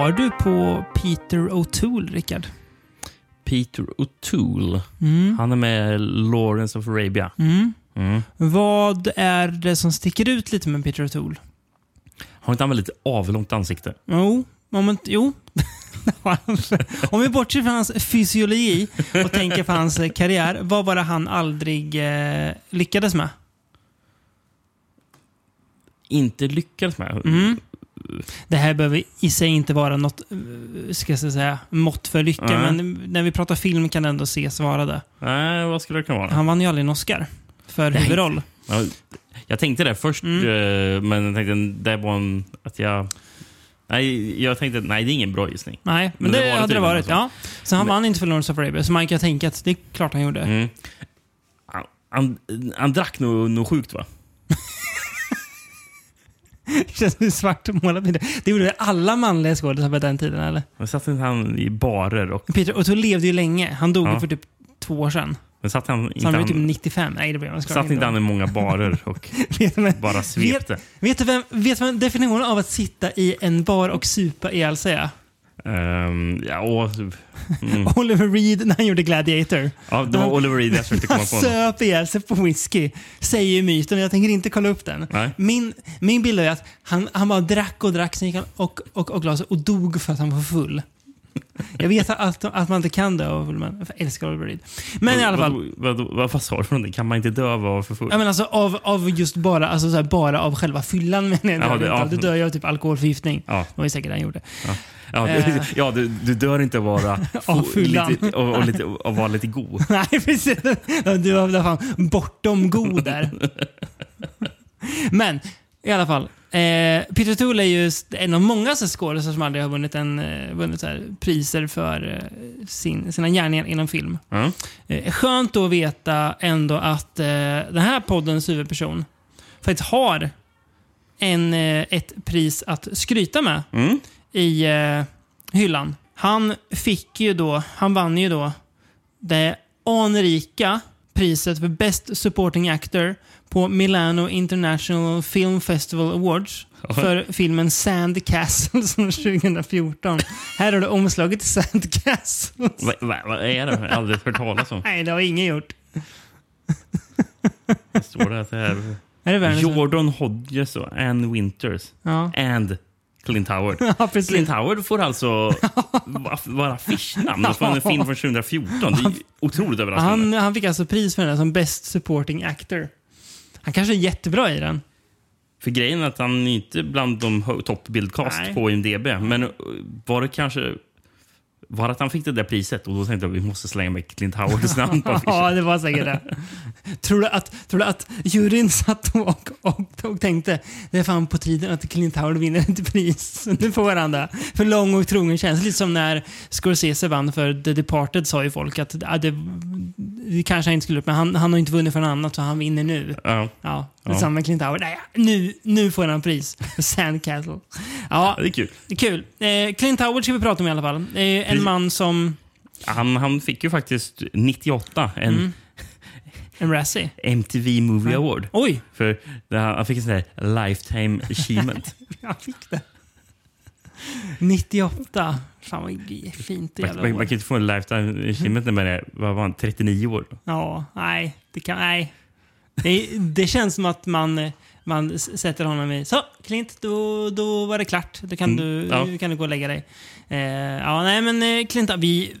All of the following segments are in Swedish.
har du på Peter O'Toole, Rickard? Peter O'Toole. Mm. Han är med Lawrence of Arabia. Mm. Mm. Vad är det som sticker ut lite med Peter O'Toole? Har inte han väldigt avlångt ansikte? Jo, inte, jo. om vi bortser från hans fysiologi och tänker på hans karriär, vad var det han aldrig eh, lyckades med? Inte lyckats med? Mm. Det här behöver i sig inte vara något eh, ska jag säga, mått för lycka, Nej. men när vi pratar film kan det ändå ses vara det. Nej, vad skulle det kunna vara? Han vann ju aldrig en Oscar för Nej. huvudroll. Ja, jag tänkte det först, Mm. eh, men jag tänkte det var en... Att jag... Nej, jag tänkte nej, det är ingen bra gissning. Nej, men, Men det, det hade det varit. alltså. Ja. Så han Men- vann inte för Lawrence of Arabia, så man kan tänka att det är klart han gjorde. Mm. Han, han, han drack nog, nog sjukt va? Det känns som svart och målat med det. Gjorde alla manliga skådisar på den tiden, eller? Men satt inte han i barer och... Peter O'Toole levde ju länge. Han dog Ja. för typ två år sedan. Men satt han, Så inte han var han, ju typ 95. Nej, det blev han satt inte han i många barer och vet, bara svepte? vet, du vem, vet du vad definitionen av att sitta i en bar och supa ihjäl sig är? Ehm, ja, och, mm. Oliver Reed när han gjorde Gladiator. ja, det var Oliver Reed jag försökte komma Han på. honom. söp ihjäl sig på whisky, säger ju myten. Jag tänker inte kolla upp den. Nej. Min, min bild är att han, han bara drack och drack, sen gick han och, och, och glaset och dog för att han var full. Jag vet att, att man inte kan dö av full, men jag älskar Oliver Reed. Men i alla fall. Vad, vad, vad, vad sa du? Kan man inte dö av att vara för full? Ja, men alltså av, av just bara, alltså så här, bara av själva fyllan jag. Ja, Ja, det- ja. Du dör ju av typ alkoholförgiftning. Ja. Det var ju säkert han gjorde. Ja, du, Eh. ja du, du dör inte av vara Av fyllan. lite, och, och, lite, och vara lite god. Nej, precis. Du var fan bortom god där. Men i alla fall. Eh, Peter O'Toole är ju en av många skådespelare som aldrig har vunnit, en, eh, vunnit så här, priser för eh, sin, sina gärningar inom film. Ja. Eh, skönt då att veta ändå att eh, den här poddens huvudperson faktiskt har en, eh, ett pris att skryta med Mm. i hyllan. Han fick ju då, han vann ju då det anrika priset för Best Supporting Actor på Milano International Film Festival Awards för filmen Sandcastle från 2014. Här har du omslaget till Sandcastle. Vad va, vad är det? Jag har aldrig hört talas om. Nej, det har ingen gjort. Det står det att det är Är det. Jordan Hodges och Ann Winters. Ja. And Clint Howard. ja. Clint Howard får alltså va- vara affischnamn från en film från 2014. Det är otroligt överraskande. Han, han fick alltså pris för den som Best Supporting Actor. Han kanske är jättebra i den. För grejen är att han är inte bland de toppbildcast på IMDB. Men eh, var det kanske... Var att han fick det där priset och då tänkte jag att vi måste slänga med Clint Howards namn på. Ja, det var säkert det. tror, du att, tror du att juryn satt och, och, och tänkte det är fan på tiden att Clint Howard vinner ett pris. Nu får han det. För lång och trogen tjänst. Lite som när Scorsese vann för The Departed sa ju folk att ja, det, det kanske han inte skulle upp, men han, han har inte vunnit för något annat så han vinner nu. Är Ja. Samma med Clint Howard. Nej, nu, nu får han pris. Sandcastle. Ja, det är kul. kul. Eh, Clint Howard ska vi prata om i alla fall. Eh, en man som... Han, han fick ju faktiskt 98 en Mm. En Razzie. MTV Movie Award. Oj! För han fick en sån där Lifetime Achievement. Jag fick det. 98. Fan vad fint det man, jävla man, man kan inte få en Lifetime Achievement när man är vad var han, 39 år. Ja, nej. Det kan... Nej. Det, det känns som att man, man sätter honom i... Så, Clint, då, då var det klart. Då kan, Mm, du, ja. kan du gå och lägga dig. Eh, ja, nej men eh, Clint, vi,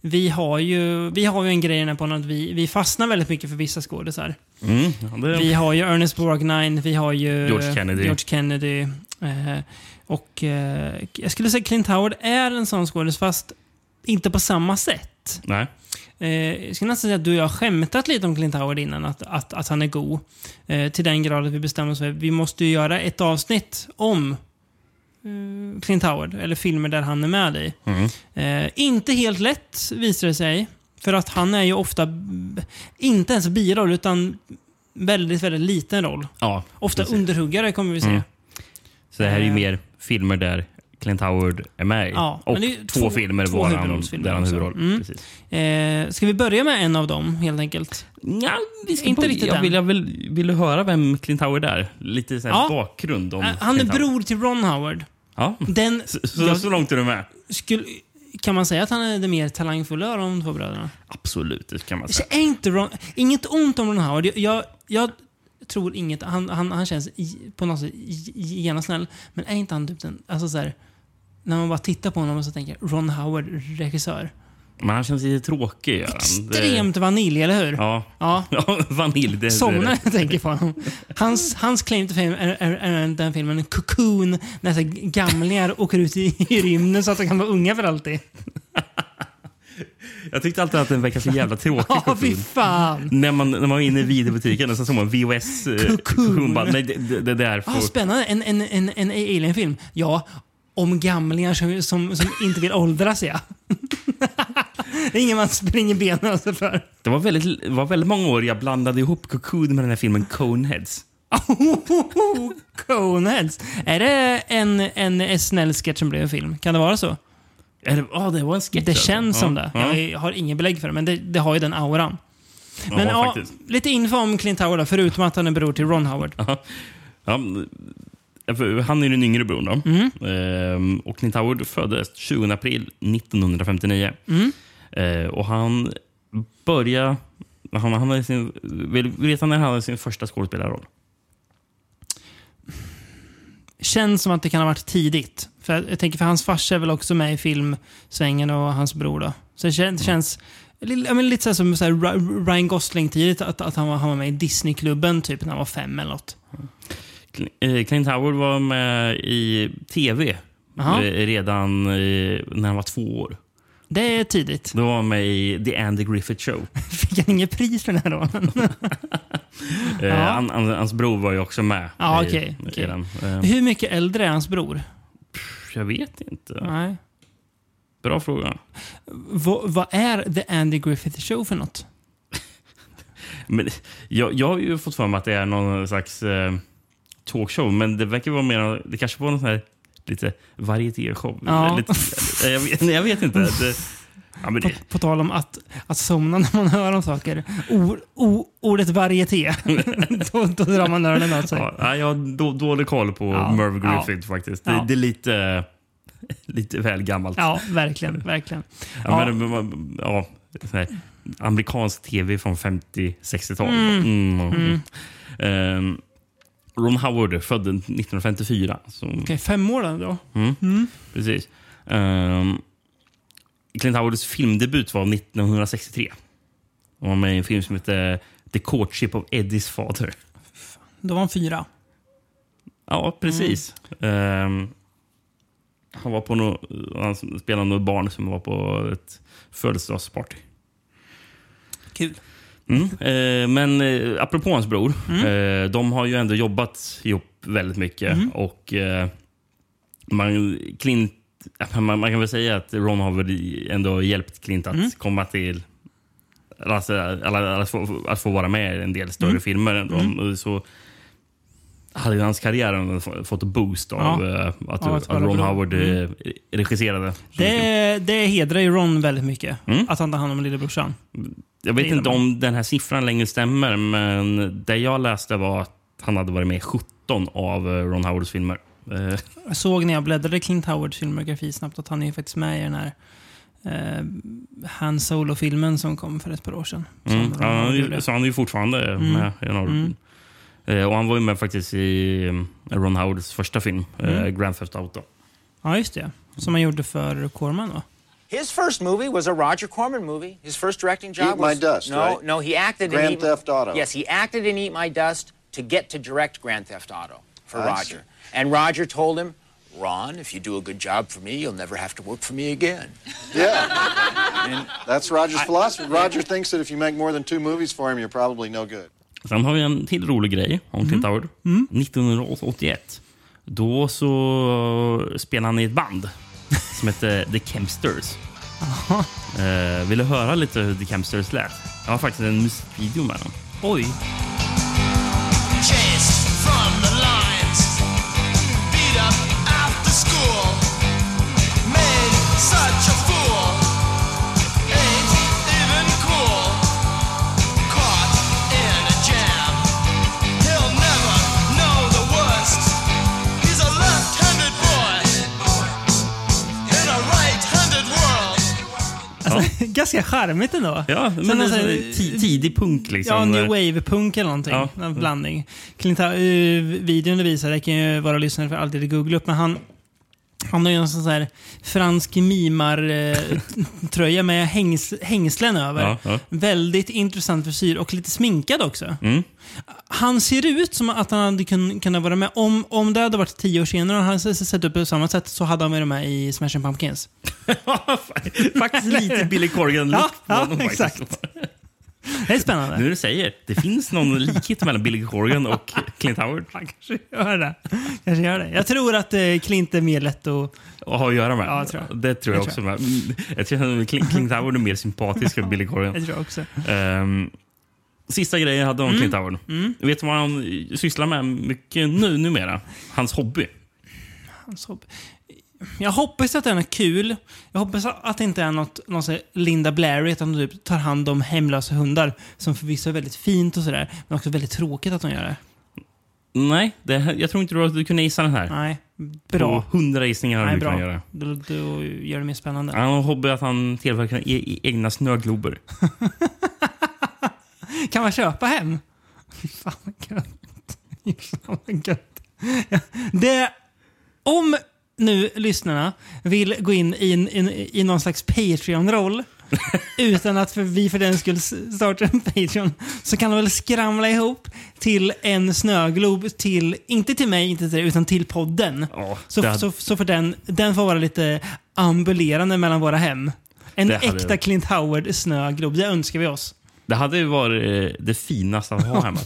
vi, har ju, vi har ju en grej i den här att vi, vi fastnar väldigt mycket för vissa skådisar. Mm, ja, det, Vi har ju Ernest Borgnine, vi har ju George Kennedy. George Kennedy eh, och eh, jag skulle säga Clint Howard är en sån skådis, fast inte på samma sätt. nej. Eh, jag skulle nästan säga att du och jag har skämtat lite om Clint Howard innan, att, att, att han är god. Eh, till den grad att vi bestämmer oss för vi måste ju göra ett avsnitt om eh, Clint Howard, eller filmer där han är med i. Mm. Eh, inte helt lätt visar det sig. För att han är ju ofta inte ens biroll, utan väldigt, väldigt liten roll. Ja, Ofta precis. underhuggare kommer vi se. Mm. Så det här är ju Eh. mer filmer där Clint Howard är med i. Ja, och är två, två- filmer två var han, där han huvudroll. Mm. Precis. Eh, ska vi börja med en av dem, helt enkelt? Ja, vi ska Inte börja- riktigt jag vill, jag vill, vill du höra vem Clint Howard är? Lite så Ja. bakgrund om Eh, han är Clint Howard. bror till Ron Howard. Ja. Den, Så, så, jag så långt är du med? skulle, kan man säga att han är det mer talangfulla av de två bröderna? Absolut, det kan man Så säga. är inte Ron, inget ont om Ron Howard. Jag, jag, tror inget. Han, han, han känns i, på något sätt gärna snäll. Men är inte han typ den... Alltså så här, när man bara tittar på honom och så tänker Ron Howard, regissör. Men han känns lite tråkig. han. Det- Extremt vanilj, eller hur? Ja. Ja. ja, vanilj. Det, Somnar när jag tänker på honom. Hans, hans claim till fame är, är, är den filmen Cocoon, när gamlingar åker ut i, i rymden så att de kan vara unga för alltid. Jag tyckte alltid att den verkade så jävla tråkig. Ja, fy fan! när, man, när man var inne i videobutiken och så såg man VHS. Eh, Cocoon. Cocoon bara, nej, det, det, det där får... Ah, spännande. En, en, en, en alien-film. Ja, om gamlingar som, som, som inte vill åldras, ja. det är ingen man springer benen sig för. Det var väldigt, det var väldigt många år jag blandade ihop Cocoon med den här filmen Coneheads. Coneheads. Är det en, en SNL-sketch som blev en film? Kan det vara så? Är det, ja, det var en sketch Det alltså. känns som Ja, det. Ja, Jag har ingen belägg för det, men det, det har ju den auran. Men ja, ja, lite info om Clint Howard då, förutom att han är bror till Ron Howard. Ja. Ja, han är den yngre bron. Då. Mm. Ehm, och Clint Howard föddes 20 april 1959. Mm. Ehm, och han började... Han, han hade sin, vill- vet han när han hade sin första skådespelarroll? Känns som att det kan ha varit tidigt. För jag, jag tänker, för hans farsa är väl också med i filmsvängen och hans bror då. Så det känns, känns li- ja, men lite så som så här Ry- Ryan Gosling-tidigt, att, att han, var, han var med i Disneyklubben typ när han var fem eller något. Eh, Clint Howard var med i tv Jaha. eh, redan eh, när han var två år. Det är tidigt. Då var han med i The Andy Griffith Show. Fick han inget pris för den här rollen? Eh, Ja. han, han, hans bror var ju också med Ja, i, okej, i den. Eh, Hur mycket äldre är hans bror? jag vet inte. Nej. Bra fråga. V- vad är The Andy Griffith Show för något? Men jag, jag har ju fått för mig att det är någon slags eh, talkshow, men det verkar vara mer... Det kanske var någon sån här lite varietéshow. Ja. Lite, jag, vet, jag vet inte. Det, ja, men På, det, på tal om att, att somna när man hör om saker. O, o, ordet varieté. då, då drar man öronen åt sig. ja, jag har då, dålig koll på Ja, Merv. Griffith faktiskt. Det, det är lite, lite väl gammalt. Ja, verkligen. verkligen. Ja. Men, ja, amerikansk tv från 50-60-tal. Mm. Mm. Mm. Ehm, Ron Howard född 1954. Så, Okej, fem år då. mm, Mm. precis. Ehm, Clint Howards filmdebut var 1963. Han var med i en film som heter The Courtship of Eddies Father. Då var han fyra. Ja, precis. Ehm, han var på no, han spelade något barn som var på ett födelsedagsparty. Kul. Mm. Eh, men eh, apropå hans bror. Mm. Eh, de har ju ändå jobbat ihop väldigt mycket. Mm. Och eh, man, Clint, man, man kan väl säga att Ron har väl ändå hjälpt Clint att Mm. komma till... Alltså, alla, att, få, att få vara med i en del större Mm. filmer. Ändå. Mm. Så hade hans karriär fått en boost av Ja. eh, att, Ja, att Ron. Howard eh, regisserade. så mycket. Det, det hedrar ju Ron väldigt mycket. Mm. Att han tar hand om lillebrorsan. Jag vet inte man. om den här siffran längre stämmer, men det jag läste var att han hade varit med i 17 av eh, Ron Howards filmer. Eh, Jag såg när jag bläddrade Clint Howards filmografi snabbt att han är faktiskt med i den här eh, Han Solo-filmen som kom för ett par år sedan. Mm. Ja, han, så han är ju fortfarande Mm. med i den. Mm. Eh, och han var ju med faktiskt i Ron Howards första film, eh, Mm. Grand Theft Auto. Ja, just det. Som han gjorde för Corman va? His first movie was a Roger Corman movie. His first directing job Eat My Dust, No, right? no, he acted Grand in Eat, Theft Auto. Yes, he acted in Eat My Dust to get to direct Grand Theft Auto for I Roger. see. And Roger told him, "Ron, if you do a good job for me, you'll never have to work for me again." Yeah. That's Roger's philosophy. Roger thinks that if you make more than two movies for him, you're probably no good. Sen har vi en till rolig grej om Clint Howard. 1981. Då så spelade han i ett band som hette The Kempsters. Eh, vill du höra lite hur The Kempsters lät? Jag har faktiskt en musikvideo med dem. Oj. Ganska charmigt ändå. Ja, Sen men det så här- tidig punk liksom. Ja, new wave-punk eller någonting. Ja. En blandning. Clint, uh, videon du visar, det kan ju vara lyssnare för alltid googla upp, men han, han har ju en sån här fransk mimar-tröja med hängs, hängslen över. Ja, ja. Väldigt intressant frisyr och lite sminkad också. Mm. Han ser ut som att han hade kun, kunnat vara med. Om, om det hade varit tio år senare och han hade sett upp på samma sätt så hade han varit med i Smashing Pumpkins. Faktiskt lite Billy corgan Ja, ja, exakt. Det är spännande. Nu när du säger, det finns någon likhet mellan Billy Corgan och Clint Howard Han kanske gör det. Kanske gör det. Jag tror att eh, Clint är mer lätt att... att ha att göra med. Ja, jag tror jag. Det tror jag, Jag också. Med. Mm, Jag tror att Clint Howard är mer sympatisk än Billy Corgan. Det tror jag också. Ehm, sista grejen jag hade Mm. om Clint Howard. Vet du vad han sysslar med mycket nu numera? Hans hobby. Hans hobby. Jag hoppas att den är kul. Jag hoppas att det inte är något, här Linda Blair, utan de typ tar hand om hemlösa hundar. Som förvisso är väldigt fint och sådär, men också väldigt tråkigt att de gör det. Nej, det, jag tror inte du, du kunde gissa den här. Nej, bra. På hundra gissningar Nej, du bra. göra. Då, då gör det mer spännande. Han hobby att han tillverkar e e egna snöglober. Kan man köpa hem? Fy fan vad gött. Fy fan vad gött. Ja, Det, om nu lyssnarna vill gå in i, en, in, i någon slags Patreon-roll utan att för, vi för den skull startar en Patreon så kan de väl skramla ihop till en snöglob till, inte till mig, inte till dig, utan till podden. Ja, Så, det hade- så, så för den, den får vara lite ambulerande mellan våra hem. En Det hade äkta det. Clint Howard snöglob, det önskar vi oss. Det hade ju varit eh, det finaste att ha hemma.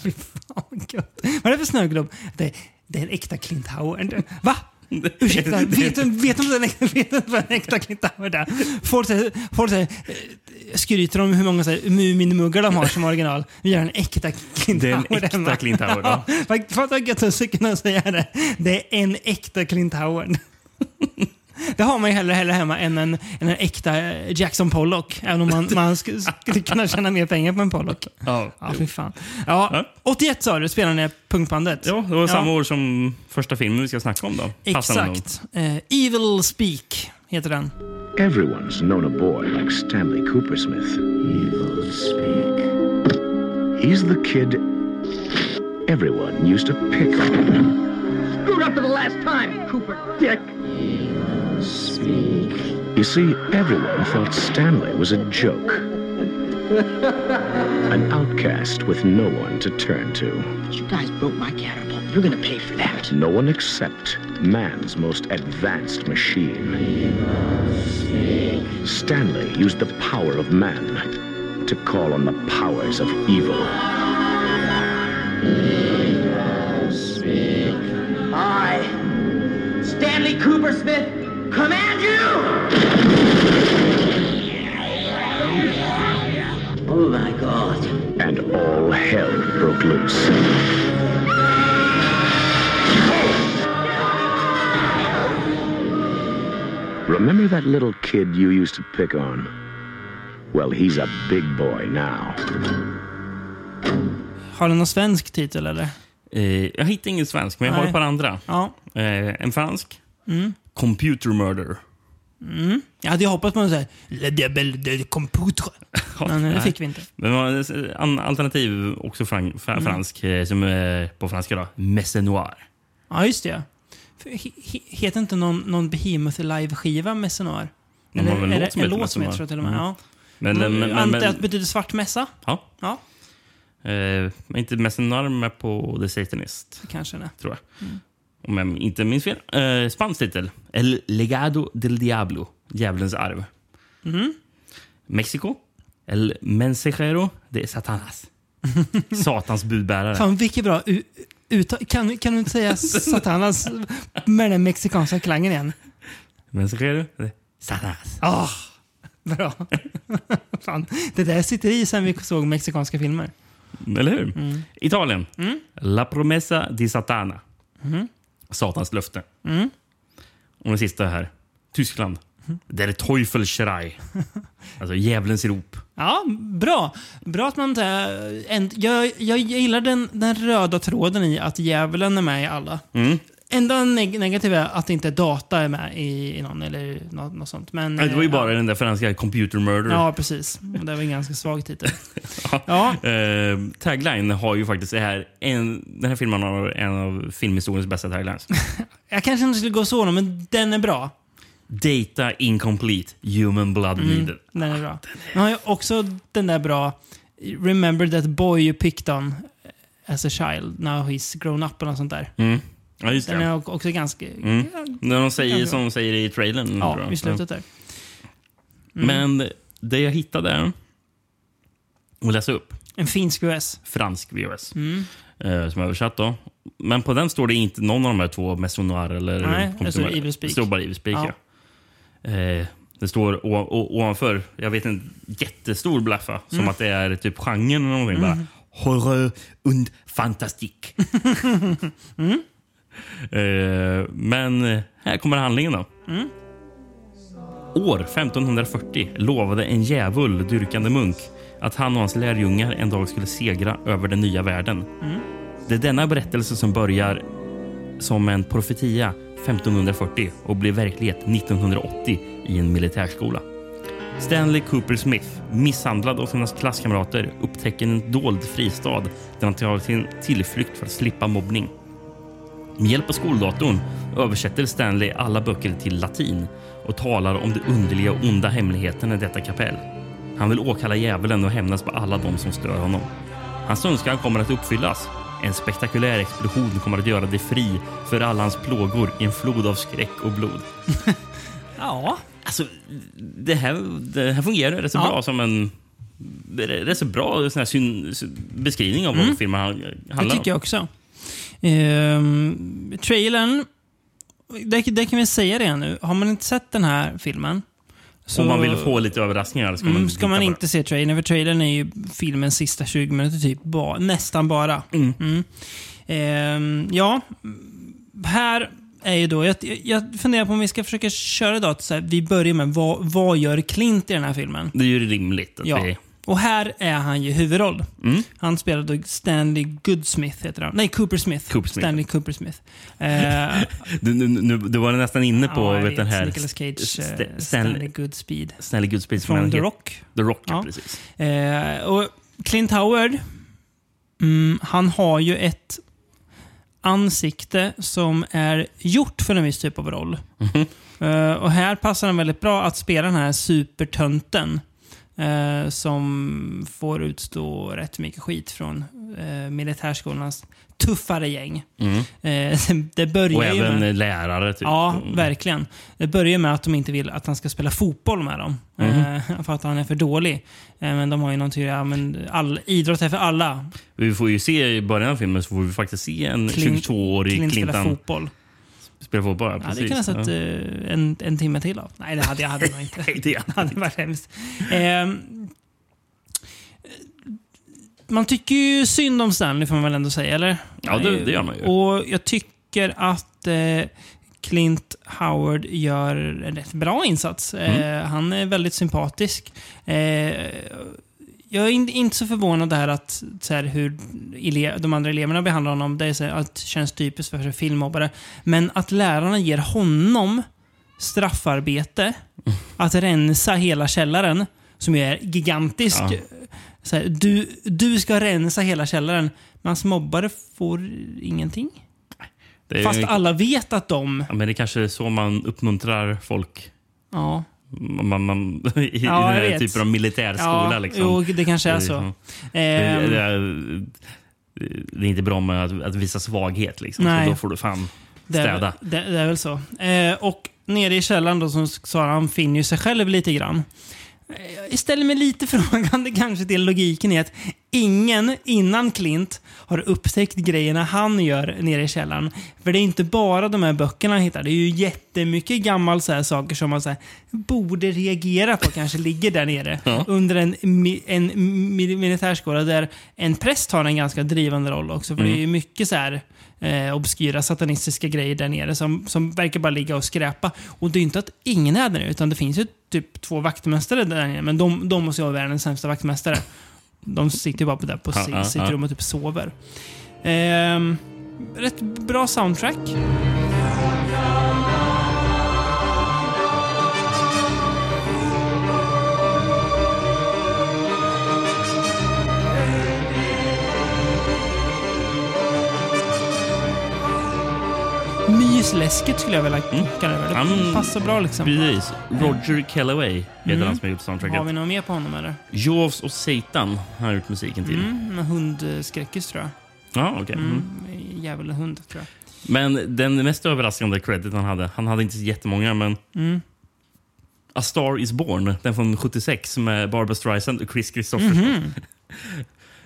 Gött. Vad är det för snöglob? Det, det är en äkta Clint Howard. Va? Ursäkta, vet du vet inte vad en äkta Howard är? Folk, säger- folk säger, eh, skryter om hur många Muminmuggar de har som original. Vi har en äkta Clint Det är en äkta Howard, ja. Vad vad gött att kunna säga det. Det är en äkta Howard. Det har man ju hellre, hellre hemma än en, än en äkta Jackson Pollock. Även om man, man sk- skulle kunna tjäna mer pengar på en Pollock. Ja. Ja, fy fan. Ja, Ja. 81 sa du, spelade ni punkbandet? Ja, det var samma år som första filmen vi ska snacka om då. Exakt. Eh, Evil Speak heter den. Everyone's known a boy like Stanley Coopersmith. Evil speak. He's the kid everyone used to pick on. Screwed up for the last time, Cooper Dick. You see, everyone thought Stanley was a joke. An outcast with no one to turn to. You guys broke my catapult. You're gonna pay for that. No one except man's most advanced machine. Stanley used the power of man to call on the powers of evil. I, Stanley Cooper Smith, command you! Oh my god. and all hell broke loose. Remember that little kid you used to pick on? Well, he's a big boy now. Har den någon svensk titel eller? Eh, jag hittar ingen svensk, men jag har Nej. ett par andra. Ja. Eh, en fransk. Mm. Computer Murder. Jag hade ju hoppats på en sån här Le Diable de Computer. Men eh, det nej. fick vi inte. Men det alternativ, också fran- fra- Mm. fransk, eh, som är på franska då. Messe Noir. Ja, just det. Heter inte någon, någon Behemoth live-skiva Sonar? De har väl är en det låt som heter så till och med? Mm. Ja. Men, men, men, Antar men, att det betyder svart mässa? ja. Ja, Eh, inte Messe Noir med på The Satanist, kanske det. tror jag. Om jag inte minns fel. Eh, spansk titel. El Legado del Diablo. Djävulens arv. Mm. Mexiko. El Mensajero de Satanas. Satans budbärare. Fan, vilket bra u-. Kan, kan du inte säga Satanas med den mexikanska klangen igen? Mensajero de Satanas. Ah, bra. Fan, det där sitter i sen vi såg mexikanska filmer. Eller hur? Mm. Italien. La promessa di Satana. Mm. Satans löfte. Och den sista här. Tyskland. Mm. Der Teufelsschrei. alltså djävulens rop. Ja, bra. Bra att man inte... Jag, jag gillar den, den röda tråden i att djävulen är med i alla. Mm. Enda neg- negativa är att inte data är med i, i någon eller något, något sånt. Men, Nej, det var ju eh, bara den där franska computer murder. Ja, precis. Det var en ganska svag titel. ja. Eh, tagline har ju faktiskt det här, en, den här filmen har en av filmhistoriens bästa taglines. Jag kanske inte skulle gå så långt, men den är bra. Data incomplete, human blood Mm. needed. Den är bra. Den har ju också den där bra Remember that boy you picked on as a child, now he's grown up och sånt där. Mm. Ja, just Den det. är också ganska... Mm. Ja, När de säger, som de säger i trailern. tror ja jag. i slutet där. Mm. Men det jag hittade och läsa upp, En finsk VHS. fransk VHS, Mm. eh, som översatt då. Men på den står det inte någon av de här två, Maison Noir eller... Nej, det står Computer- Evil Speak. Det står bara Evil Speak, ja. Eh, det står ovanför, jag vet en jättestor blaffa, som Mm. att det är typ genren eller någonting. Bara, Horror und Fantastik. Mm. Eh, men här kommer handlingen då. Mm. År 1540 lovade en djävul dyrkande munk att han och hans lärjungar en dag skulle segra över den nya världen. Mm. Det är denna berättelse som börjar som en profetia 1540 och blir verklighet 1980 i en militärskola. Stanley Cooper Smith, misshandlad av sina klasskamrater, upptäcker en dold fristad där han tar sin tillflykt för att slippa mobbning. Med hjälp av skoldatorn översätter Stanley alla böcker till latin och talar om de underliga och onda hemligheterna i detta kapell. Han vill åkalla djävulen och hämnas på alla de som stör honom. Hans önskan kommer att uppfyllas. En spektakulär explosion kommer att göra dig fri för alla hans plågor i en flod av skräck och blod. Ja. Alltså, det här, det här fungerar rätt så Ja. bra som en... Det är rätt så bra sån här syn, beskrivning av vad Mm. filmen han- Det handlar tycker om. jag också. Ehm, trailern, det, det kan vi säga det nu. Har man inte sett den här filmen så Om man vill få lite överraskningar ska man mm, ska man inte se trailern, för trailern är ju filmens sista 20 minuter typ. Ba, nästan bara. Mm. Ehm, ja, här är ju då... Jag, jag funderar på om vi ska försöka köra idag så här, vi börjar med vad, vad gör Clint i den här filmen? det. Det är ju rimligt att Ja. vi... Och här är han ju huvudroll. Mm. Han spelar då Stanley Goodsmith, heter han. Nej, Cooper Smith. Cooper Smith. Stanley Cooper Smith. Eh, Du, nu, du var nästan inne på ja, vet, den här... Nicolas Cage, St- eh, Stanley, Stanley Goodspeed. Stanley Goodspeed. Från The. Rock. The Rock, ja. Precis. Eh, och Clint Howard, mm, han har ju ett ansikte som är gjort för en viss typ av roll. Mhm. Eh, och här passar han väldigt bra att spela den här supertönten. Eh, som får utstå rätt mycket skit från uh, militärskolans tuffare gäng. Mm. Eh, det börjar Och ju även med... lärare. Typ. Ja, Mm. verkligen. Det börjar med att de inte vill att han ska spela fotboll med dem. Mhm. Eh, för att han är för dålig. Eh, men de har ju någon teori, ja, men all, idrott är för alla. Vi får ju se i början av filmen så får vi faktiskt se en Clint- 22-årig Clint spelar Clinton fotboll. spela fotboll. Ja, precis. det kan jag sett Ja. eh, en, en timme till av. Nej, det hade jag hade nog inte. Nej, det hade varit hemskt. Ehm, man tycker ju synd om Stanley får man väl ändå säga, eller? Ja, det- det gör man ju. Och jag tycker att eh, Clint Howard gör en rätt bra insats. Mm. Eh, han är väldigt sympatisk. Eh, jag är in, inte så förvånad där att så här, hur ele, de andra eleverna behandlar honom. Det är så här, att känns typiskt för filmmobbare. Men att lärarna ger honom straffarbete att rensa hela källaren, som ju är gigantisk. Ja. Så här, du, du ska rensa hela källaren, men hans mobbare får ingenting. Fast alla vet att de... ja, men det kanske är så man uppmuntrar folk Ja, man, man, i, Ja, den här typen av militärskola. ja liksom. jo, det kanske är så. liksom- Det, Ehm, det, är, det är inte bra med att, att visa svaghet. Liksom. Nej. Så då får du fan Det städa. det, det är väl så. Eh, och nere i källaren då, som sa han finner ju sig själv lite grann. Jag ställer mig lite frågande kanske till logiken i att ingen innan Clint har upptäckt grejerna han gör nere i källaren. För det är inte bara de här böckerna han hittar. Det är ju jättemycket gammal så här saker som man så här, borde reagera på kanske ligger där nere. Ja. Under en, en mi- militärskola där en präst har en ganska drivande roll också. För det är ju mycket så här eh, obskyra satanistiska grejer där nere som, som verkar bara ligga och skräpa. Och det är ju inte att ingen är där nere, utan det finns ju typ två vaktmästare där nere. Men de, de måste ju vara världens sämsta vaktmästare. De sitter ju bara på, där på sitt rum och typ sover. Ehm, rätt bra soundtrack. Mysläskigt skulle jag vilja kalla det. Det Han- passar bra liksom. Precis. Roger Kellaway heter han som har gjort Har vi soundtracket. något mer på honom eller? Jaws och Satan har han gjort musiken till. Mm, hundskräckis tror jag. Ja, okej. Mm. Mm. Djävulhund tror jag. Men den mest överraskande credit han hade, han hade inte jättemånga, men Mm. A Star Is Born, den från 76 med Barbra Streisand och Chris Christopherson.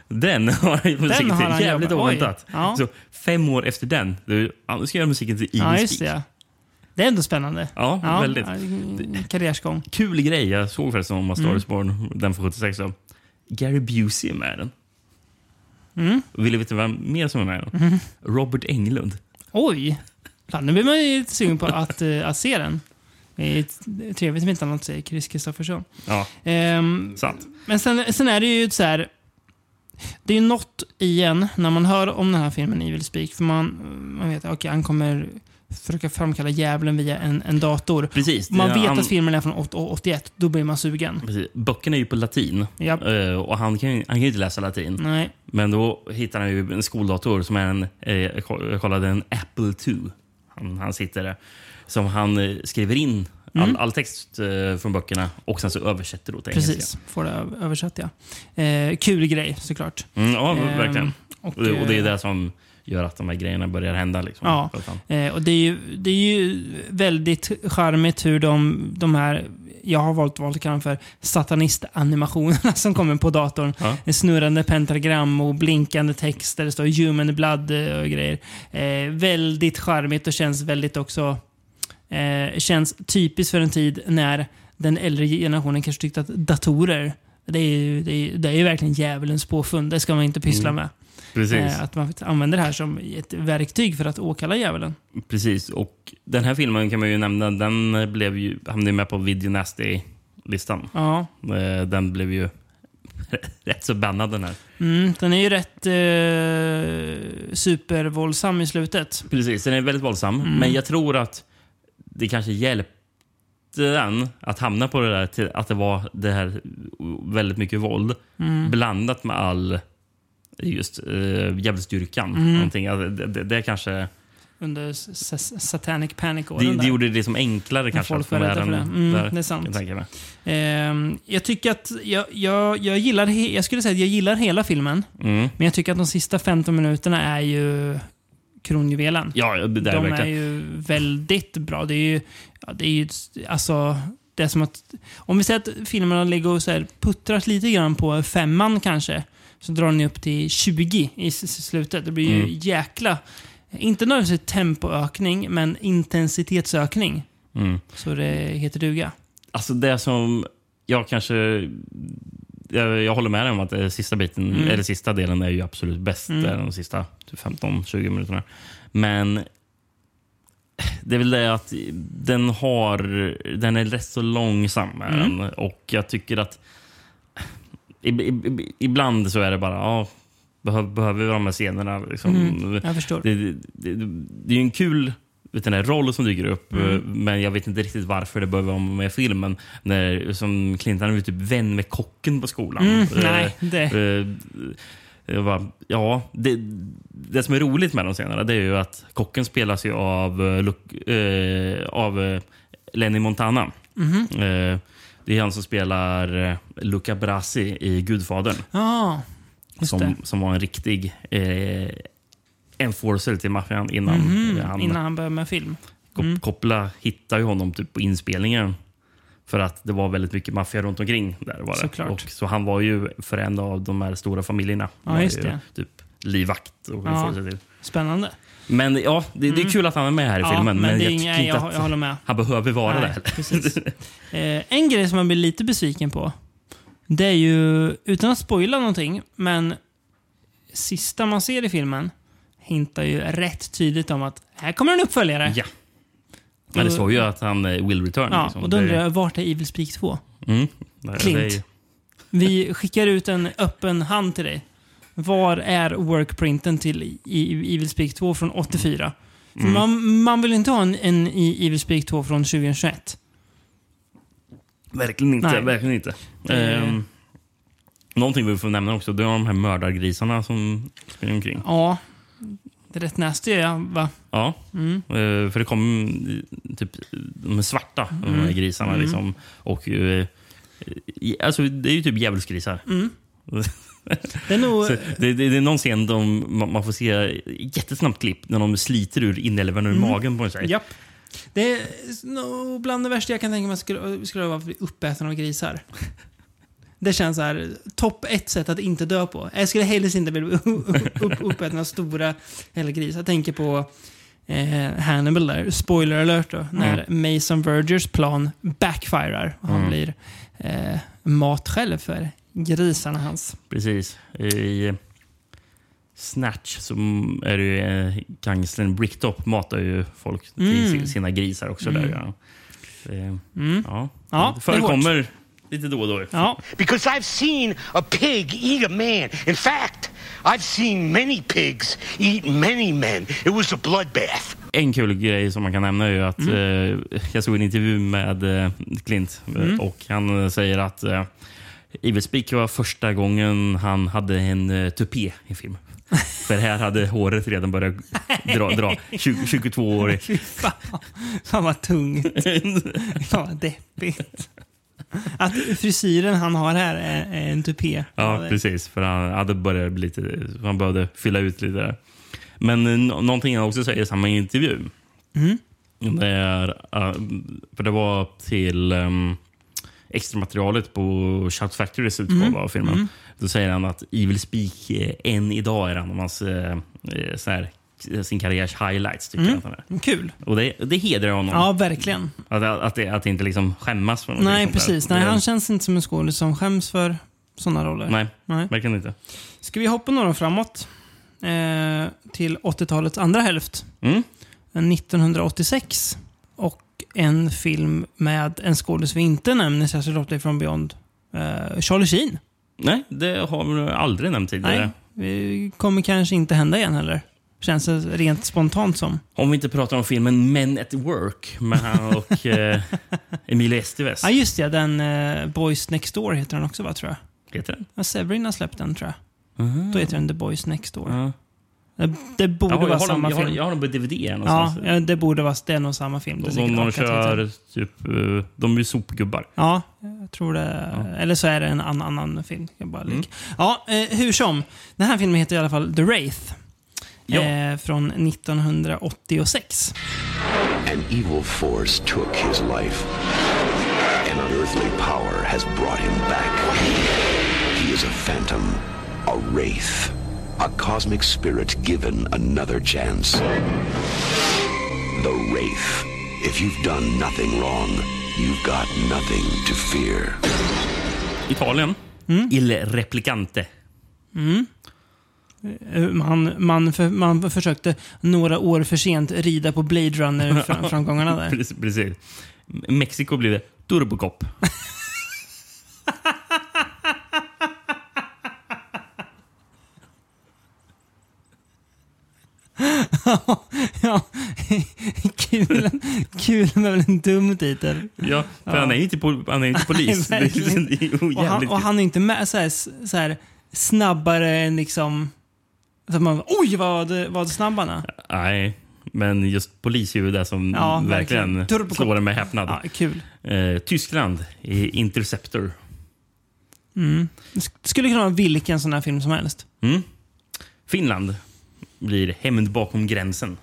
Den har musiken har han till. Jävligt jobbat- oj. oväntat. Ja. Så fem år efter den, du, ja, nu ska jag göra musiken till Evil Ja, just det. Det är ändå spännande. Ja, väldigt. ja, Karriärsgång. Kul grej. Jag såg förresten om A Mm. Star Is Born, den från 76. Så. Gary Busey är med den. Mm. Vill du veta vem mer som är med den? Robert Englund. Oj! Fan, nu blir man ju lite sugen på att, eh, att se den. Det är trevligt om inte annat säger Chris Kristoffersson. Ja, Ehm, sant. men sen, sen är det ju så här. Det är något igen när man hör om den här filmen Evil Speak. För man, man vet att okay, han kommer försöka framkalla djävulen via en, en dator. Precis. Man vet han- att filmen är från 8- 81. Då blir man sugen. Precis. Böckerna är ju på latin Japp. Eh, och han kan, han kan ju inte läsa latin. Nej. Men då hittar han ju en skoldator som är en, eh, jag koll- jag kollade, en Apple II. Han, han sitter där. Som han eh, skriver in Mm. all text eh, från böckerna och sen så översätter då till Precis. engelska. Får det översatt ja. Eh, kul grej såklart. Mm, ja, Ehm, verkligen. och, Och, det- och det är eh, det som gör att de här grejerna börjar hända. Liksom, Ja. Eh, och det är, ju, det är ju väldigt charmigt hur de, de här, jag har valt, valt att kalla dem för satanist-animationerna som kommer på datorn. Ja. Snurrande pentagram och blinkande text där det står human blood eh, och grejer. Eh, väldigt charmigt och känns väldigt också, eh, känns typiskt för en tid när den äldre generationen kanske tyckte att datorer, det är ju, det är, det är verkligen djävulens påfund. Det ska man inte pyssla med. Precis. Eh, att man använder det här som ett verktyg för att åkalla djävulen. Precis. Och den här filmen kan man ju nämna, den blev ju, hamnade ju med på Video Nasty-listan. Ja. Eh, Den blev ju rätt så bannad den här. Mm, den är ju rätt eh, supervåldsam i slutet. Precis, den är väldigt våldsam. Mm. Men jag tror att det kanske hjälpte den att hamna på det där till att det var det här väldigt mycket våld Mm. blandat med all just uh, djävulsdyrkan. Mm. Någonting. Alltså, det, det, det kanske... Under Satanic Det, Panic-åren det där. gjorde det som enklare kanske. folk att få med den det. Mm, där, det är sant. jag. Ehm, jag tycker att jag, jag, jag gillar, jag skulle säga att jag gillar hela filmen. Mm. Men jag tycker att de sista 15 minuterna är ju kronjuvelen. Ja, det där de är verkligen. ju väldigt bra. Det är ju, ja, det är ju alltså, det är som att, om vi säger att filmerna ligger och så här, puttrar lite grann på femman kanske, så drar ni upp till 20 i slutet. Det blir ju Mm. jäkla, inte nödvändigtvis tempoökning, men intensitetsökning. Mm. Så det heter duga. Alltså det som jag kanske... Jag, jag håller med dig om att sista biten, Mm. eller sista delen är ju absolut bäst. Mm. De sista typ 15-20 minuterna. Men det är väl det att den har... Den är rätt så långsam. Mm. Och jag tycker att... ib- ib- Ibland så är det bara... Ja, behöver vi de här scenerna? Liksom. Mm, jag förstår. Det, det, det, det är ju en kul vet du, den här roll som dyker upp, Mm. eh, men jag vet inte riktigt varför det behöver vara med i filmen. När, som Clinton är typ vän med kocken på skolan. Mm, Eh, nej, det- jag bara, ja, det, det som är roligt med de scenerna det är ju att kocken spelas ju av, eh, av Lenny Montana. Mhm. Eh, det är han som spelar Luca Brasi i Gudfadern. Just Som, det. som var en riktig eh, enforcer till maffian innan Mhm, eh, han innan han började med film. Mm. Koppla hittade ju honom typ på inspelningen. För att det var väldigt mycket maffia runt omkring. där var det. Såklart. Och, så han var ju för en av de här stora familjerna. Ja, just ju det. Typ livvakt och Ja. ja. till. Spännande. Men ja, det, det är Mm. kul att han är med här i Ja, filmen. men Men, jag inga- jag- att jag håller med. han behöver vara Nej, där. Eh, en grej som man blir lite besviken på, det är ju, utan att spoila någonting, men sista man ser i filmen hintar ju rätt tydligt om att här kommer en uppföljare. Ja. Men det står ju att han eh, will return. Ja, liksom. och då undrar jag, vart är Evil Speak 2? Mm. Det är Vi skickar ut en öppen hand till dig. Var är workprinten till Evil Speak 2 från 84? För Mm. man, man vill inte ha en, en i Evil Speak 2 från 2021. Verkligen inte. Nej. Verkligen inte. Det- Ehm, någonting vi får nämna också, det är de här mördargrisarna som springer omkring. Ja. Det är rätt nasty, ja, va? Ja, Eh, för det kom typ de svarta, de här grisarna. Liksom, och, eh, alltså, det är ju typ djävulsgrisar. Det är nog... Det, det, det är någon scen de, man, får se jättesnabbt klipp när de sliter ur inälvorna ur magen på tjej. Japp. Det är nog bland det värsta jag kan tänka mig skulle, skulle vara att bli uppäten av grisar. Det känns så här, topp ett sätt att inte dö på. Jag skulle helst inte vilja upp, uppäten av stora eller grisar. Jag tänker på eh, Hannibal där, spoiler alert då, när Mason Vergers plan backfirar och han blir eh, mat själv för grisarna hans. Precis. I Snatch så är det ju eh, gangstern Bricktop matar ju folk till si- sina grisar också. Där, ja. Det, ja. Ja, det förekommer lite då och då. Ja, Because I've seen a pig eat a man. In fact, I've seen many pigs eat many men. It was a bloodbath. En kul grej som man kan nämna är ju att eh, jag såg en intervju med eh, Clint eh, och han eh, säger att eh, Evil Speak var första gången han hade en uh, tupé i film. För här hade håret redan börjat dra. dra 20, 22 år. fy fan. Fan vad tungt. Fan vad deppigt. Att frisyren han har här är, är en tupé. Ja, precis. För han hade börjat bli lite... Han behövde fylla ut lite där. Men eh, nå- någonting han också säger i samma intervju. Det är... eh, för det var till um, extra materialet på Shout Factorys utgåva av filmen. Då säger han att Evil Speak eh, än idag är en av hans eh, så här, sin karriärs highlights. Tycker jag att han är. Kul. Och det, det hedrar honom. Ja, verkligen. Att, att, det, att det inte liksom skämmas för någonting Nej, sånt där. precis. Nej, Det- han känns inte som en skådis som skäms för sådana roller. Nej, Nej. verkligen inte. Ska vi hoppa några framåt? Eh, till 80-talets andra hälft. Mm. 1986. Och en film med en skådis vi inte nämner särskilt ofta från Beyond. Eh, Charlie Sheen. Nej, det har vi aldrig nämnt tidigare. Nej, det kommer kanske inte hända igen heller. Känns det rent spontant som. Om vi inte pratar om filmen Men at Work med han och eh, Emilio Estevez. Ja, just det. Den eh, Boys Next Door heter den också, va, tror jag. Heter den? Ja, Severin har släppt den, tror jag. Då heter den The Boys Next Door. Ja. Det, det borde Jag, har, vara dem, samma har, film. jag har dem på DVD Ja, någonstans. ja, det borde vara det är nog samma film. Det de, de, kör typ... eh, De är ju sopgubbar. Ja, jag tror det. Eller så är det en annan, annan film. Jag bara Mm. Ja, eh, hur som. Den här filmen heter i alla fall The Wraith. Ja. Eh, från 1986. An evil force took his life. An unearthly power has brought him back. He is a phantom, a wraith, a cosmic spirit given another chance. The Wraith. If you've done nothing wrong, you've got nothing to fear. Italien. Mm. Il Replicante. Eh, Man, man, för, man försökte några år för sent rida på Blade Runner-framgångarna där. Precis. Mexiko blir det Turbocop. ja, kul, kul men väl en dum titel. Ja, för han är ju inte, po- han är inte polis. Nej, det, är- det är Och han, och han är inte med så här, så här snabbare än liksom... Så man, oj vad, vad snabb han är. Nej, men just polis är ju det som Ja, verkligen, verkligen. Slår en med häpnad. Ja, kul. Eh, Tyskland, i Interceptor. Sk- skulle kunna vara vilken sån här film som helst. Mm. Finland blir Hämnd bakom gränsen.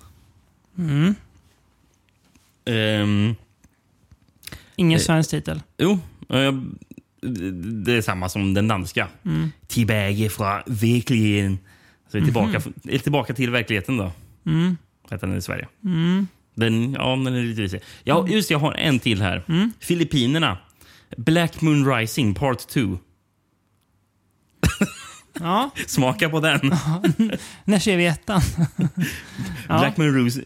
Mm. Ehm, Ingen Eh. svensk titel. jo, eh, det är samma som den danska. Mm. Tillbaka från verkligheten. Så är tillbaka, Mhm. är tillbaka till verkligheten då. Mm. Heter den i Sverige. Den, ja, den är lite risig. Ja, Mm. just det, jag har en till här. Filippinerna. Black Moon Rising Part 2. Ja, Smaka på den. när ser vi ettan? Ja.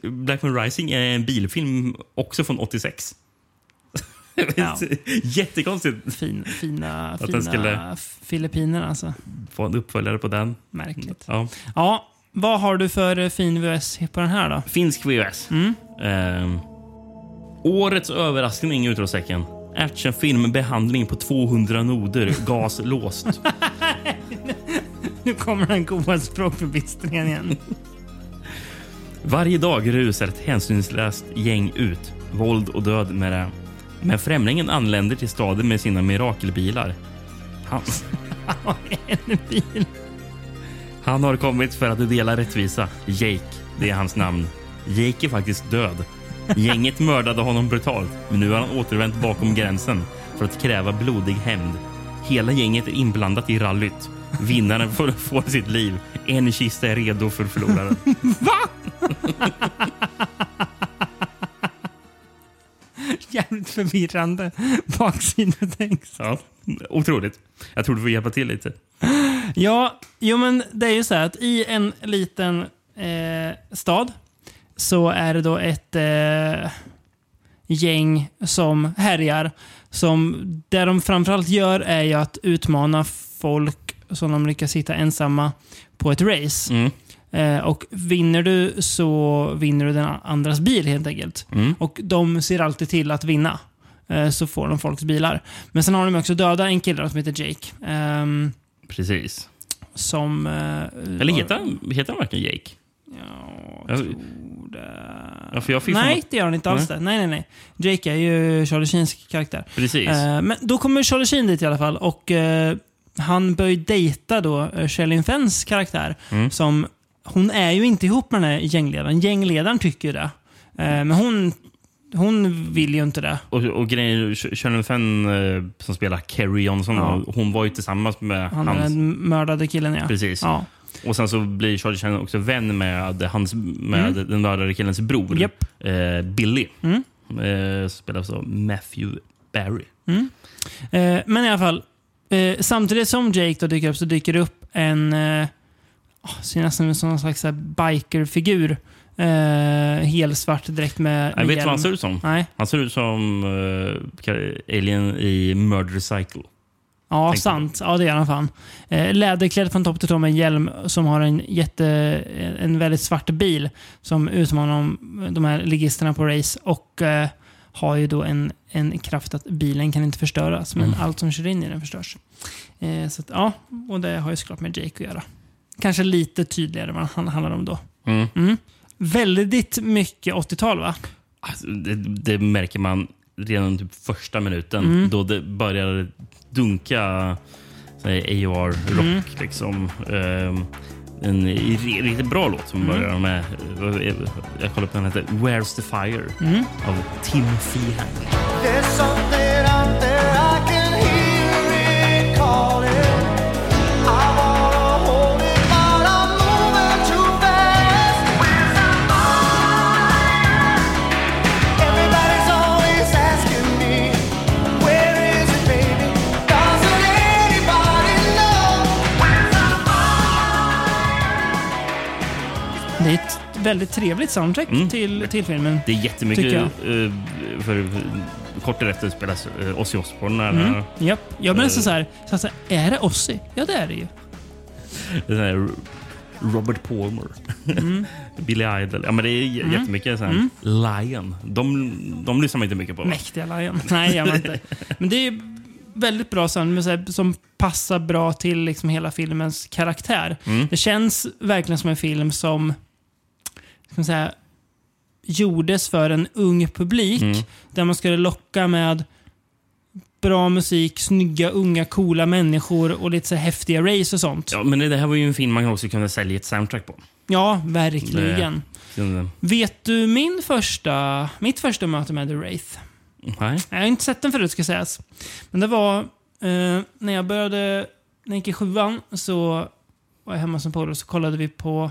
Black Moon Rising är en bilfilm också från 86. Ja. Jättekonstigt Fin, fina, Att fina skulle- Filippinerna alltså. få en uppföljare på den. Märkligt. Ja. Ja, vad har du för eh, fin VHS på den här då? Finsk VHS. Mm. Ehm, årets överraskning i utrustsäcken. Actionfilm med behandling på 200 noder, gas låst. Nu kommer den goda språkförbistringen igen. Varje dag rusar ett hänsynslöst gäng ut. Våld och död med det. Men främlingen anländer till staden med sina mirakelbilar. Han, En bil. han har kommit för att dela rättvisa. Jake, det är hans namn. Jake är faktiskt död. Gänget mördade honom brutalt, men nu har han återvänt bakom gränsen för att kräva blodig hämnd. Hela gänget är inblandat i rallyt. Vinnaren får, får sitt liv. En kista är redo för förloraren. Jävligt förvirrande baksidetänk. Ja, otroligt. Jag tror du får hjälpa till lite. Ja, jo men det är ju så här att i en liten eh, stad så är det då ett eh, gäng som härjar. Som, det de framförallt gör är ju att utmana folk som de lyckas hitta ensamma på ett race. Mm. Eh, och vinner du så vinner du den andras bil helt enkelt. Mm. Och de ser alltid till att vinna. Eh, så får de folks bilar. Men sen har de också döda en kille som heter Jake. Ehm, Precis. som... eh, Eller heter han, heter han verkligen Jake? Ja, Jag- tror det. Ja, för jag fick Nej, det gör han inte alls det. Nej, nej, nej. Jake är ju Charlie Sheens karaktär. Precis. Men då kommer Charlie Sheen dit i alla fall och han börjar dejta då Sherilyn Fenns karaktär. Mm. Som, hon är ju inte ihop med den här gängledaren. Gängledaren tycker ju det. Eh, men hon, hon vill ju inte det. Och, och grejen Shirley Fenn eh, som spelar Kerry Johnson, Ja. hon var ju tillsammans med Han hans... den mördade killen ja. Precis. Ja. Och sen så blir Charlie Chan också vän med, hans, med den mördade killens bror, Mm. Japp. eh, Billy. Mm. Eh, spelas av Matthew Barry. Eh, men i alla fall, eh, samtidigt som Jake då dyker upp så dyker det upp en, eh, oh, ser nästan ut som någon slags bikerfigur. Eh, helsvart dräkt med, Jag med vet vad han ser ut som. Nej. Han ser ut som eh, Alien i Murder Cycle. Ja, Tänkte sant. Ja, det är han fan. Eh, läderklädd från topp till tå med en hjälm som har en jätte, en väldigt svart bil som utmanar de, här ligisterna på race och eh, har ju då en, en kraft att bilen kan inte förstöras, men allt som kör in i den förstörs. Eh, så att, ja, och det har ju såklart med Jake att göra. Kanske lite tydligare vad han handlar om då. Mm. Väldigt mycket 80-tal va? Alltså, det, det märker man redan typ första minuten Mm. då det börjar dunka AOR-rock. Mm. Liksom. Ehm, en ri- riktigt bra låt som Mm. börjar med... Jag kollade på den heter Where's the Fire Mm. av Timothy Hand. Väldigt trevligt soundtrack till, till filmen. Det är jättemycket... Eh, för kort därefter spelas uh, Ozzy Osbourne. Mm. Japp. Jag blir nästan Eh. så här, så här, är det Ozzy? Ja, det är det ju. Den här Robert Palmer. Mm. Billy Idol. Ja, men det är j- jättemycket så här, Lion. De, de lyssnar man inte mycket på. va? Mäktiga Lion. Nej, jag inte. Men det är väldigt bra sound här, som passar bra till liksom hela filmens karaktär. Mm. Det känns verkligen som en film som ska man säga, gjordes för en ung publik. Mm. Där man skulle locka med bra musik, snygga, unga, coola människor och lite så häftiga race och sånt. Ja, men det här var ju en film man också kunde sälja ett soundtrack på. Ja, verkligen. Det- Vet du min första, mitt första möte med The Wraith? Nej. Jag har inte sett den förut ska sägas. Men det var eh, när jag började, när jag gick i sjuan så var jag hemma som polare och så kollade vi på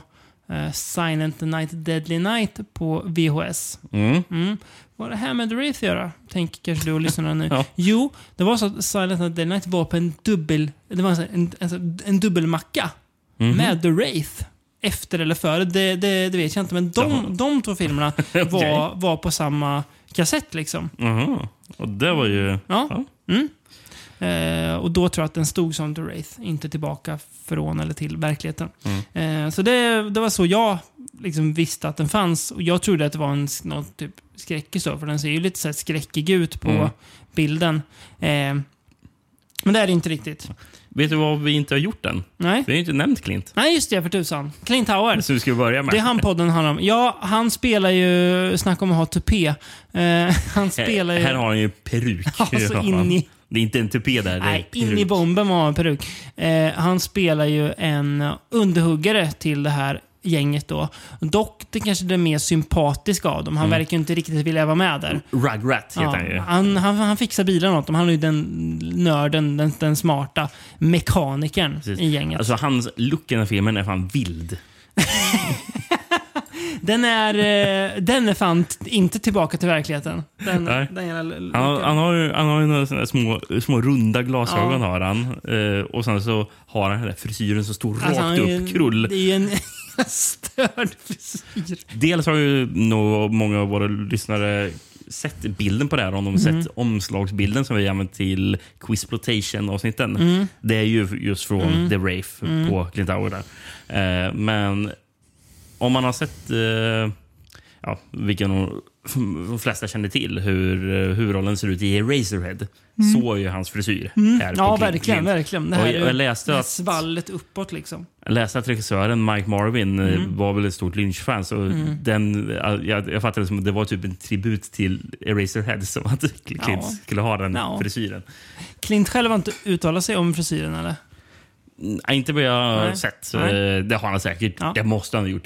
eh, Silent Night Deadly Night på VHS. Mm. Mm. Vad har det här med The Wraith att göra? Tänker kanske du och lyssnarna nu. Ja. Jo, det var så att Silent Night Deadly Night var på en dubbel, det var en, här- en, en, en dubbelmacka Mhm. med The Wraith. Efter eller före, det, det, det vet jag inte. Men Jaha. de, de två filmerna var, var på samma kassett liksom. Jaha. Och det var ju... Ja. Mm. Eh, och då tror jag att den stod som The Wraith, inte tillbaka från eller till verkligheten. Eh, så det, det var så jag liksom visste att den fanns. Och jag trodde att det var en någon typ skräckis då, för den ser ju lite så här skräckig ut på Mm. bilden. Eh, Men det är det inte riktigt. Vet du vad vi inte har gjort än? Nej. Vi har ju inte nämnt Clint. Nej, just det, för tusan. Clint Howard. Så vi börja med. Det är han podden handlar om. Ja, han spelar ju... Snacka om att ha tupé. Eh, han spelar ju... Här har han ju peruk. Ja. in i- Det är inte en tupé där. Nej, in i bomben var han peruk. Eh, han spelar ju en underhuggare till det här gänget då. Dock det kanske det mer sympatiska av dem. Han Mm. verkar inte riktigt vilja vara med där. Rugrat heter Ja, han ju. han, han, han fixar bilarna åt dem. Han är ju den nörden, den, den smarta mekanikern Precis. i gänget. Alltså hans look i den här filmen är fan vild. den, är, eh, den är fan inte tillbaka till verkligheten. Den, Nej. den Han, han har ju, han har ju några här små, små runda glasögon Ja. har han. Eh, och sen så har han den där frisyren som står Alltså, rakt upp, en- krull. Det är en störd frisyr. Dels har ju nog många av våra lyssnare sett bilden på det här. Om de har Mm. sett omslagsbilden som vi använt till Quizploitation-avsnitten. Mm. Det är ju just från Mm. The Wraith Mm. på Clint Howard. Där. Eh, men om man har sett eh, ja, vilken de flesta känner till, hur eh, huvudrollen ser ut i Eraserhead, Mm. så är ju hans frisyr. Mm. här Ja, verkligen. verkligen. Det här Och är jag, jag läste att svallet uppåt liksom. jag läste att regissören Mike Marvin eh, Mm. var väl ett stort Lynch-fan. Så Mm. den, jag, jag fattade det som att det var typ en tribut till Eraserhead som att Clint Ja. skulle ha den Ja. frisyren. Clint själv har inte uttalat sig om frisyren eller? Nej, inte vad jag har sett. Nej. Eh, Det har han säkert. Ja. Det måste han ha gjort.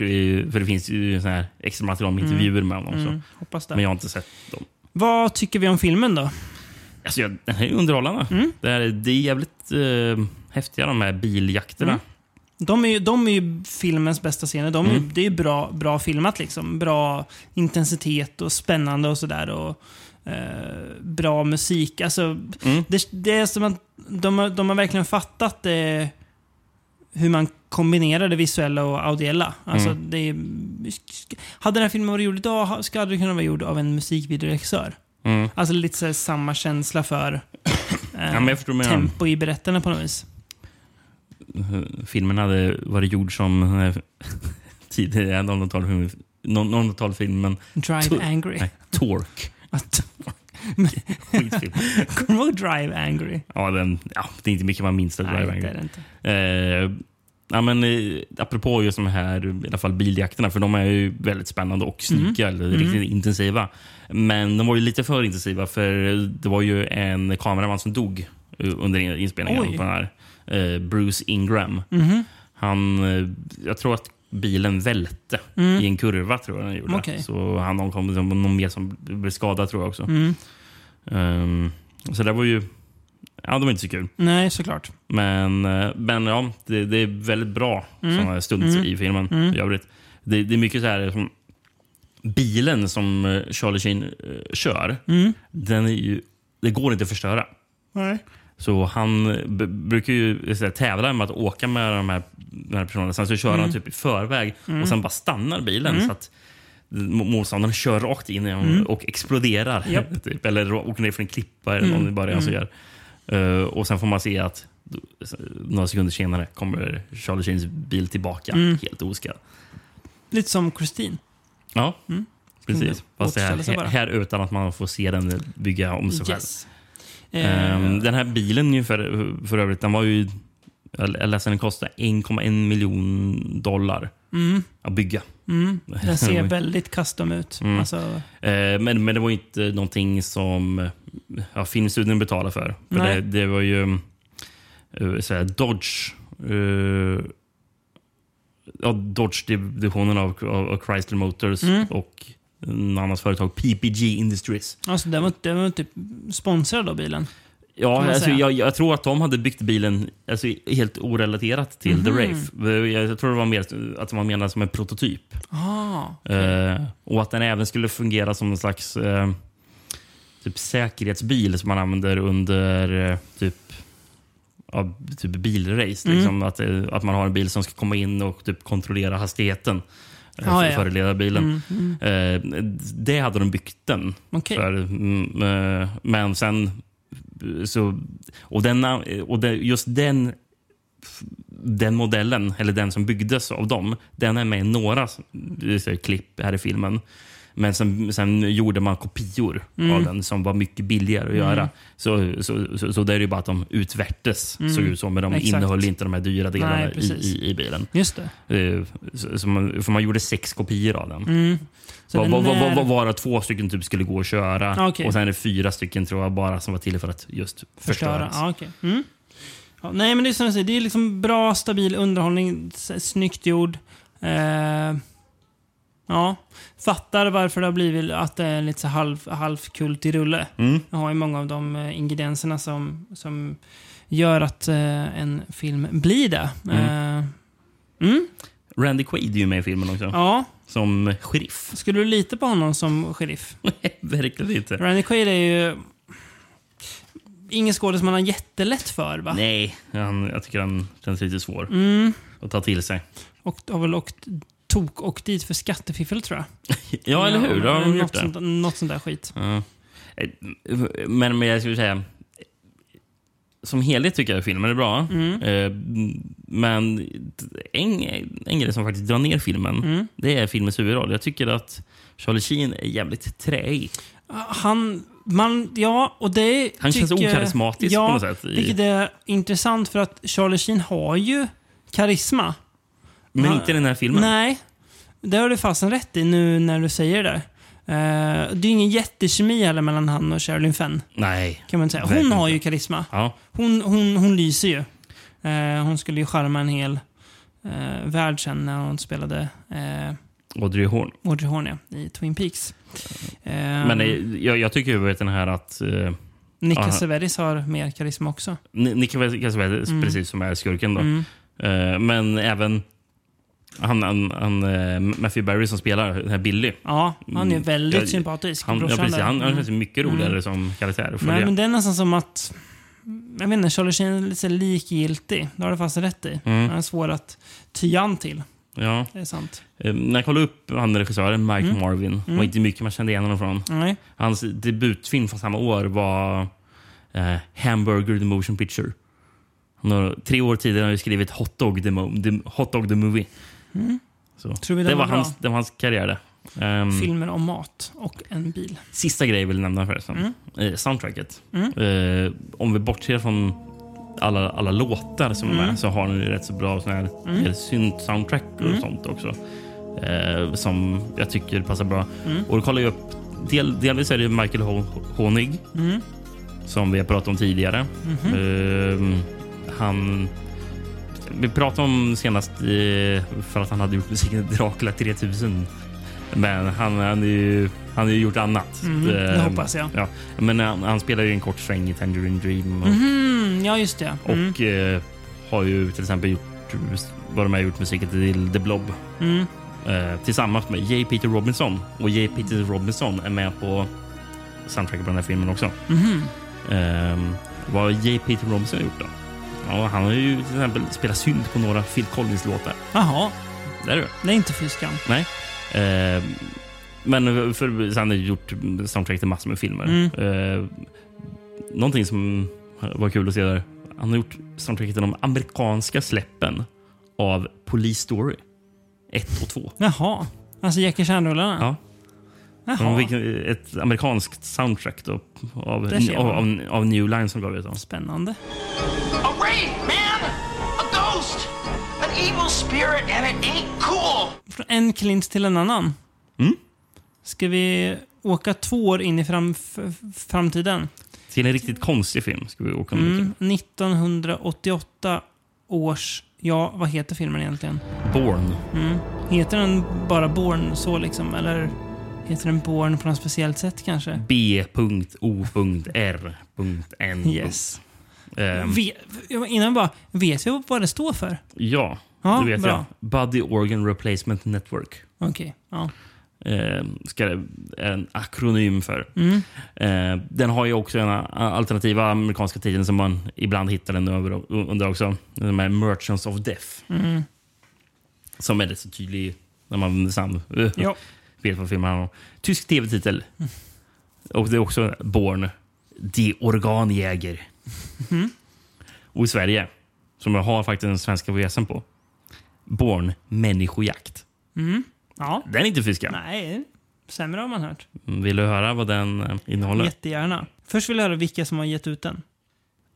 För det finns ju sån här extra material med intervjuer med honom. Mm, hoppas det. Men jag har inte sett dem. Vad tycker vi om filmen då? Alltså, jag, den här är underhållande. Mm. Det, är, det är jävligt eh, häftiga de här biljakterna. Mm. De är, ju, de är ju filmens bästa scener. De är, Mm. Det är ju bra, bra filmat. liksom. Bra intensitet och spännande och sådär. Och, eh, bra musik. Alltså, Mm. det, det är som att de, de har verkligen fattat det, hur man kombinerar det visuella och audiella. Alltså, Mm. det är, hade den här filmen varit gjord idag skulle den kunna vara gjord av en musikvideoregissör. Mm. Alltså lite så samma känsla för eh, menar. tempo i berättandet på något vis. Filmen hade varit gjord som eh, tidigare 00-talfilm. 00-talfilmen Drive To- Angry. Nej, Torque. Skitfilm. Kommer du ihåg Drive Angry? Ja, den, ja, det är inte mycket man minns. av Nej, Drive det Angry. är det inte. Eh, ja, men, eh, apropå just de här i alla fall biljakterna, för de är ju väldigt spännande och snygga, eller Mm. riktigt intensiva. Men de var ju lite för intensiva, för det var ju en kameraman som dog eh, under in- inspelningen Oj. på den här. Eh, Bruce Ingram. Mhm. Han, eh, jag tror att bilen välte Mm. i en kurva. tror jag den gjorde. Okej. Så han omkom, någon mer som blev skadad tror jag också. Mm. Ehm, så det var ju... Ja, det var inte så kul. Nej, såklart. Men, eh, men ja, det, det är väldigt bra Mm. här stunts Mm. i filmen Mm. i övrigt. Det, det är mycket så här som bilen som eh, Charlie Sheen eh, kör. Mm. Den är ju, det går inte att förstöra. Nej. Så han brukar ju här, tävla med att åka med de här, de här personerna. Sen så kör Mm. han typ i förväg Mm. och sen bara stannar bilen. Mm. så att mo- motståndaren kör rakt in i honom Mm. och exploderar. Japp. typ. Eller åker ner för en klippa eller Mm. någon i början. Så Mm. gör. Eh, och sen får man se att några sekunder senare kommer Charlie Sheens bil tillbaka helt oskadd. Lite som Christine. Ja, precis. Fast här, bara. här utan att man får se den bygga om sig själv. Yes. Eh, Ehm, den här bilen ju för, för övrigt, den var ju... Jag läste den kostade 1,1 miljon dollar Mm. att bygga. Mm. Den ser väldigt custom ut. Mm. Alltså, Eh, men, men det var inte någonting som eh, ja, filmstudion betalade för. för det, det var ju uh, så här, Dodge... eh, ja, Dodge-divisionen av, av, av Chrysler Motors Mm. och annat företag, PPG Industries. alltså den var, den var typ sponsrad av bilen. Ja, alltså, jag, jag tror att de hade byggt bilen alltså, helt orelaterat till The Mhm. Wraith. Jag, tror det var mer att man menade som en prototyp. Ah, Eh, och att den även skulle fungera som en slags eh, typ säkerhetsbil som man använder under eh, typ, ja, typ bilrace. Mm. Liksom, att, eh, att man har en bil som ska komma in och typ kontrollera hastigheten. Eh, Ah, ja. för att leda bilen. Mm, Eh, det hade de byggt den Okej. för. Mm, eh, men sen... eh, Så, och den, eh, och just den, den modellen, eller den som byggdes av dem, den är med i några eh, så här klipp här i filmen. Men sen, sen gjorde man kopior Mm. av den som var mycket billigare att göra. Så, så, så, så det är ju bara att de utvärtes, såg ut så, men de Mm. Exakt. innehöll inte de här dyra delarna Nej, i, i, i bilen. Just det. Eh, Så, man, för man gjorde sex kopior av den. Mm. Var, den är- var, vara två stycken typ skulle gå att köra. Ah, okej. Och sen är det fyra stycken tror jag bara som var till för att just Förstöra. förstöras. Ja, okej. mm. ja, nej, men det är som jag säger. Det är liksom bra, stabil underhållning. Snyggt gjord. Eh, ja. Fattar varför det har blivit att det är lite så halv, halvkult i rulle. Mm. Jag har ju många av de eh, ingredienserna som, som gör att eh, en film blir det. Eh, mm. Randy Quaid är ju med i filmen också. Ja. Som sheriff. Skulle du lita på honom som sheriff? Verkligen inte. Randy Quaid är ju ingen skådis man har jättelätt för, va? Nej, han, jag tycker han känns lite svår Mm. att ta till sig. Och har väl åkt, tok och dit för skattefiffel, tror jag. Ja, eller hur? De något, sånt, något sånt där skit. Ja. Men, men jag skulle säga... Som helhet tycker jag filmen är bra. Mm. Eh, Men en, en grej som faktiskt drar ner filmen, Mm. det är filmens huvudroll. Jag tycker att Charlie Sheen är jävligt träig. Han, man, ja, och det Han känns tycker- okarismatisk ja, på något sätt Vilket är intressant för att Charlie Sheen har ju karisma. Men Han- inte i den här filmen. Nej, det har du fasen rätt i nu när du säger det. Eh, det är ingen jättekemi heller mellan han och Sherilyn Fenn. Nej. Kan man säga. Hon Verkligen har ju karisma. Ja. Hon, hon, hon lyser ju. Eh, hon skulle ju charma en hel eh, värld sen när hon spelade Audrey Horn. Audrey Horn ja, i Twin Peaks. Men jag, jag tycker ju den här att... Uh, Nick Cassavetes har mer karisma också. Nick Cassavetes, Mm. precis som är skurken då. Mm. Men även han, han, han, eh, Matthew Barry som spelar den här Billy. Ja, han är Mm. väldigt Jag- sympatisk. Han, ja, brorsan precis, där. han, han Mm. känns mycket roligare Mm. som karaktär Nej, men det är nästan som att... Jag vet inte, Charlie Sheen är lite likgiltig. Det har du fast rätt i. Mm. Han är svår att ty an till. Ja. Det är sant. Eh, när jag kollade upp han regissören, Mike Mm. Marvin, Mm. var inte mycket man kände igen honom från. Nej. Hans debutfilm från samma år var eh, Hamburger the Motion Picture. Har, tre år tidigare har han skrivit Hot Dog the, Mo- the, Hot Dog the Movie. Mm. Så. Tror vi det, var var hans, det var hans karriär det. Ehm, Filmer om mat och en bil. Sista grej jag vill nämna förresten. Mm. Eh, soundtracket. Mm. Eh, om vi bortser från alla, alla låtar som är Mm. med så har den rätt så bra sån här Mm. synt-soundtrack och Mm. sånt också. Eh, som jag tycker passar bra. Mm. Och då kollar jag upp, del, delvis är det Michael Ho- Honig Mm. som vi har pratat om tidigare. Mhm. Eh, han... Vi pratade om senast eh, för att han hade gjort musiken Dracula 3000. Men han, han, är ju, han har ju gjort annat. Mm, det Eh, hoppas jag. Ja. Men han, han spelar ju en kort sväng i Tangerine Dream. Och, Mhm, ja, just det. Mm. och eh, har ju till exempel gjort, varit med och gjort musiken till The Blob. Mm. Eh, tillsammans med J. Peter Robinson. Och J. Peter Robinson är med på soundtracket på den här filmen också. Ehm, vad har J. Peter Robinson gjort då? Ja, han har ju till exempel spelat synt på några Phil Collins-låtar. Jaha, Där är du. det är inte fy skam. Nej. Ehm, men för, han har gjort soundtrack till massor med filmer. Mm. Ehm, någonting som var kul att se där. Han har gjort soundtracket till de amerikanska släppen av Police Story 1 och 2. Jaha. Alltså Jackie Chan-rullarna? Ja. Jaha. ett amerikanskt soundtrack då, av, av, av, av New Line som gav ut dem. Spännande. Man! A ghost! An evil spirit, and it ain't cool! Från en klint till en annan. Mm. Ska vi åka två år in i fram, framtiden? Till en riktigt konstig film ska vi åka mm. Mm, 1988 års... Ja, vad heter filmen egentligen? Born. Mm. Heter den bara Born så liksom? Eller heter den Born på något speciellt sätt kanske? B.O.R.N. Yes. Ehm, Ve- innan bara, vet vi vad det står för? ja, Ja, det vet bra. jag. Body Organ Replacement Network. Okej, ja. Ehm, ska det, en akronym för. Mm. Ehm, den har ju också en alternativa amerikanska titeln som man ibland hittar den under också. Den är Merchants of Death. Mm. Som är rätt så tydlig när man sam, uh, Ja. vet vad filmen handlar om. Tysk tv-titel. Och det är också Born. De organjäger. Mhm. Och i Sverige, som jag har faktiskt den svenska VSen på. Born människojakt. Mm. Ja. Den är inte fiskad. Nej, Sämre har man hört. Vill du höra vad den eh, innehåller? Jättegärna. Först vill jag höra vilka som har gett ut den.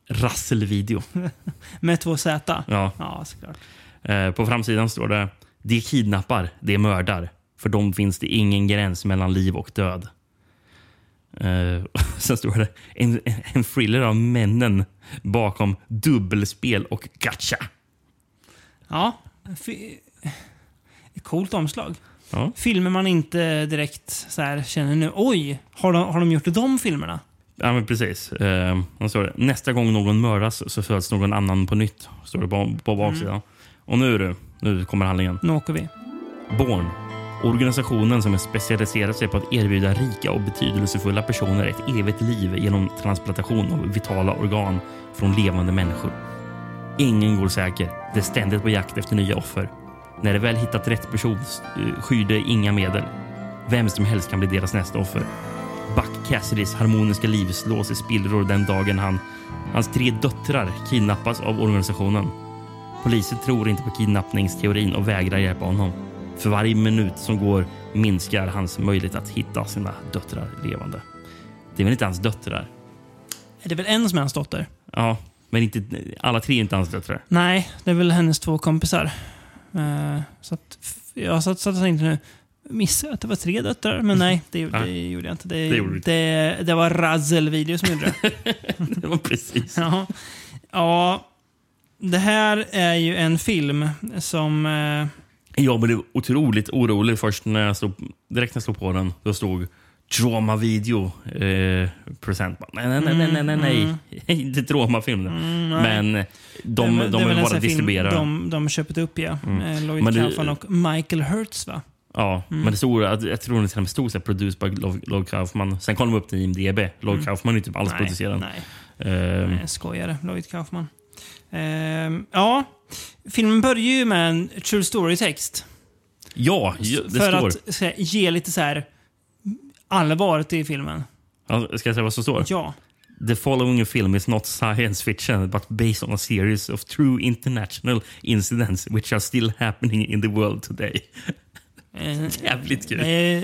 Rasselvideo. Med två Z. Ja. Ja, såklart. Eh, På framsidan står det De kidnappar, de mördar. För dem finns det ingen gräns mellan liv och död. Eh, sen står det en, en thriller av männen bakom dubbelspel och gacha. Ja. Coolt omslag. Ja. Filmer man inte direkt så här känner nu, oj, har de, har de gjort de filmerna? Ja, men precis. Eh, står det, Nästa gång någon mördas så föds någon annan på nytt. Står det på, på baksidan. Och nu du, nu kommer handlingen. Nu åker vi. Born. Organisationen som är specialiserat sig på att erbjuda rika och betydelsefulla personer ett evigt liv genom transplantation av vitala organ från levande människor. Ingen går säker. Det är ständigt på jakt efter nya offer. När de väl hittat rätt person eh, skyr det inga medel. Vem som helst kan bli deras nästa offer. Buck Cassidys harmoniska liv slås i spillror den dagen han, hans tre döttrar kidnappas av organisationen. Polisen tror inte på kidnappningsteorin och vägrar hjälpa honom. För varje minut som går minskar hans möjlighet att hitta sina döttrar levande. Det är väl inte hans döttrar? Är det väl en som är hans dotter? Ja, men inte, alla tre är inte hans döttrar. Nej, det är väl hennes två kompisar. Eh, så att, jag satt, satt och tänkte nu, missade jag att det var tre döttrar? Men nej, det, gjorde- det Nej. gjorde jag inte. Det, Det gjorde det, det var Razzle Video som gjorde det. det var precis. Ja. ja, det här är ju en film som... eh, Jag blev otroligt orolig först när jag slog, direkt när jag slog på den. Då stod Drama video eh, present. Nej, nej, nej, nej, nej, nej, nej. inte dramafilm. Mm, nej. Men de, det de det vill bara film distribuera. De, de köpte upp, ja. Mm. Eh, Lloyd Men Kaufman och Michael Hertz, va? Ja, Mm. men det stod, jag tror det till och med stod så här, produced by Lloyd Kaufman. Sen kom de upp till IMDB. Lloyd Mm. Kaufman är ju typ alls Nej, producerad. nej. Ehm, Nej, skojare. Lloyd Kaufman. Ehm, ja, filmen börjar ju med en true story-text. ja, det för står. att här, ge lite så här allvar till filmen. Ja, ska jag säga vad som står? Ja. The following film is not science fiction but based on a series of true international incidents which are still happening in the world today. Eh, Jävligt kul. Eh,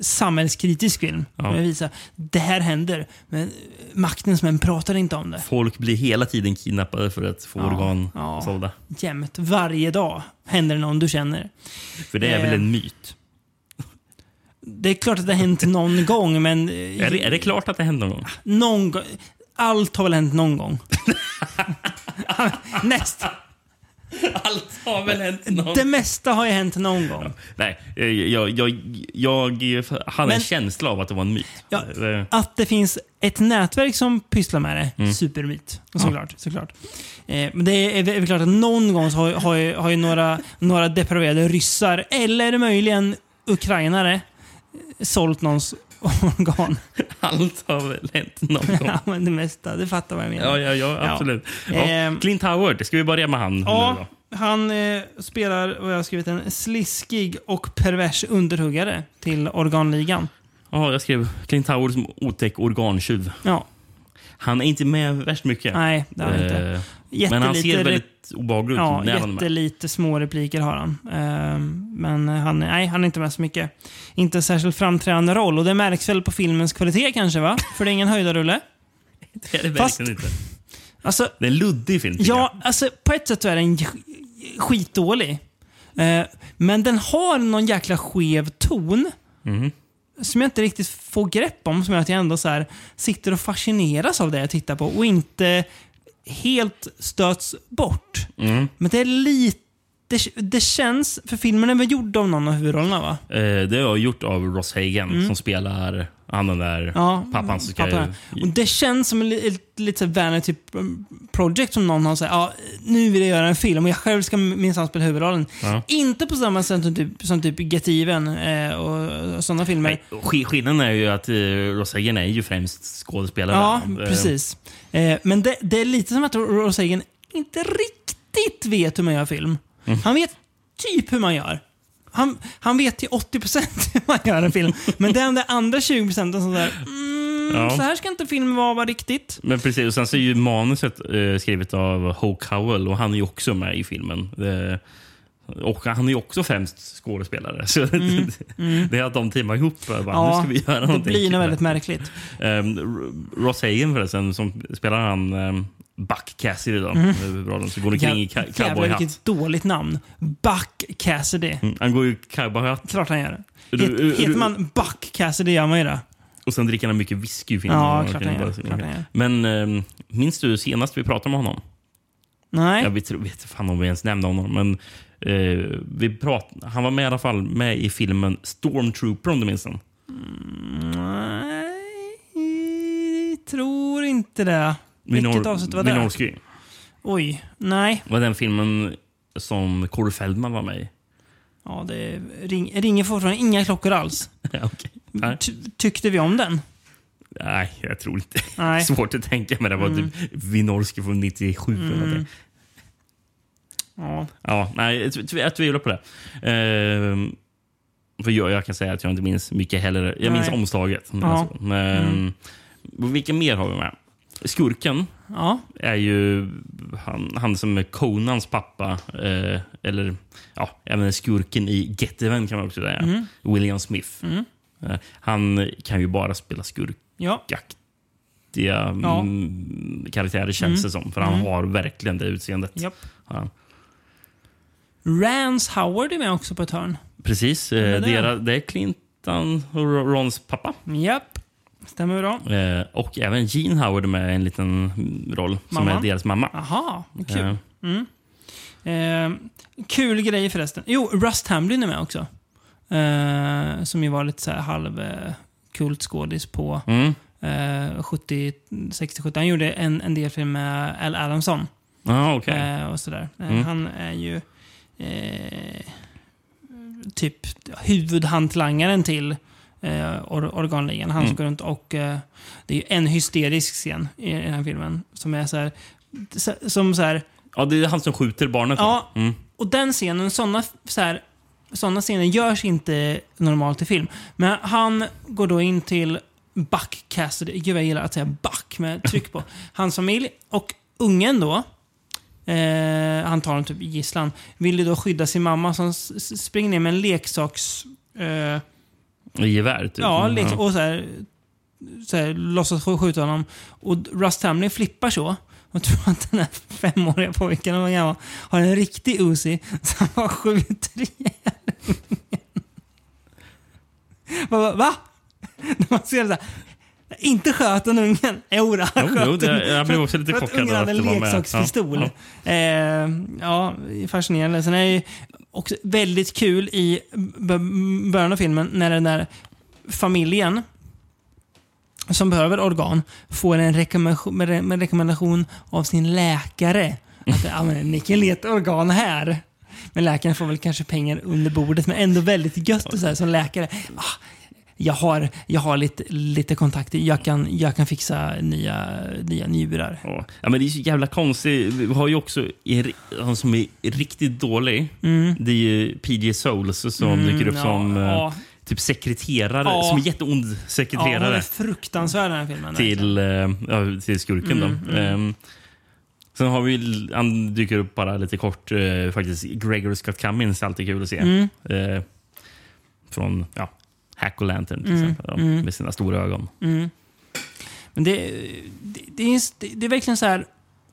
samhällskritisk film. Ja. Visa, det här händer, men maktens män pratar inte om det. Folk blir hela tiden kidnappade för att få Ja, organ ja. sålda. Jämt, varje dag händer det någon du känner. För det är väl Eh, en myt? Det är klart att det har hänt någon gång, men... eh, Är det, är det klart att det händer någon gång? Någon gång. Allt har väl hänt någon gång? Näst. Allt har väl hänt någon Det mesta har ju hänt någon gång. Nej, eh, jag, jag, jag, hade en känsla av att det var en myt. Ja, Eh, att det finns ett nätverk som pysslar med det, Mm. supermyt. Såklart. såklart. Eh, men det är, väl- är klart att någon gång har, har, ju- har ju några, några depraverade ryssar, eller möjligen ukrainare, sålt någons organ. Allt har väl hänt någon gång. ja, men det mesta. Du fattar vad jag menar. Ja, ja, ja absolut. Ja. Ehm, Clint Howard, ska vi börja med han? Ja, han eh, spelar, vad jag har skrivit, en sliskig och pervers underhuggare till organligan. Ja, jag skrev Clint Howard som otäck organtjuv. Ja. Han är inte med värst mycket. Nej, det har han inte. Eh, Men han ser Jättelite väldigt obehaglig ut Ja, jättelite små repliker har han. Ehm, men han, nej, han är inte med så mycket. Inte särskilt framträdande roll och det märks väl på filmens kvalitet kanske, va? För det är ingen höjdarrulle. Det är det Fast- verkligen inte. Alltså, Det är en luddig film. ja, alltså på ett sätt så är den sk- skitdålig. Eh, men den har någon jäkla skev ton. jag. Mhm. som jag inte riktigt får grepp om, som gör att jag ändå så här, sitter och fascineras av det jag tittar på och inte helt stöts bort. Mm. Men det är lite... Det, det känns... För filmen är väl gjord av någon av huvudrollerna, va? Eh, det jag gjort av Ross Hagen som spelar han den där Mm. Ja, pappan som ska... pappa. Och det känns som ett li- lite vanity project som någon har sagt, ja, nu vill jag göra en film och jag själv ska minsann spela huvudrollen. Ja. Inte på samma sätt som typ, som typ Get Even eh, och, sådana filmer. Nej, sk- Skillnaden är ju att eh, Ross Hagen är ju främst skådespelare. Ja, Eh, precis. Eh, men det, det är lite som att Ross Hagen inte riktigt vet hur man gör film. Mm. Han vet typ hur man gör. Han, han vet till 80% hur man gör en film. Men det är de där andra 20% som där, mm, Ja. så här ska inte filmen vara, riktigt. Men precis, och sen så är ju manuset eh, skrivet av Hoke Howell och han är ju också med i filmen. Det, Och han är ju också främst skådespelare. Så det är att de teamar ihop. Bara, nu Ja, ska vi göra det någonting blir nog väldigt märkligt. R- Ross Hagen förresten, som spelar han um, Buck Cassidy då. huvudrollen, Så går omkring i ka- Jävlar cowboyhatt. vilket dåligt namn. Buck Cassidy. Mm, Han går i cowboyhatt Klart han gör det. Het, heter man Buck Cassidy gör man ju det. och sen dricker han mycket whisky. Ja, klart han gör, klart han gör. Men ehm, minns du senast vi pratade med honom? Nej. Jag vet, vet fan om vi ens nämnde honom. Men eh, vi prat, han var med i alla fall med i filmen Stormtrooper om du minns den. Nej, tror inte det. Vilket Minor- avsnitt var det? Minorski. Oj, nej. Var den filmen som Corey Feldman var med i. Ja, det ring, ringer fortfarande inga klockor alls. Nej. Ty, tyckte vi om den? Nej, jag tror inte. Nej. Mm. Svårt att tänka mig. Det var typ Vinorski från 97 eller någonting. Ja. Ja, nej, jag tv- jag tvivlar på det. Ehm, för jag, jag kan säga att jag inte minns mycket heller. Jag minns Nej. omslaget. Ja. Mm. Alltså. Men, Vilken mer har vi med? Skurken Ja. är ju han, han som är Conans pappa. Eh, eller ja, även skurken i Get Even kan man också säga. Mm. William Smith. Eh, han kan ju bara spela Ja. skurkaktiga mm, karaktärer känns det som. För han har verkligen det utseendet. Japp. Ja. Rance Howard är med också på ett hörn. Precis. Eh, det? det är Clinton och Rons pappa. Japp. Stämmer bra. Eh, och även Gene Howard med en liten roll som Mamma? är deras mamma. Aha, kul. Eh, Eh, kul grej förresten. Jo, Rust Hamlin är med också. Eh, som ju var lite så här halv eh, kultskådis på mm. eh, 70, 60, 70. Han gjorde en, en del film med Al Adamson. Ja, okej. Eh, och sådär. Mm. Han är ju typ huvudhantlangaren till eh, or organligan. Han som Mm. går runt och eh, det är ju en hysterisk scen i den här filmen som är så här, som så här Ja, det är han som skjuter barnet. Ja, Mm. och den scenen, sådana så här, såna scener görs inte normalt i film. Men han går då in till Buck Cassidy. Gud vad jag gillar att säga Buck med tryck på. Hans familj och ungen då. Eh, han tar dem typ i gisslan. Vill ju då skydda sin mamma som springer ner med en leksaks... Eh, I gevär, typ. Ja, Mm, leks- och så här, så här, låtsas sk- skjuta honom. Och Rust Hamlin flippar så. Och tror att den här femåriga pojken eller var, har en riktig Uzi. Han bara skjuter ihjäl. Va? När man ser det. Inte sköt han ungen. Jo, då, han sköt jo, det- jag blev också lite för att chockad ungen hade en leksakspistol. Ja, Eh, ja, fascinerande. Sen är ju och väldigt kul i början av filmen när den där familjen som behöver organ får en rekommendation, rekommendation av sin läkare. Att ja, men, ni kan leta organ här. Men läkaren får väl kanske pengar under bordet, men ändå väldigt gött och så här, som läkare. Ah, jag har, jag har lite, lite kontakter. Jag kan, jag kan fixa nya, nya njurar. Ja. ja, men det är så jävla konstigt. Vi har ju också han som är riktigt dålig. Det är ju PJ Souls som dyker upp ja, som eh, ja. typ sekreterare. Som är jätteond Ja, hon sekreterare är fruktansvärd den här filmen. till, ja, till skurken. Mm, då. Ehm, sen har vi, han dyker upp bara lite kort, eh, faktiskt. Gregory Scott Cummings är alltid kul att se. Mm. Eh, från ja, Hack och Lantern till Mm, exempel. Ja, Med sina stora ögon. Men det, det, det, är, det är verkligen så här.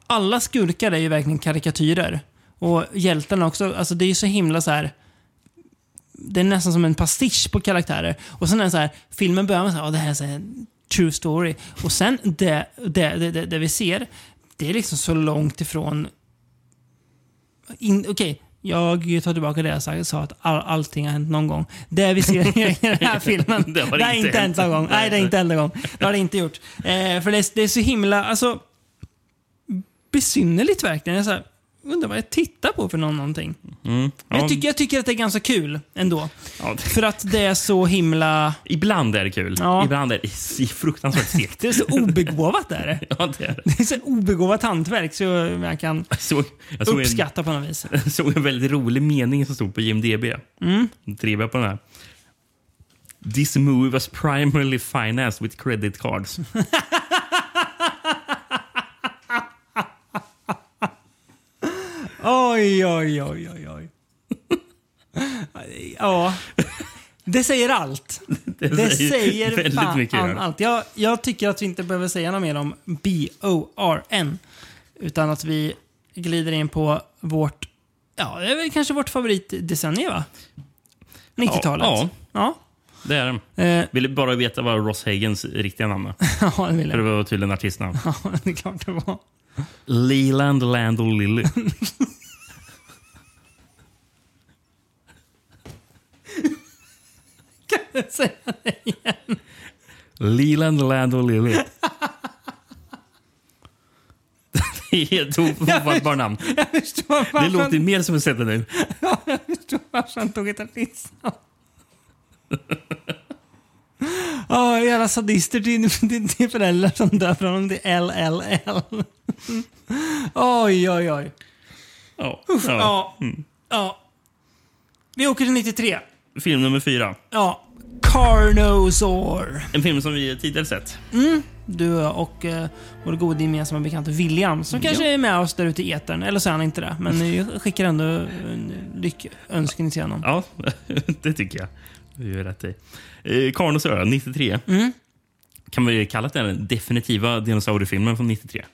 Alla skurkar är ju verkligen karikatyrer. Och hjältarna också. Alltså det är ju så himla så här. Det är nästan som en pastisch på karaktärer. Och sen är det så här, filmen börjar med så här, "Ja, det här är så här, true story. Och sen det, det, det, det, vi ser, det är liksom så långt ifrån... In, Okej, jag tar tillbaka det jag sa, sa att all, allting har hänt någon gång. Det vi ser i den här filmen, Det har det inte hänt någon gång. Nej, det har inte hänt någon gång. Det har det inte gjort. Eh, för det är, det är så himla, alltså besynnerligt verkligen. Så här, undrar vad jag tittar på för någon, någonting. Mm. Ja, jag, tycker, jag tycker att det är ganska kul ändå. ja, För att det är så himla... Ibland är det kul. Ja. Ibland är det fruktansvärt segt. Det är så obegåvat är det. ja, det är det. Det är så obegåvat hantverk så jag kan såg, jag såg, en, uppskatta på något vis. jag såg en väldigt rolig mening som stod på IMDB. Mm. Trivia på den här. This movie was primarily financed with credit cards. Oj, oj, oj, oj, oj. Ja. Det säger allt. Det, säger, väldigt fan mycket, det. allt. Jag, jag tycker att vi inte behöver säga något mer om B-O-R-N. Utan att vi glider in på vårt, ja, det är väl kanske vårt favoritdecennium va? 90-talet. Ja, ja. Det är det. Eh, Vill bara veta vad Ross Hagens riktiga namn är. ja, det vill För det jag. var tydligen artistnamn. Ja, det är klart det var. Leland Land och Lily. Kan jag säga det igen? Leland Land och Lily. Det är helt ofattbart namn. Jag förstår Det varför låter mer som en pseudonym. Ja, jag förstår varför han tog ett artistnamn. Ja, jävla sadister till, till, till föräldrar som döper honom till LLL. Oj, oj, oj. Ja. Uff, ja. ja. ja. Vi åker till 93. Film nummer fyra. Ja. Carnosaur. En film som vi tidigare sett. Du och uh, vår gode gemensamma bekant William som kanske Ja. är med oss där ute i etern. Eller så är han inte det. Men vi skickar ändå en lyckönskning till honom. Ja, det tycker jag. Det gör rätt i. Eh, Carnosaur, 93. Mm. Kan vi kalla det den definitiva dinosauriefilmen från 93?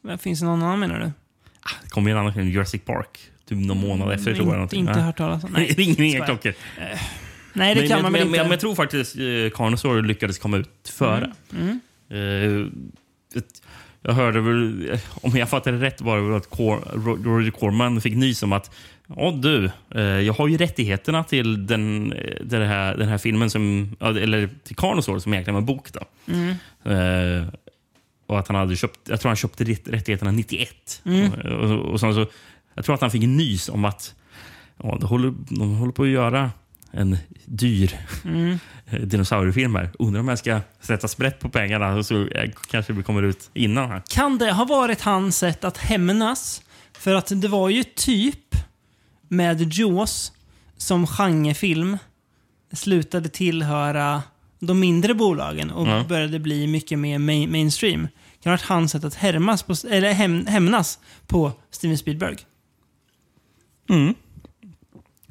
Men Finns det någon annan menar du? Det kom ju en annan film, Jurassic Park. Typ någon månad efter tror jag. inte, någonting. inte Nej. hört talas om. Nej, Ringer inga klockor. Nej, det men, kan men, man väl men, inte. men jag tror faktiskt eh, Carnosaur lyckades komma ut före. Mm. Eh, ett- jag hörde väl, eh, om jag fattade rätt var det väl att Cor, Ro- Roger Corman fick nys om att Ja du, eh, jag har ju rättigheterna till den, eh, den, här, den här filmen, som, eller till Carnosaur som egentligen var en bok. Då. Mm. Eh, och att han hade köpt, jag tror han köpte rätt- rättigheterna 91. Mm. Och, och, och så, jag tror att han fick en nys om att ja, de, håller, de håller på att göra en dyr Mm. dinosauriefilm här. Undrar om jag ska sätta sprätt på pengarna så kanske det kommer ut innan. här. Kan det ha varit hans sätt att hämnas? För att det var ju typ med Jaws som genrefilm slutade tillhöra de mindre bolagen och Ja. började bli mycket mer main, mainstream. Kan det ha varit hans sätt att härmas på, eller häm, hämnas på Steven Spielberg?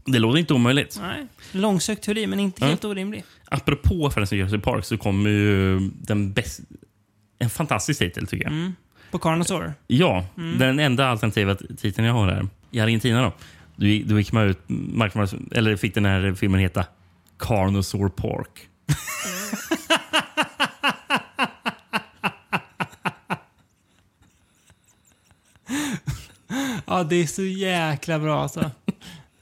Det låter inte omöjligt. Nej. Långsökt teori, men inte Ja. helt orimlig. Apropå förresten Jurassic Park så kommer ju den bäst, en fantastisk titel tycker jag. På Carnosaur. Ja, den enda alternativa titeln jag har här. I Argentina då. Då gick- man ut, eller fick den här filmen heta Carnosaur Park. Ja, det är så jäkla bra alltså.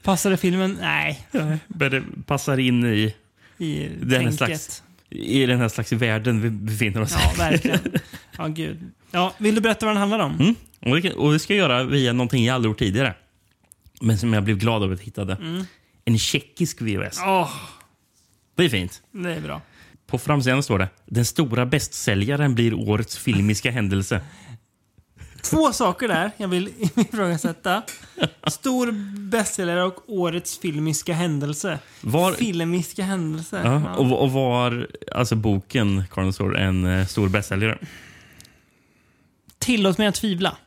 Passade filmen? Nej. Men det passar in i, I den slags, i den här slags världen vi befinner oss i. Ja, verkligen. Ja, gud. Ja, vill du berätta vad den handlar om? Mm. Och, det, kan- och det ska jag göra via någonting jag aldrig gjort tidigare. Men som jag blev glad av att jag hittade. En tjeckisk VHS. Åh, Det är fint. det är bra. På framsidan står det Den stora bästsäljaren blir årets filmiska händelse. Två saker där jag vill ifrågasätta. Stor bästsäljare och årets filmiska händelse. Var- Filmiska händelse. Ja, och, och var alltså boken Carnosaur en eh, stor bästsäljare? Tillåt mig att tvivla.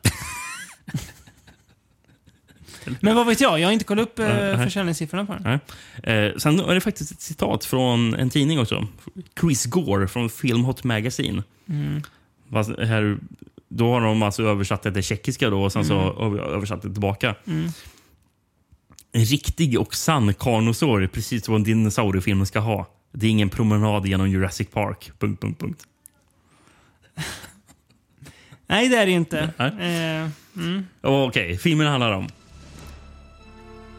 Men vad vet jag? Jag har inte kollat upp eh, försäljningssiffrorna på den. Nej. Eh, sen är det faktiskt ett citat från en tidning också. Chris Gore från Film Hot Magazine. Fast här, då har de alltså översatt det till tjeckiska då, och sen så har översatt det tillbaka. En riktig och sann karnosaur precis vad en dinosauriefilm ska ha. Det är ingen promenad genom Jurassic Park. Punkt, punkt, punkt. Nej, det är det inte. Nej. Eh, Okej, filmen handlar om...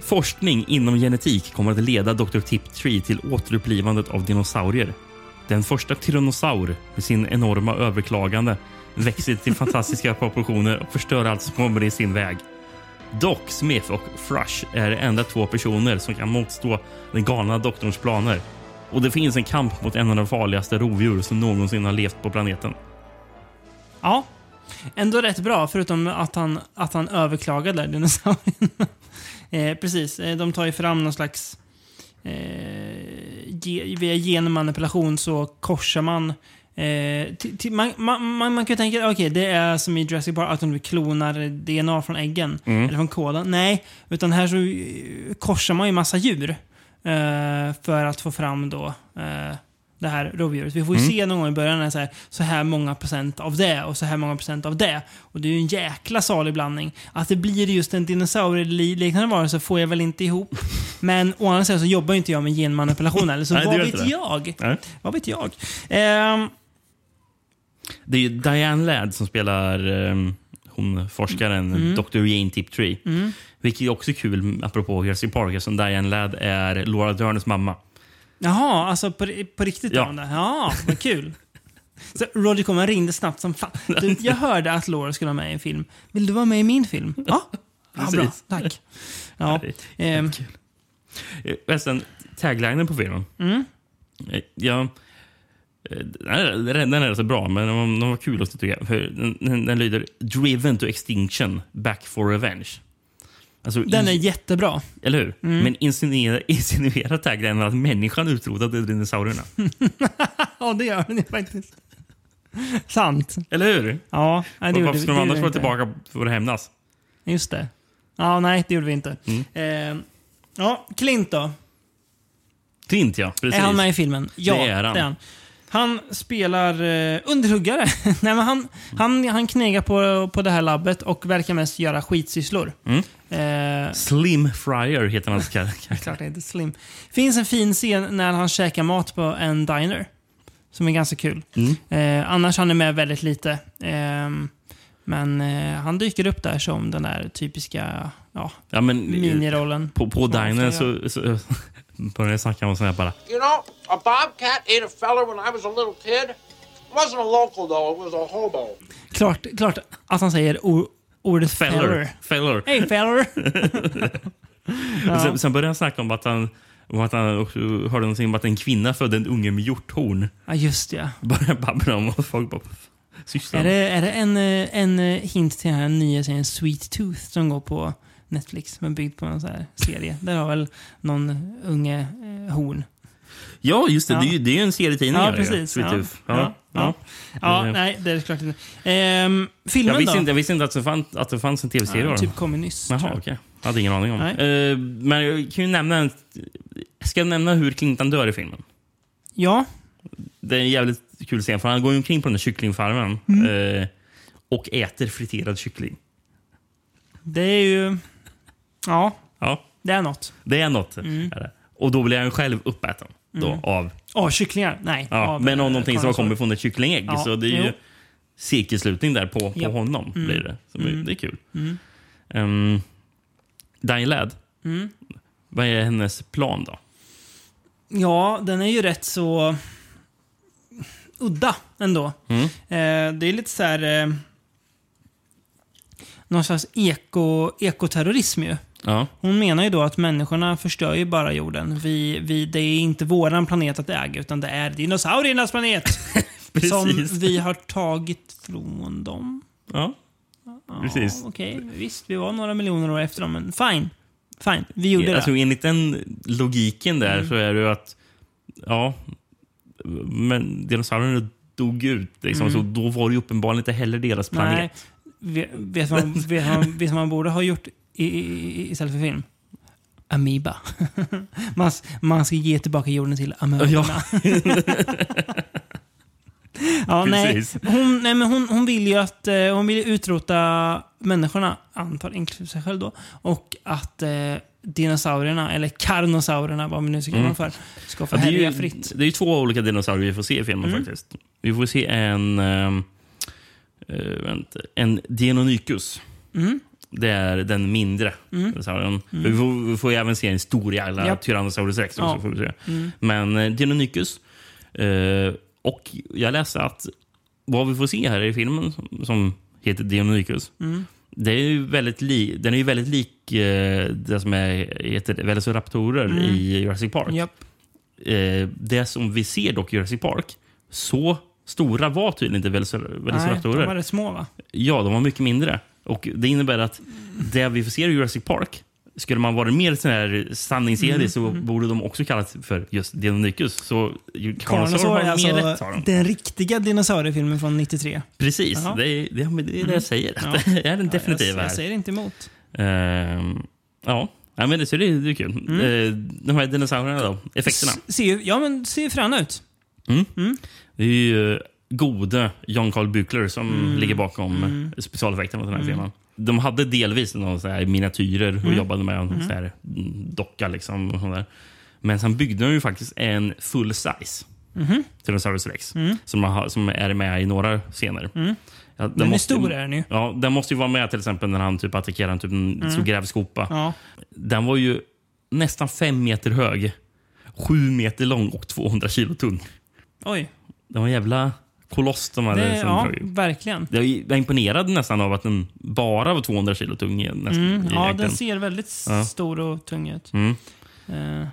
Forskning inom genetik kommer att leda Dr. Tiptree till återupplivandet av dinosaurier. Den första tyrannosaur med sin enorma överklagande växer till fantastiska proportioner och förstör allt som kommer i sin väg. Doc Smith och Frush är de enda två personer som kan motstå den galna doktorns planer. Och det finns en kamp mot en av de farligaste rovdjur som någonsin har levt på planeten. ja. Ändå rätt bra, förutom att han, att han överklagade dinosaurien. Eh, precis, eh, de tar ju fram någon slags... Eh, via genmanipulation så korsar man Eh, man, man, man, man kan ju tänka okej, det är som i Jurassic Park, att de klonar DNA från äggen. Mm. Eller från koden. Nej, utan här så eh, korsar man ju massa djur. Eh, för att få fram då eh, det här rovdjuret. Vi får ju Mm. se någon gång i början så här, så här många procent av det och så här många procent av det. Och det är ju en jäkla salig blandning. Att det blir just en dinosaurieliknande varelse får jag väl inte ihop. Men å andra sidan så jobbar ju inte jag med genmanipulation eller så Nej, vad vet jag? Nej. Vad vet jag? Ehm, Det är ju Diane Ladd som spelar um, hon forskaren Mm. Dr. Jane Tiptree. Vilket är också kul, apropå Jurassic Park, eftersom Diane Ladd är Laura Derners mamma. Jaha, alltså på, på riktigt? Ja. Ja, ja vad kul. Så Roger Corman ringde snabbt som fan. Du, jag hörde att Laura skulle vara med i en film. Vill du vara med i min film? Ja, ja bra. Tack. Ja, ehm, Eh, Förresten, taglinen på filmen. Mm. Eh, Ja, eh, den är, så bra, men den var, kul också tycker jag. Den, den, den lyder “Driven to extinction, back for revenge”. Alltså, den är jättebra. Eller hur? Mm. Men insinuerar, insinuerar taglinen att människan utrotade dinosaurierna. Ja, det gör den ju faktiskt. Sant. Eller hur? Ja, nej, det Varför ska de det annars vara tillbaka för att hämnas? Just det. Ja, nej, det gjorde vi inte. Mm. Ehm, ja, Clint då? Klint, ja. Precis. Är han med i filmen? Ja, Det är han. han. Spelar eh, underhuggare. Nej, men han, han, han knegar på, på det här labbet och verkar mest göra skitsysslor. Mm. Eh, Slim Fryer heter hans karaktär. klart det Slim. finns en fin scen när han käkar mat på en diner. Som är ganska kul. Mm. Eh, annars han är med väldigt lite. Ehm, men eh, han dyker upp där som den där typiska ja, Ja, men, eh, minirollen. På, på han dinern så, så började snacka om sån här bara. You know, a bobcat ate a feller when I was a little kid. It wasn't a local though, it was a hobo. Klart, klart att han säger or- ordet feller. Feller. Hej feller! Och Sen, sen började han snacka om att han, om att han också hörde någonting om att en kvinna födde en unge med hjorthorn. Ja, just ja. Började babbla om och folk bara... Sysslar Är det, är det en, en hint till den här nya serien Sweet Tooth som går på Netflix, men byggd på en sån här serie? Där har väl någon unge eh, horn. Ja, just det. Ja. Det är ju det är ju en serietidning. Ja, precis. Ja. Ja. Ja. Ja, Eh, nej, det är klart inte. Ehm, filmen jag, visste då? inte, jag visste inte att det, fann, att det fanns en tv-serie. Ja, typ kom nyss. Jaha, okej. Jag hade ingen aning om. Eh, men jag kan ju nämna... Ska jag nämna hur Clinton dör i filmen? Ja, Det är en jävligt kul scen, för han går ju omkring på den där kycklingfarmen Mm. eh, och äter friterad kyckling. det är ju... Ja, Ja, det är något. det är något. Mm. Är det. Och då blir han själv uppäten. Då, Mm. av, Åh, kycklingar? Nej. ja, av, men av eh, någonting som har kommit från ett kycklingägg. Ja, Så det är ju jo. cirkelslutning där på, på Ja. honom. Mm. Blir det. Så Mm. det är kul. Diane Ladd, Mm. vad är hennes plan då? Ja, den är ju rätt så udda ändå. Eh, det är lite så här... Eh, någon slags eko, ekoterrorism ju. Ja. Hon menar ju då att människorna förstör ju bara jorden. Vi, vi, det är inte våran planet att äga, utan det är dinosauriernas planet. som vi har tagit från dem. Ja, Ja, precis. Okej, visst. Vi var några miljoner år efter dem, men fine. Fine, vi gjorde alltså, det. enligt den logiken där Mm. så är det ju att ja, men dinosaurierna dog ut. Liksom, Mm. Så då var det ju uppenbarligen inte heller deras planet. Nej. Vet man, vet man, vet man borde ha gjort i, i, istället för film? Amoeba. man, man ska ge tillbaka jorden till amoeborna. Ja, nej. Hon, nej, men hon, hon vill ju att eh, hon vill utrota människorna, antar inklusive sig själv då. Och att eh, dinosaurierna, eller karnosaurierna, vad man nu ska kalla dem för, ska få Ja, det, är härja fritt. det är två olika dinosaurier vi får se i filmen Mm. faktiskt. Vi får se en, um, vänta, en Deinonychus. Mm. Det är den mindre Mm. Mm. Vi, får, vi får ju även se en stor jävla Japp. Tyrannosaurus rex. Ja. får vi se. Mm. Men eh, Deinonychus. Eh, och jag läste att vad vi får se här i filmen som, heter Deinonychus. Mm. Det är ju väldigt li, den är ju väldigt lik eh, det som är, heter Velociraptorer Mm. i Jurassic Park. Japp. Eh, det som vi ser dock i Jurassic Park, så stora var tydligen inte Velocir- Nej, Velociraptorer. de var rätt små va? Ja, de var mycket mindre. Och Det innebär att det vi får se i Jurassic Park skulle man vara mer sån här sanningsenlig Mm, så borde de också kallas för just Deinonychus. Så Carnosaur har mer alltså rätt har de. den riktiga dinosauriefilmen från 93. Precis, Jaha. det är det, är det, är det jag säger. Ja. Det är den definitiva jag, jag här. säger inte emot. Ehm, ja. ja, men det, så det, det är kul. Mm. Eh, de här dinosaurierna då, effekterna. S- Ser, ja, men ser fräna ut. Det är ju gode John Carl Buechler som Mm. ligger bakom specialeffekterna på den här filmen. De hade delvis någon så här miniatyrer och Mm. jobbade med en så här mm, docka. Liksom, och sånt där. Men sen byggde de ju faktiskt en full size Mhm. Tyrannosaurus rex som, man har, som är med i några scener. Ja, Mm. Den är stor är den ju. Ja, den måste ju vara med till exempel när han typ attackerar en, typ en stor grävskopa. Mm. Ja. Den var ju nästan fem meter hög, sju meter lång och 200 kilo tung. Oj. Det var jävla koloss de hade. Det, ja, verkligen. Jag är imponerad nästan av att den bara var 200 kilo tung. Nästan, Mm, ja, den ser väldigt Ja. stor och tung ut. Mm. Eh,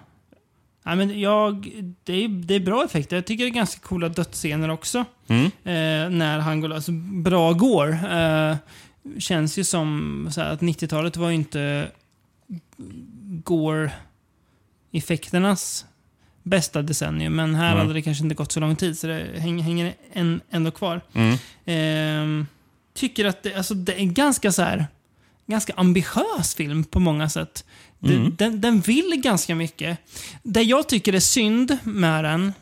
nej, men jag, det, är, det är bra effekter. Jag tycker det är ganska coola dödsscener också. Mm. Eh, när han går alltså, Bra går. Eh, känns ju som här, att 90-talet var ju inte Gore-effekternas bästa decennium. Men här Mm. hade det kanske inte gått så lång tid, så det hänger, en, ändå kvar. Mm. Ehm, tycker att det, alltså, det är ganska så här ganska ambitiös film på många sätt. Den, Mm. den, den vill ganska mycket. Det jag tycker är synd med den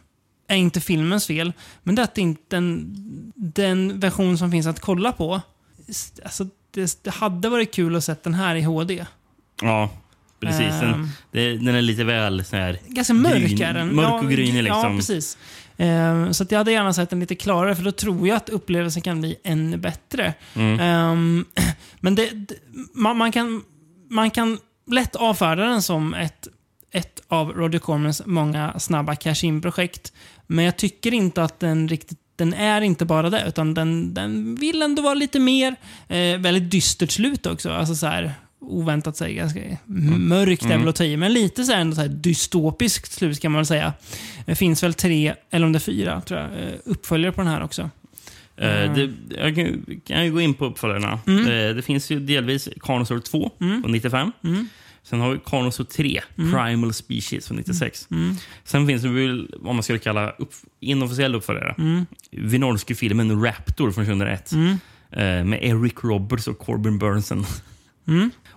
är inte filmens fel, men det är att inte den, den version som finns att kolla på, alltså, det, det hade varit kul att se den här i HD. Ja, precis. Den, Ehm. den är lite väl så här... Ganska mörk gryn- är den. Mörk och grynig liksom. Ja, precis. Ehm, så jag hade gärna sett den lite klarare, för då tror jag att upplevelsen kan bli ännu bättre. Mm. Ehm, men det, man, man, kan, man kan lätt avfärda den som ett, ett av Roger Cormans många snabba cash-in-projekt. Men jag tycker inte att den riktigt den är inte bara det, utan den, den vill ändå vara lite mer. Eh, väldigt dystert slut också. Alltså så här, oväntat sig ganska mörkt är väl att ta i, men lite så här, ändå så här dystopiskt slut kan man väl säga. Det finns väl tre, eller om det är fyra, tror jag, eh, uppföljare på den här också. Eh, det, jag kan, kan ju gå in på uppföljarna. Mm. Eh, det finns ju delvis Carnosaur 2 från 95. Mm. Sen har vi Carnosaur 3, Primal Species från 96. Mm. Sen finns det väl vad man skulle kalla upp, inofficiell uppföljare. Mm. Vinorski-filmen Raptor från 2001. Mm. Eh, med Eric Roberts och Corbin Burnson.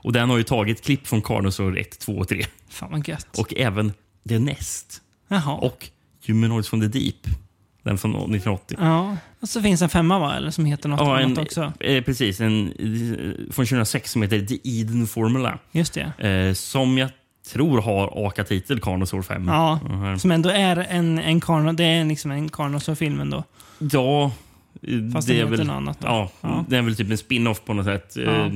Och den har ju tagit klipp från Carnosaur 1, 2 och 3. Fan vad gött. Och även The Nest. Jaha. Och Humanoids from the Deep. Den från 1980. Ja. Och så finns en femma va? Eller som heter något Ja, annat en, också. eh, precis. En eh, från 2006 som heter The Eden Formula. Just det. Eh, som jag tror har AKA-titel Carnosaur 5. Ja, som ändå är en, en Carno, det är liksom en Carnosaur-film ändå. Ja, eh, Fast det är väl, något annat då. ja, Ja. det är väl typ en spin-off på något sätt. Ja.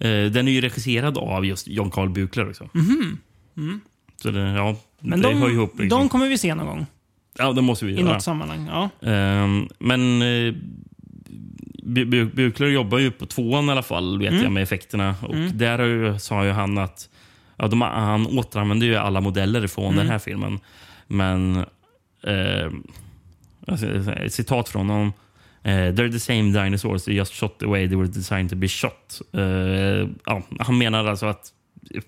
Eh, Den är ju regisserad av just John Carl Buechler också. Så det, ja. Men det de, hör ihop. Liksom. de kommer vi se någon gång. ja, det måste vi I göra. något sammanhang. Ja. Ehm, men eh, Bu- Bu- Buechler jobbar ju på tvåan i alla fall, vet Mm. jag, med effekterna. Och Där har ju, sa ju han att ja, de, han återanvänder ju alla modeller från Mm. den här filmen. Men eh, alltså, citat från honom. Eh, They're the same dinosaurs, they just shot the way they were designed to be shot. Eh, ja, han menar alltså att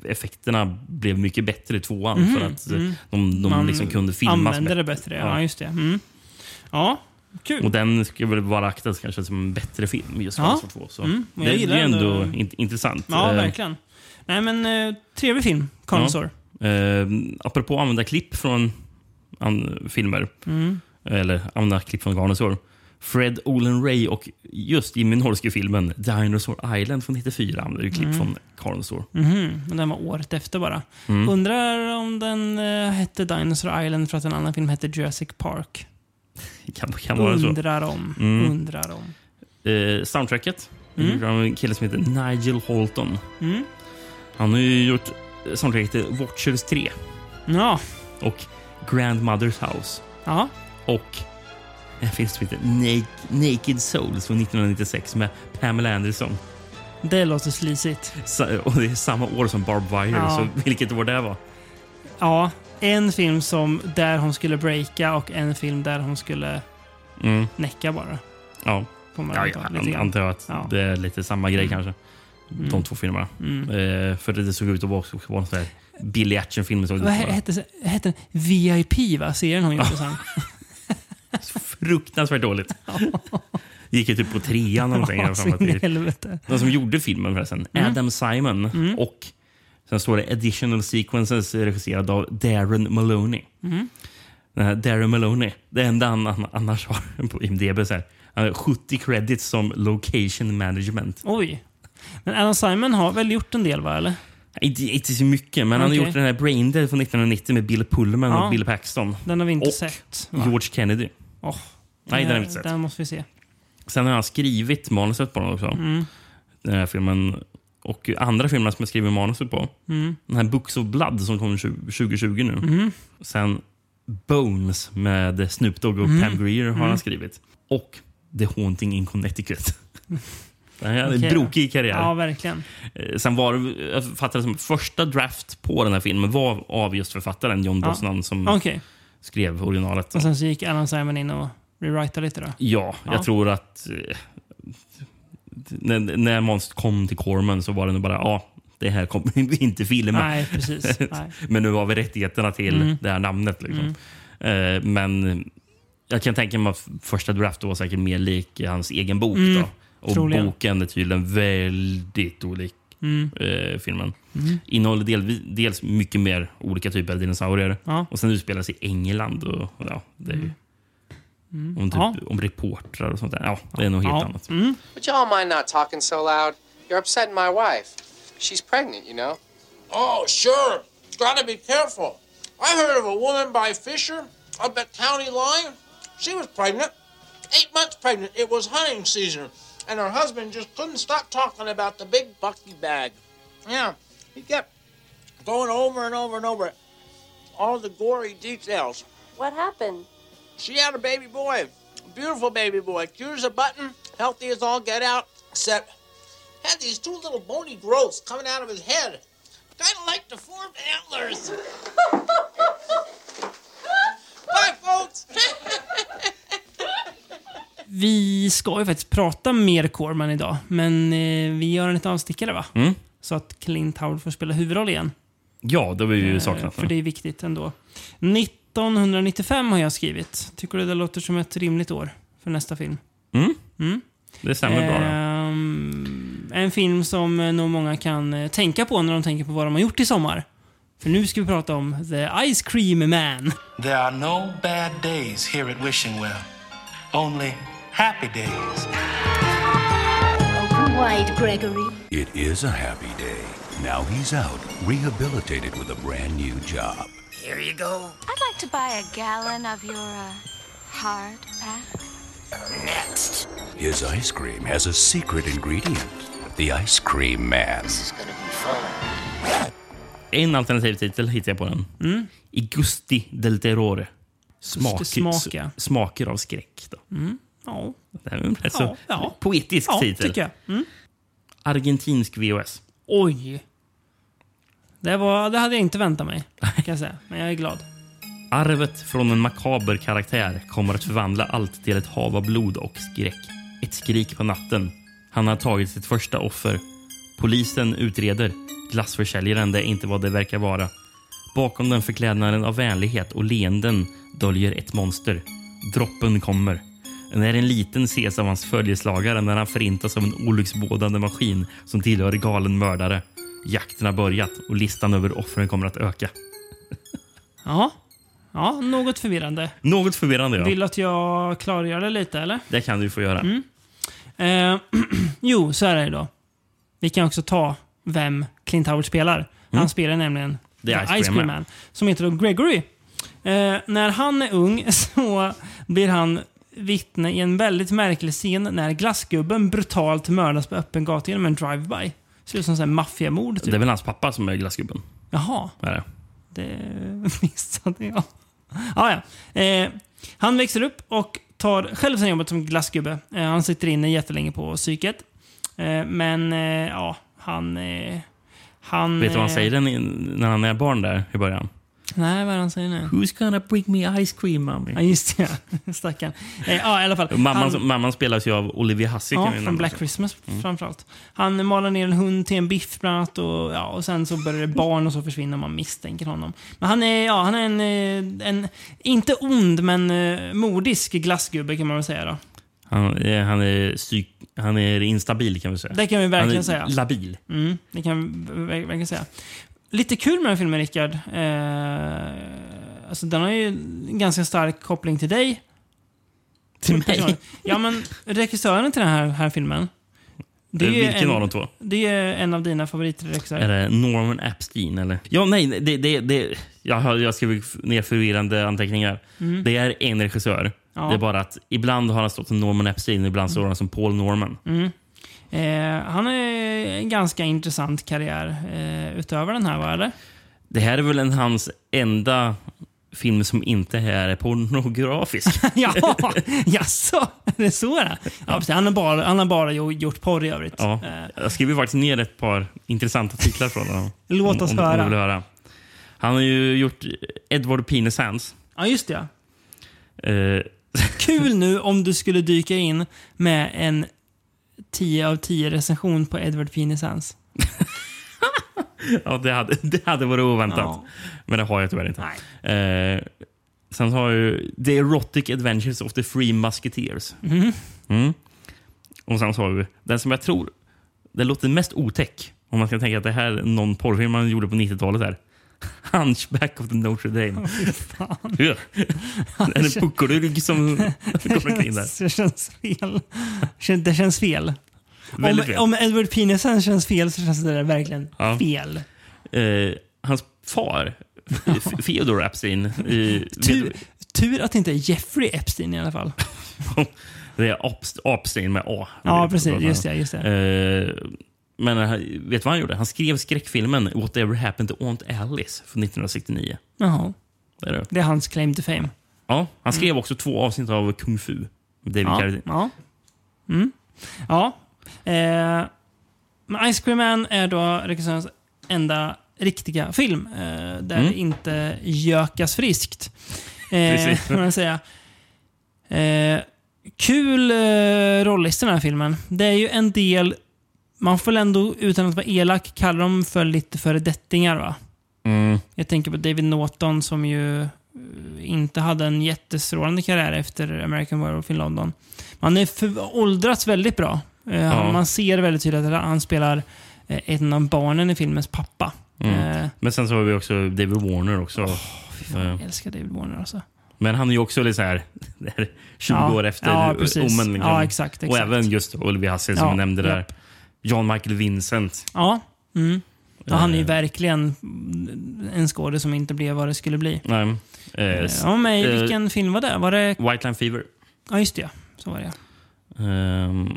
effekterna blev mycket bättre i tvåan för att eh, de, de Man liksom kunde filmas använder det bättre. Ja, Ja. just det. Mm. Ja, kul. och den ska väl vara aktad kanske som en bättre film, just Ja. 2. Så Mm, det, är ändå ändå- int- intressant. Ja, verkligen. Nej, men eh, trevlig film. Carnosaur. Eh, apropå att använda klipp från an, filmer, Mm. eller använda klipp från Carnosaur. Fred Olen Ray och just Jimmy Norske-filmen Dinosaur Island från 94 använder klipp Mm. från Carnosaur. Mhm, men den var året efter bara. Mm. Undrar om den eh, hette Dinosaur Island för att en annan film hette Jurassic Park. Kan, kan vara så. Undrar om. Mm. Undrar om. Eh, soundtracket Mm. av en kille som heter Nigel Holton. Mm. Han har ju gjort soundtracket till Watchers 3 Ja. och Grandmother's House. Ja. Och en film som heter Naked, Souls från 1996 med Pamela Anderson. Det låter slisigt. Och det är samma år som Barb Wire, Ja. så vilket år det var. Ja, en film som där hon skulle breaka och en film där hon skulle Mm. näcka bara. Ja, ja, an- grann. antar att Ja. det är lite samma grej kanske. De två filmerna. Mm. Eh, för det såg ut att vara, en sån här billig actionfilm. Vad hette den? VIP, va? Serien hon gjorde sen. Fruktansvärt dåligt. Gick ju typ på trean eller någonting. Ja, jag har för mig så in i att det- helvete. De som gjorde filmen förresten, Mm. Adam Simon Mm. och sen står det Additional Sequences regisserad av Darren Maloney. Mm. Den Darren Maloney, det enda han annars har på IMDB så här, han har 70 credits som location management. Oj. Men Alan Simon har väl gjort en del, va? Eller? Inte, inte så mycket, men han har gjort den här Brain Dead från 1990 med Bill Pullman Ja. och Bill Paxton. Den har vi inte och sett. va? George Kennedy. Åh, Nej, den har vi inte sett. Den måste vi se. Sen har han skrivit manuset på den också. Mm. Den här filmen. Och andra filmer som jag skriver manuset på. Mm. Den här Books of Blood som kom 20- 2020 nu. Mhm. Sen Bones med Snoop Dogg och Mm. Pam Grier har Mm. han skrivit. Och The Haunting in Connecticut. Det här är en brokig karriär. Ja, verkligen. Eh, Sen var det, jag fattade som första draft på den här filmen var av just författaren John Ja. Brosnan som Okej. Skrev originalet. Och sen så gick Alan Simon in och rewritade lite då? Ja, jag Ja. tror att eh, när, när Monster kom till Corman så var det nog bara ja, det här kommer vi inte filma. Nej, precis. Nej. Men nu har vi rättigheterna till Mm. det här namnet. Liksom. Eh, men jag kan tänka mig att första draft var säkert mer lik hans egen bok. Mm, Då. Och troligen. boken är tydligen väldigt olik Mm. eh, filmen. Mm. Innehåller del, dels mycket mer olika typer av dinosaurier. Ja. Och sen utspelar sig i England. Och, ja, det är, ju- Mm. om, typ, Ja. om reportrar och sånt där. Ja, det är nog helt Ja. annat. Mm. Would y'all mind not talking so loud? You're upsetting my wife. She's pregnant, you know. Oh, sure. Gotta be careful. I heard of a woman by Fisher up at County Line. She was pregnant. Eight months pregnant. It was hunting season. And her husband just couldn't stop talking about the big bucky bag. Yeah. He kept going over and over and over all the gory details. What happened? She had a baby boy. A beautiful baby boy. Cute as a button. Healthy as all get out. Except had these two little bony growths coming out of his head. Kind of like deformed antlers. Bye, folks. Vi ska ju faktiskt prata mer Corman idag, men eh, vi gör en liten avstickare va? Mm. Så att Clint Howard får spela huvudroll igen. Ja, det har vi ju Eh, saknat. För det är viktigt ändå. 1995 har jag skrivit. Tycker du det låter som ett rimligt år för nästa film? Mm. Mm. Det stämmer bra. ja. Ehm, en film som eh, nog många kan eh, tänka på när de tänker på vad de har gjort i sommar. För nu ska vi prata om The Ice Cream Man. There are no bad days here at Wishing Well, only happy days. Open wide, Gregory. It is a happy day. Now he's out, rehabilitated with a brand new job. Here you go. I'd like to buy a gallon of your uh, hard pack. Next. His ice cream has a secret ingredient. The Ice Cream Man. En alternativ titel hittade jag på den. Mm. I Gusti del Terrore. Smak, Smak, ja. s- Smaker av skräck. Då. Mm. Ja. Det är en rätt så Ja, poetisk Ja, titel. tycker jag. Mm. Argentinsk VOS. Oj. Det, var, det hade jag inte väntat mig, kan jag säga. Men jag är glad. Arvet från en makaber karaktär kommer att förvandla allt till ett hav av blod och skräck. Ett skrik på natten. Han har tagit sitt första offer. Polisen utreder. Glassförsäljaren det är inte vad det verkar vara. Bakom den förklädnaden av vänlighet och leenden döljer ett monster. Droppen kommer. När en liten ses av hans följeslagare när han förintas av en olycksbådande maskin som tillhör galen mördare. Jakten har börjat och listan över offren kommer att öka. Ja. Ja, något förvirrande. Något förvirrande, ja. Vill att jag klargör det lite, eller? Det kan du få göra. Mm. Eh, jo, så är det då. Vi kan också ta vem Clint Howard spelar. Han Mm. spelar nämligen The Ice Cream Man. som heter då Gregory. Eh, när han är ung så blir han vittne i en väldigt märklig scen när glassgubben brutalt mördas på öppen gata genom en drive-by. Ser ut som en maffiamord. Typ. Det är väl hans pappa som är glassgubben? Jaha. Är det? Det missade jag. Ah, ja. eh, han växer upp och tar själv sen jobbet som glassgubbe. Eh, han sitter inne jättelänge på psyket. Eh, men eh, ja, han... Eh, han Vet du vad han eh, säger när han är barn där i början? Nej, vad är han säger nu? Who's gonna bring me ice cream, mommy? Ja, just det. Stackarn. Eh, ja, i alla fall. Mamman, Han- mamman spelas ju av Olivia Hussey. Ja, från Black också. Christmas Mm. framförallt. Han malar ner en hund till en biff bland annat och, ja, och sen så börjar det barn och så försvinner man misstänker honom. Men han är, ja, han är en, eh, en, inte ond men eh, modisk glassgubbe kan man väl säga då. Han, är- han, är psyk, han är instabil kan vi säga. Det kan vi verkligen han är säga. labil. Mm, det kan vi ver- verkligen säga. Lite kul med den här filmen, Rickard. Eh, alltså, den har ju en ganska stark koppling till dig. Till mig? Personligen. Ja, men regissören till den här, här filmen. Det är vilken en, av de två? Det är en av dina Är favoritregissörer. det Norman Epstein eller? Ja, nej, det, det, det, jag har jag skrivit ner förvirrande anteckningar. Mm. Det är en regissör. Ja. Det är bara att ibland har han stått som Norman Epstein, ibland står han som Paul Norman. Mm. Eh, han har en ganska intressant karriär eh, utöver den här, va? Eller? Det här är väl en, hans enda film som inte är pornografisk. ja, jaså? Är det så det ja, precis. han, har bara, han har bara jo- gjort porr i övrigt. Ja. Eh, Jag skriver faktiskt ner ett par intressanta titlar från honom. Låt oss om, om, höra. Om höra. Han har ju gjort Edward Penis Hands. ja, just det. Eh, Kul nu om du skulle dyka in med en 10 av 10 recension på Edward Penis Hands. ja, det hade, det hade varit oväntat. Ja. Men det har jag tyvärr inte. Eh, sen har jag ju The Erotic Adventures of the Three Musketeers. Mhm. Mm. Och sen så har vi den som jag tror det låter mest otäck. Om man ska tänka att det här är någon porrfilm man gjorde på 90-talet. Hunchback of the Notre Dame. Det är en puckelrygg som går omkring där. Det känns fel. Det känns fel. Om, fel. om Edward Hands känns fel så känns det där verkligen Ja. fel. Eh, hans far, Theodore Epstein. i- Tur, tur att det inte är Jeffrey Epstein i alla fall. Det är Epstein med A. Ja, precis. Just det, just Eh, men eh, vet du vad han gjorde? Han skrev skräckfilmen Whatever Happened to Aunt Alice från 1969. Jaha. Det är det. Det är hans claim to fame. Ja, han skrev också två avsnitt av Kung Fu. David Ja. Carradine. Ja. Mm. ja. Eh, men Ice Cream Man är då regissörens enda riktiga film eh, där Mm. det inte gökas friskt. Eh, kan man säga. Eh, kul eh, rollista den här filmen. Det är ju en del, man får väl ändå utan att vara elak kalla dem för lite föredettingar va? Mm. Jag tänker på David Norton som ju eh, inte hade en jättestrålande karriär efter American Werewolf in London. Han är för, åldrats väldigt bra. Eh, Ja. Man ser väldigt tydligt att han spelar eh, en av barnen i filmens pappa. Mm. Eh, Men sen så har vi också David Warner också. Eh, jag älskar David Warner alltså. Men han är ju också lite så här, det här 20 Ja, år efter ja, precis. Omen. liksom. Ja, exakt, Och exakt. även just Olivia Hussey som Ja, jag nämnde där. japp. John Michael Vincent. Ja. Mm. ja han är ju Eh. verkligen en skådespelare som inte blev vad det skulle bli. Nej. Eh, Eh, Ja, men eh, vilken film var det? Var det... White Line Fever. Ja, just det. Så var det. Ehm,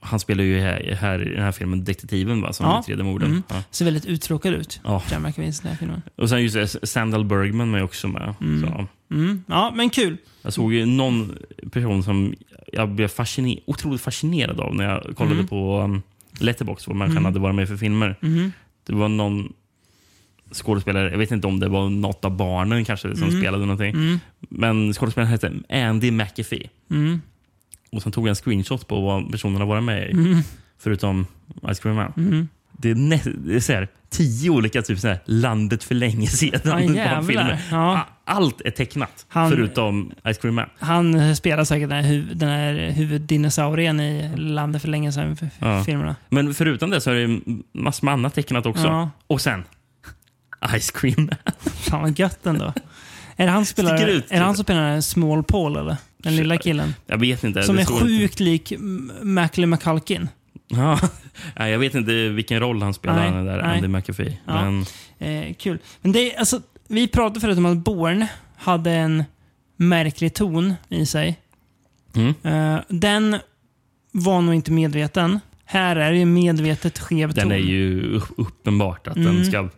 han spelar ju här, här i den här filmen detektiven va, som Ja. utreder morden. Mm. Ja. Ser väldigt uttråkad ut. Ja. John McAvince i den här filmen. Och sen just det, Sandal Bergman är också med. Mm. Mm. Ja, men kul. Jag såg ju någon person som jag blev fasciner otroligt fascinerad av när jag kollade Mm. på um, Letterboxd vad människan Mm. hade varit med för filmer. Mhm. Det var någon skådespelare, jag vet inte om det var något av barnen kanske som Mm. spelade någonting. Mm. Men skådespelaren hette Andy McAfee. Mm. Och sen tog jag en screenshot på vad personen har varit med i. Mm. Förutom Ice Cream Man. Mm. Det är, nä- det är så här, tio olika typ så här, landet för länge sedan. Barnfilmer. jävlar. Ja. Allt är tecknat Han- förutom Ice Cream Man. Han spelar säkert den här, huv- den här huvuddinosaurien i Landet för länge sedan för Ja. filmerna. Men förutom det så är det massor med annat tecknat också. Ja. Och sen Ice Cream Man. Fan vad gött ändå. Är det han spelar, ut. är det han som spelar Small Paul eller? Den lilla killen? Jag vet inte. Som är står inte. sjukt lik M- Macaulay McCulkin. Ja. Jag vet inte vilken roll han spelar, Nej, den där nej. Andy McAfee. Ja. Men, Eh, kul. Men det är, alltså, vi pratade förut om att Born hade en märklig ton i sig. mm. Eh, den var nog inte medveten. Här är det ju medvetet skev Den ton. är ju upp- uppenbart att Mm. den ska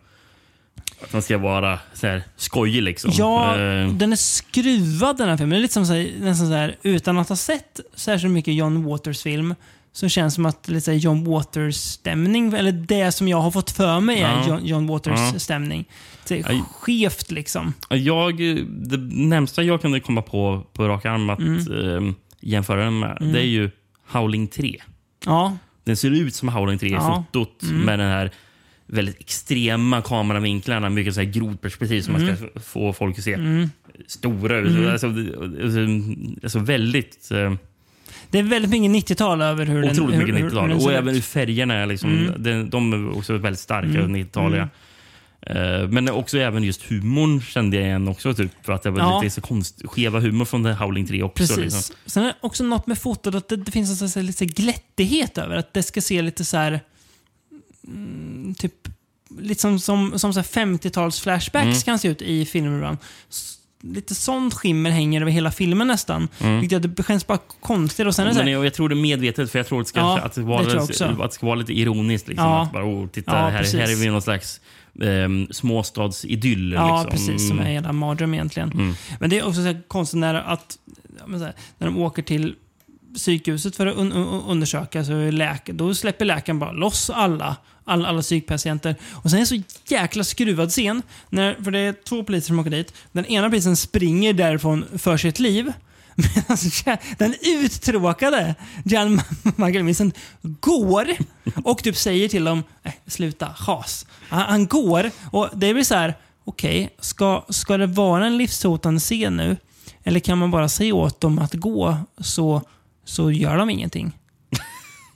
att den ska vara så här skojig liksom. Ja, Eh, den är skruvad den här filmen. Det är lite som så här, nästan så här, utan att ha sett särskilt mycket John Waters film så känns som att lite John Waters-stämning, eller det som jag har fått för mig är Ja. John, John Ja. Waters-stämning. Aj. skevt liksom. Jag, det närmsta jag kunde komma på på rak arm att Mm. eh, jämföra den med, Mm. det är ju Howling 3. Ja. Den ser ut som Howling 3 i Ja. fotot Mm. med den här väldigt extrema kameravinklarna, mycket så här grodperspektiv som man Mm. ska f- få folk att se Mm. stora ut. Mm. Alltså, alltså, alltså väldigt... Eh, Det är väldigt mycket 90-tal över hur den otroligt mycket hur- hur 90-tal. den ser Och även hur färgerna är. Liksom, Mm. de, de är också väldigt starka Mm. och 90-taliga. Eh, Men också även just humorn kände jag igen också. Typ, för att det var Ja. lite så konst, skeva humor från The Howling 3 också. Precis. Liksom. Sen är det också något med fotot att det, det finns en sån lite glättighet över. Att det ska se lite så här... Mm, typ... Lite som, som, som så här 50-tals flashbacks Mm. kan se ut i filmer ibland. Lite sånt skimmer hänger över hela filmen nästan. Mm. Vilket det känns bara konstigt. Och sen är det så Men jag, jag tror det är medvetet, för jag tror att det ska, Ja, att det, det var, också. att det ska vara lite ironiskt. Liksom, Ja. att bara, oh, titta, Ja, här, precis. här är vi någon slags um, småstadsidyll. Ja, liksom. precis. Som är en jävla mardröm egentligen. Mm. Men det är också så här konstigt när, att, här, när de åker till psykhuset för att un undersöka så läk då släpper läkaren bara loss alla, alla, alla psykpatienter. Och sen är det så jäkla skruvad scen. När, för det är två poliser som åker dit. Den ena polisen springer därifrån för sitt liv. Medan den uttråkade Jan Magalmisen går och typ säger till dem nej, sluta, chas. Han, han går och det blir så här, okej, ska, ska det vara en livshotande scen nu? Eller kan man bara säga åt dem att gå så, så gör de ingenting?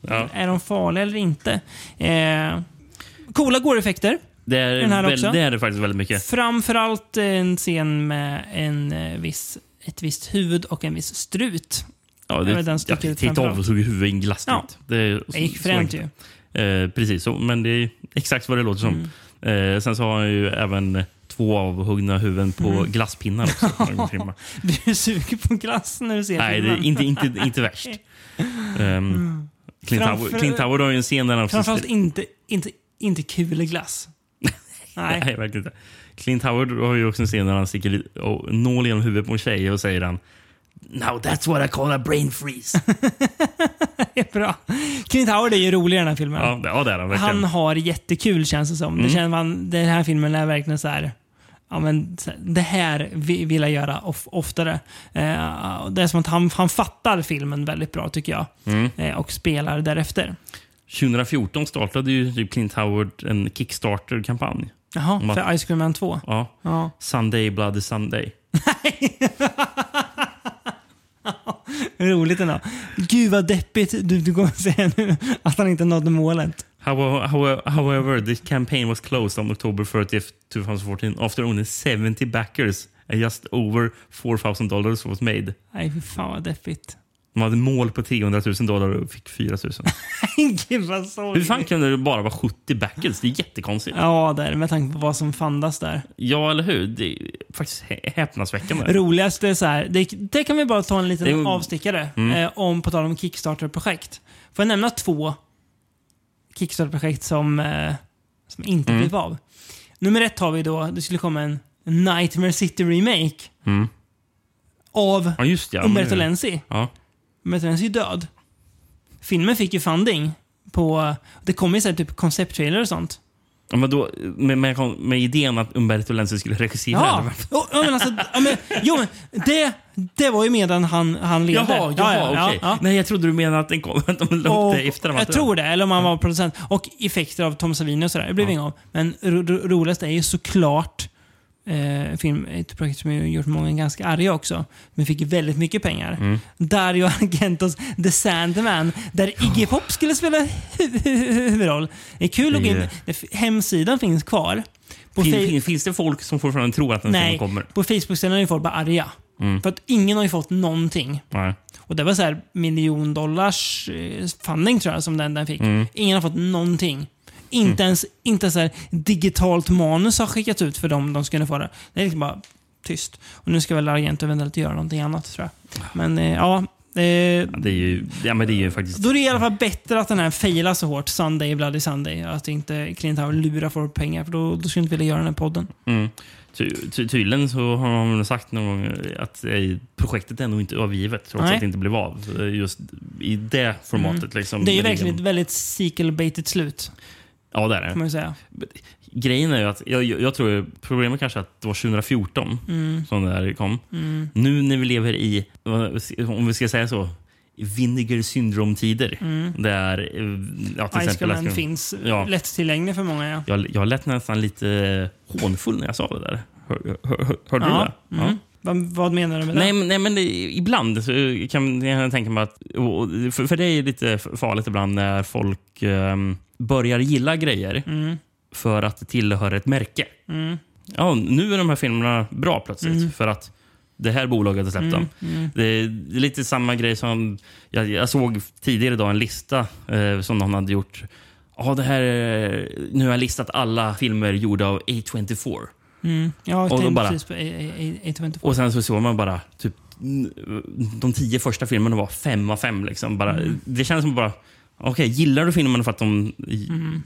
Ja. Är de farliga eller inte? Eh, coola går-effekter. Det, är Den här väl, också. det är det faktiskt väldigt mycket. Framförallt en scen med en eh, viss, ett visst huvud och en viss strut. Ja, Det det, den ja, ut titta av tog huvudet i en glassbit. Ja. Det, är Det gick fränt enkelt. Eh, precis, så, men det är exakt vad det låter som. Mm. Eh, sen så har han ju även två avhuggna huvuden på Mm. glasspinnar också. trimma. Du suger på glass när du ser Nej, det är filmen. inte, inte, inte värst. Um, Clint, Framför- Howard, Clint Howard har ju en scen där han. Framförallt inte, inte, inte kul glass. Nej. Nej, verkligen inte. Clint Howard har ju också en scen där han sticker nål genom huvudet på en tjej och säger han Now that's what I call a brain freeze. Det är bra. Clint Howard är ju rolig i den här filmen. ja, det, ja, det är han verkligen. Han har jättekul känns det som. Det Mm. känner man, den här filmen är verkligen så här. Ja, men, det här vi- vill jag göra of, oftare. Eh, det är som att han, han fattar filmen väldigt bra tycker jag. Mm. Eh, och spelar därefter. 2014 startade ju typ Clint Howard en Kickstarter-kampanj. Jaha, att- för Ice Cream Man 2. Ja. Ja. Sunday Bloody Sunday. Roligt ändå. Gud vad deppigt du, du kommer säga nu att han inte nådde målet. However, the campaign was closed on October 30th, 2014 after only 70 backers and just over 4000 dollars was made. Nej, fy fan vad deppigt. De hade mål på 300 000 dollar och fick 4 000. Gud vad sorgligt. Hur fan kunde det bara vara 70 backers? Det är jättekonstigt. Ja, där, med tanke på vad som fandas där. Ja, eller hur? Det är faktiskt hä- häpnadsväckande. Roligast är så här, det, det kan vi bara ta en liten Det är- avstickare Mm. eh, om, på tal om Kickstarter-projekt. Får jag nämna två Kickstarter-projekt som, eh, som inte Mm. blev av? Nummer ett har vi då, det skulle komma en Nightmare City Remake Mm. av Ja, just ja. Umberto men- Lenzi. Ja. Umberto Lenzi är död. Filmen fick ju funding på, det kom ju så här typ koncepttrailer och sånt. Ja, men då, med, med, med idén att Umberto Lenzi skulle regissera? Ja, ja men alltså, ja, men, jo men det, det var ju medan han, han levde. Jaha, jaha okej. Nej, jag trodde du menade att den kom att de det efter. jag tror det, eller om han var producent. Och effekter av Tom Savini och sådär. Det blev Ja. inget av. Men ro ro roligast är ju såklart eh, film, ett projekt som har gjort många ganska arga också. Men fick väldigt mycket pengar. Mm. Dario Argentos The Sandman, där Iggy Pop skulle spela hu hu huvudroll. Det är kul att gå in. Det- Hemsidan finns kvar. På Fin, finns det folk som fortfarande tror att den Nej, kommer? på Facebook-sidan är folk bara arga. Mm. För att ingen har ju fått någonting. Nej. Och det var så här miljon dollars eh, funding tror jag som den, den fick. Mm. Ingen har fått någonting. Inte ens inte så här digitalt manus har skickats ut för dem de skulle få det. Det är liksom bara tyst. Och nu ska väl Argento eventuellt göra någonting annat tror jag. Men eh, ja. Eh, Ja, det är ju, ja, men det är ju faktiskt... då är det i alla fall bättre att den här failar så hårt. Sunday, Bloody Sunday. Att inte Clint Howard lurar folk pengar. För då, då skulle jag inte vilja göra den här podden. Mm. Ty, ty, tydligen så har väl sagt någon gång att eh, projektet är nog inte övergivet trots Nej. att det inte blev av. Eh, Just i det formatet. Liksom, Mm. Det är ju verkligen ett väldigt sequel-baited slut. Ja, det är det. Kan man ju säga. Grejen är ju att jag, jag tror problemet kanske är att det var 2014 Mm. som det här kom. Mm. Nu när vi lever i, om vi ska säga så, Vinegar syndrom-tider. Mm. Där, eh, ja, till Ice exempel... Att- finns Ja, lättillgänglig för många. Ja. jag, jag lät nästan lite hånfull när jag sa det där. Hör, hör, hör, hörde Ja, du det? mm. Vad, vad menar du med det? Nej, men, nej, men det, ibland så kan jag tänka mig att... För, för det är lite farligt ibland när folk ehm, börjar gilla grejer Mm. för att det tillhör ett märke. Mm. Ja, nu är de här filmerna bra plötsligt Mm. för att det här bolaget har släppt Mm, dem. mm. Det är det är lite samma grej som... Jag, jag såg tidigare idag en lista eh, som någon hade gjort. Ja, det här, är- nu har jag listat alla filmer gjorda av A24. Mm. Ja, Och tänkte bara- precis på A- A- A- A24. Och sen så såg man bara typ de tio första filmerna var fem av fem. Liksom. Bara, Mm. Det känns som bara, okej, gillar du filmerna för att de Mm.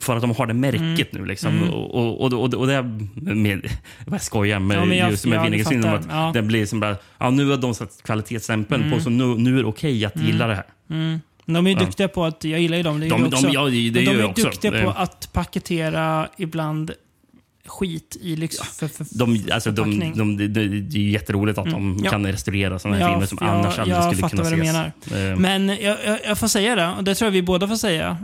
för att de har det märket nu. Liksom. Mm. Och, och, och, och, det med, jag skojar med Ja, jag- just med ja, fattar. Ja. Att Det blir som bara, ja, nu har de satt kvalitetsstämpeln Mm. på så nu, nu är det okej att Mm. gilla det här. Mm. De är ju Ja. duktiga på att, jag gillar ju dem, det De- de- också. ja, det- det de är också. duktiga på att paketera ibland skit i lyx... För, för, De, alltså, de, förpackning. de, det, är jätteroligt att de Mm. Ja. kan restaurera sådana här Ja, filmer som jag- annars aldrig jag skulle fattar kunna vad du ses. menar. Eh, Men jag, jag, jag får säga det, och det tror jag vi båda får säga,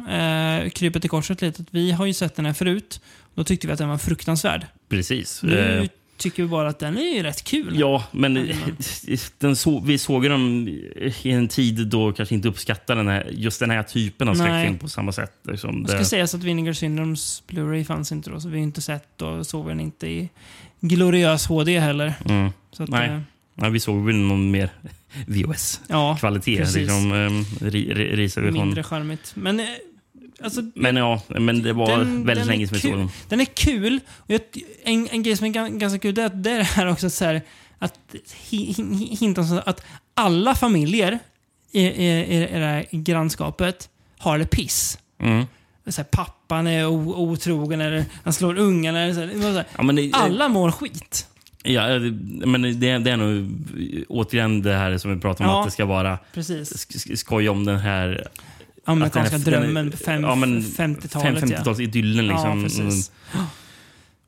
eh, krypet i korset lite, att vi har ju sett den här förut. Då tyckte vi att den var fruktansvärd. Precis. Nu Eh, tycker bara att den är ju rätt kul. Ja, men den så, vi såg dem i en tid då kanske inte uppskattade den här, just den här typen av skräckfilm på samma sätt. Liksom. Det ska Det- sägas att Vinegar Syndromes Blu-ray fanns inte då, så vi har inte sett och såg den inte i gloriös HD heller. Mm. Att, Nej. eh, Nej, vi såg väl någon mer Ja, VHS-kvalitet. precis. liksom, um, ri, ri, risade mindre charmigt. Men, eh, alltså, Men ja, men det var Den- väldigt den länge sedan vi såg dem. Den är kul. Och jag, en, en grej som är gan- ganska kul det är, att det är det här också så här, att hi- hi- hinta om att alla familjer i, i, i det här grannskapet har det piss. Mm. Så här, pappan är otrogen eller han slår ungarna. Eller så här, så här, Ja, men det- alla mår skit. Ja, men det, det är nog återigen det här som vi pratar om, Ja, att det ska vara precis. sk- sk- skoj om den här... Amerikanska den här- drömmen, fem- ja, men 50-talet, ja. 50-talsidyllen liksom. Ja, precis.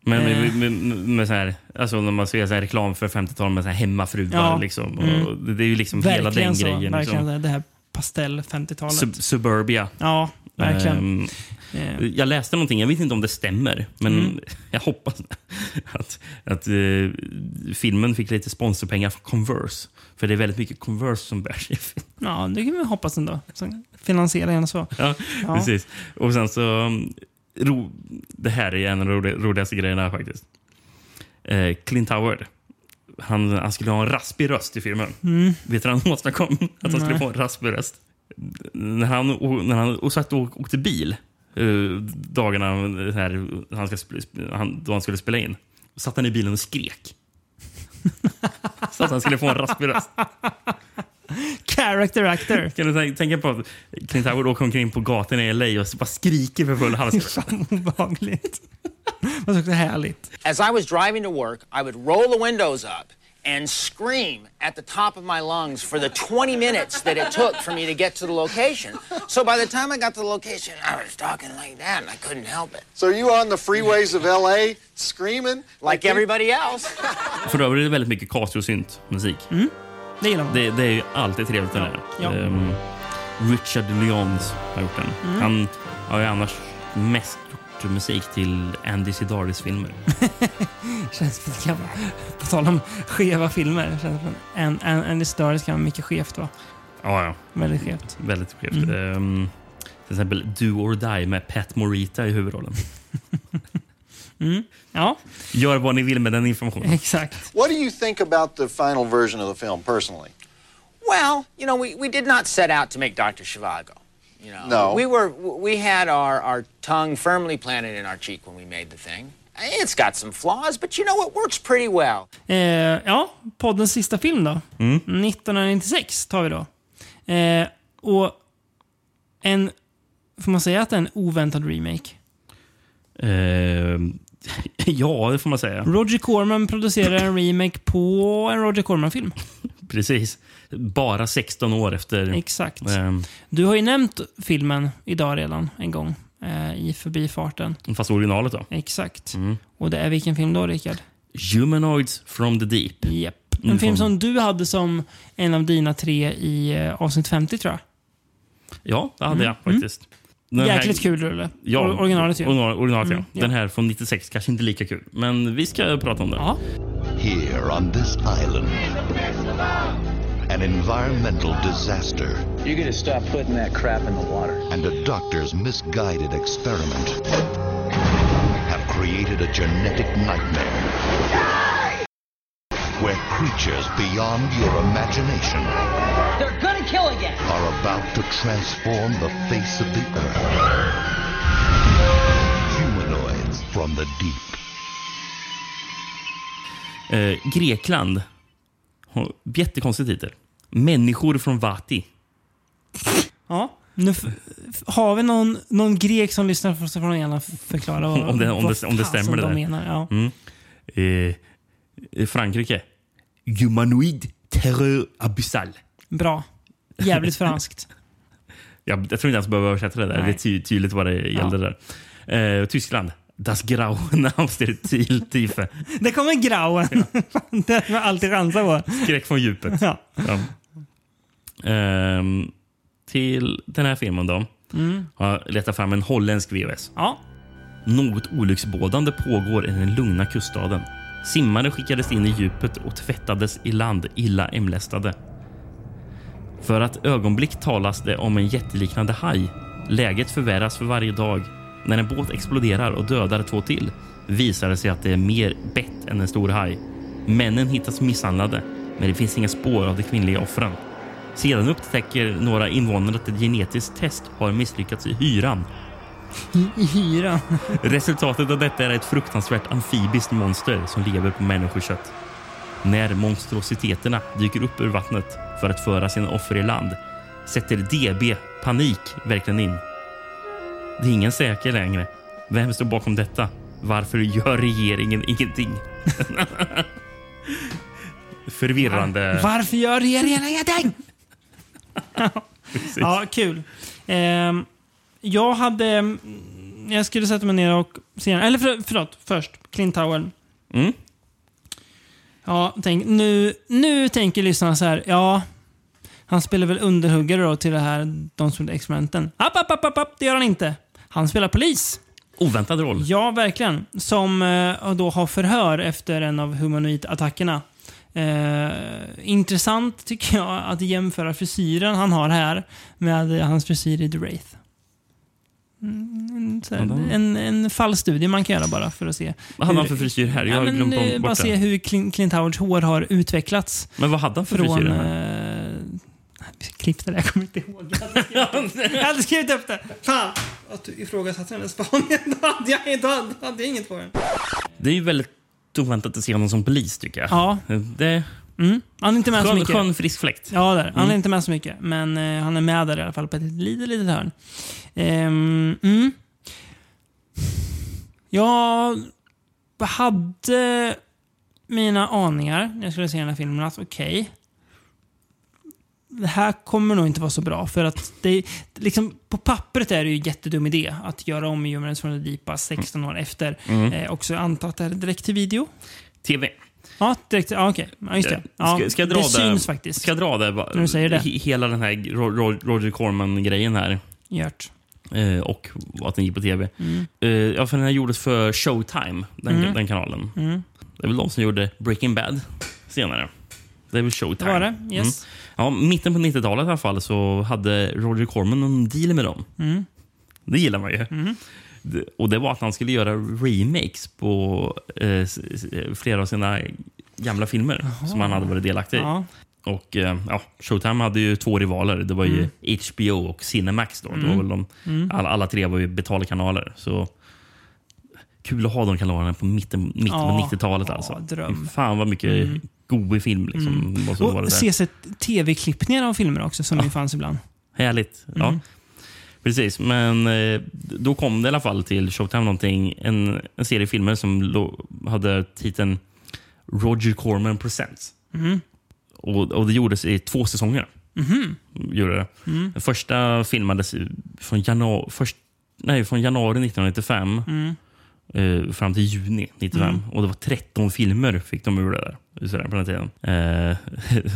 Men med, Eh. med, med, med så här, alltså när man ser så här reklam för 50-talet med så här hemmafruar. Ja. Liksom, Mm. det, är ju liksom hela Verkligen den så. grejen. Verkligen Liksom. det här pastell 50-talet. Sub suburbia. Ja, verkligen. Ehm, Eh. Jag läste någonting, jag vet inte om det stämmer, men Mm. jag hoppas att, att eh, filmen fick lite sponsorpengar från Converse. För det är väldigt mycket Converse som bär sig. Ja, det kan vi hoppas ändå. Så finansiera gärna så. Ja, Ja. precis. Och sen så... um, Ro, det här är en av de roliga- roligaste grejerna faktiskt. Eh, Clint Howard. Han, han skulle ha en raspig röst i filmen. Mm. Vet du vad han åstadkom? Att han skulle Nej. få en raspig röst. När han, när han och satt och åkte bil dagarna här, han ska, han, då han skulle spela in. satt han i bilen och skrek. Så att han skulle få en raspig röst. Character actor. Kan du tänka, på att Clint Howard åker omkring på gatorna i LA och bara skriker för full hals? Obehagligt. Men också härligt. As I was driving to work, I would roll the windows up and scream at the top of my lungs for the 20 minutes that it took for me to get to the location. So by the time I got to the location, I was talking like that and I couldn't help it. So you on the freeways of LA screaming? Like everybody else. För övrigt är det väldigt mycket Casio-synt musik. Det gillar man. Det, det är alltid trevligt. Ja. Ja. Um, Richard Lyons har gjort den. Mm. Han har ju annars mest gjort musik till Andy Sidaris filmer. Känns som det kan vara- På tal om skeva filmer. Känns som en, en, en historisk kan vara mycket skevt va? Ja, ja. Väldigt skevt. Väldigt skevt. Mm. Um, till exempel Do or Die med Pat Morita i huvudrollen. Mm. Ja, Gör vad ni vill med den informationen. exakt. What do you think about the final version of the film, personally? Well, you know, we, we did not set out to make Dr. Shivago. You know, No. we were we had our, our tongue firmly planted in our cheek when we made the thing. It's got some flaws, but you know it works pretty well. Eh, ja, poddens sista film då. Mm. 1996 tar vi då. Eh, och en... Får man säga att det är en oväntad remake? Ehm, ja, det får man säga. Roger Corman producerar en remake på en Roger Corman-film. Precis. Bara 16 år efter... Exakt. ehm, Du har ju nämnt filmen idag redan en gång eh, i förbifarten. fast originalet då. Exakt. Mm. Och det är vilken film då, Rickard? Humanoids from the deep. Japp. En Mm, film som du hade som en av dina tre i eh, avsnitt 50 tror jag. Ja, det hade Mm, jag faktiskt. Den Jäkligt kul rulle. Ja, Or- originalet ju. original- originalet, Mm, ja. Den här från 96 kanske inte lika kul. Men vi ska prata om den. Ja. Here on this island, an environmental disaster. You're gonna stop putting that crap in the water. And a doctor's misguided experiment have created a genetic nightmare where creatures beyond your imagination They're gonna kill again. are about to transform the face of the earth. Humanoids from the deep. Eh, Grekland. Har- Jättekonstig titel. Människor från Vati. Ja. Nu har vi någon, någon grek som lyssnar får får gärna förklara vad, om, det, om, vad det, om det stämmer det de där. menar. Ja. Mm. Eh, eh, Frankrike. Humanoid terreur abyssal. Bra. Jävligt franskt. Jag, jag tror inte ens behöver översätta det där. Nej. Det är ty, tydligt vad det gällde där. Eh, Tyskland. Das Grauen aus der Tiefe. Det kommer grauen. det har jag alltid chansat på. Skräck från djupet. Ja. Ja. Ehm, till den här filmen då. Mm. Har letat fram en holländsk VHS. Ja. Något olycksbådande pågår i den lugna kuststaden. Simmare skickades in i djupet och tvättades i land illa emlästade. För att ögonblick talas det om en jätteliknande haj. Läget förvärras för varje dag. När en båt exploderar och dödar två till visar det sig att det är mer bett än en stor haj. Männen hittas misshandlade, men det finns inga spår av de kvinnliga offren. Sedan upptäcker några invånare att ett genetiskt test har misslyckats i hyran. I hyran. Resultatet av detta är ett fruktansvärt amfibiskt monster som lever på människokött. När monstrositeterna dyker upp ur vattnet för att föra sina offer i land sätter DB panik verkligen in. Det är ingen säker längre. Vem står bakom detta? Varför gör regeringen ingenting? Förvirrande. Varför gör regeringen ingenting? Ja, kul. Ehm, jag hade... Jag skulle sätta mig ner och se Eller för, förlåt, först. Clint Tower. Mm. Ja, tänk, nu, nu tänker lyssnarna så här. Ja, han spelar väl underhuggare då till det här De som experimenten. App, app, app, app, app, det gör han inte. Han spelar polis. Oväntad roll. Ja, verkligen. Som eh, då har förhör efter en av humanoid-attackerna. Eh, intressant tycker jag att jämföra frisyren han har här med hans frisyr i The Wraith. Mm, så här, Ja, en, en fallstudie man kan göra bara för att se. Vad hade han för frisyr här? Jag Ja, har men, glömt eh, bort Bara se hur Clint, Clint Howards hår har utvecklats. Men vad hade han för från, frisyr? här? Eh, klipp det där, jag kommer inte ihåg. Jag hade skrivit upp det. Fan! Att du ifrågasatte den spaningen. Då hade jag, då hade jag inget på den. Det är ju väldigt oväntat att se honom som polis tycker jag. Ja. Det... Mm. Han är inte med så Skön, mycket. skön frisk fläkt. Ja, där. Han är Mm. inte med så mycket. Men eh, han är med där i alla fall på ett litet, litet hörn. Ehm, mm. Jag hade mina aningar när jag skulle se den här filmen att okej, det här kommer nog inte vara så bra. För att det, liksom, på pappret är det ju en jättedum idé att göra om Humans from the Deep bara 16 år efter. Mm. Eh, också antar att det är direkt till video. TV. Ja, direkt. Ja, okej. Ja, just det. Ja, ska, ska jag dra det det, syns faktiskt. Ska jag dra det? När du säger det. he- Hela den här Ro- Ro- Roger Corman-grejen här. Gjort. Eh, och att den gick på tv. Mm. Eh, ja, för den här gjordes för Showtime, den, Mm. den kanalen. Mm. Det är väl de som gjorde Breaking Bad senare. Det är väl Showtime. Det var det, yes. Mm. Ja, mitten på 90-talet i alla fall så hade Roger Corman någon deal med dem. Mm. Det gillar man ju. Mm. Och det var att han skulle göra remakes på eh, flera av sina gamla filmer Jaha. som han hade varit delaktig i. Ja. Och eh, ja, Showtime hade ju två rivaler. Det var ju HBO och Cinemax. Då. Var Mm. väl de, Mm. alla, alla tre var ju betalkanaler. Så kul att ha de kanalerna på mitten, mitten Ja, på 90-talet. ja, Alltså. dröm. Fy Fan vad mycket Mm. God film liksom, Mm. Och där. ses ett tv-klippningar av filmer också som ju fanns ibland. Härligt. Ja. Mm. Precis, men eh, då kom det i alla fall till Showtime någonting, en, en serie filmer som hade titeln Roger Corman Presents. Mm. Och, och det gjordes i två säsonger. Mhm. Gjorde det. Mm. Den första filmades från, januari, först, nej, från januari 1995 Mm. Eh, fram till juni 95. Mm. Och det var 13 filmer fick de ur det där. Sådär, på den tiden. Eh,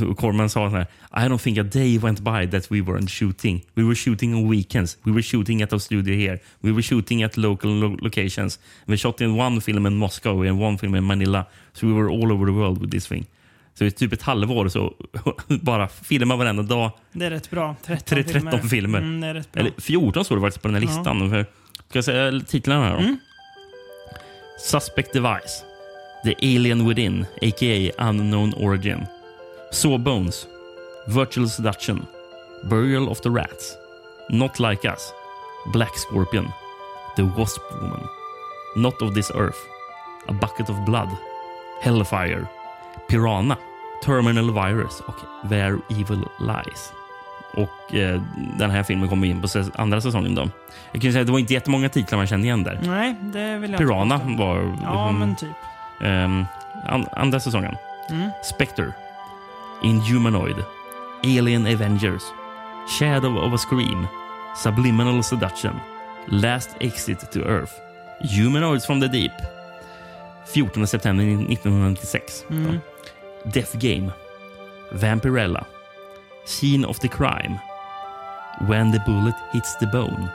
och Corman sa så här. I don't think a day went by that we weren't shooting. We were shooting on weekends. We were shooting at our studio here. We were shooting at local lo- locations. We shot in one film in Moscow and one film in Manila. So we were all over the world with this thing. Så i typ ett halvår så bara filma varenda dag. Det är rätt bra. 13 Tre- 13 filmer. Mm, rätt bra. Eller 14 står det faktiskt på den här Ja. listan. För, ska jag säga titlarna här då? Mm. Suspect Device. The Alien Within, a.k.a. Unknown Origin. Sawbones. Virtual Seduction. Burial of the Rats. Not Like Us. Black Scorpion. The Wasp Woman. Not of This Earth. A Bucket of Blood. Hellfire. Piranha. Terminal Virus och Where Evil Lies. Och eh, Den här filmen kommer in på säs- andra säsongen. Då. Jag kan säga att det var inte jättemånga titlar man kände igen där. Nej, det vill jag Piranha inte var Ja, mm, men typ. ehm, an, andra säsongen. Mm. Spectre. Inhumanoid. Alien Avengers. Shadow of a Scream. Subliminal Seduction. Last Exit to Earth. Humanoids from the Deep. 14 september 1996. Mm. Death Game. Vampirella. Scene of the Crime. When the Bullet Hits the Bone.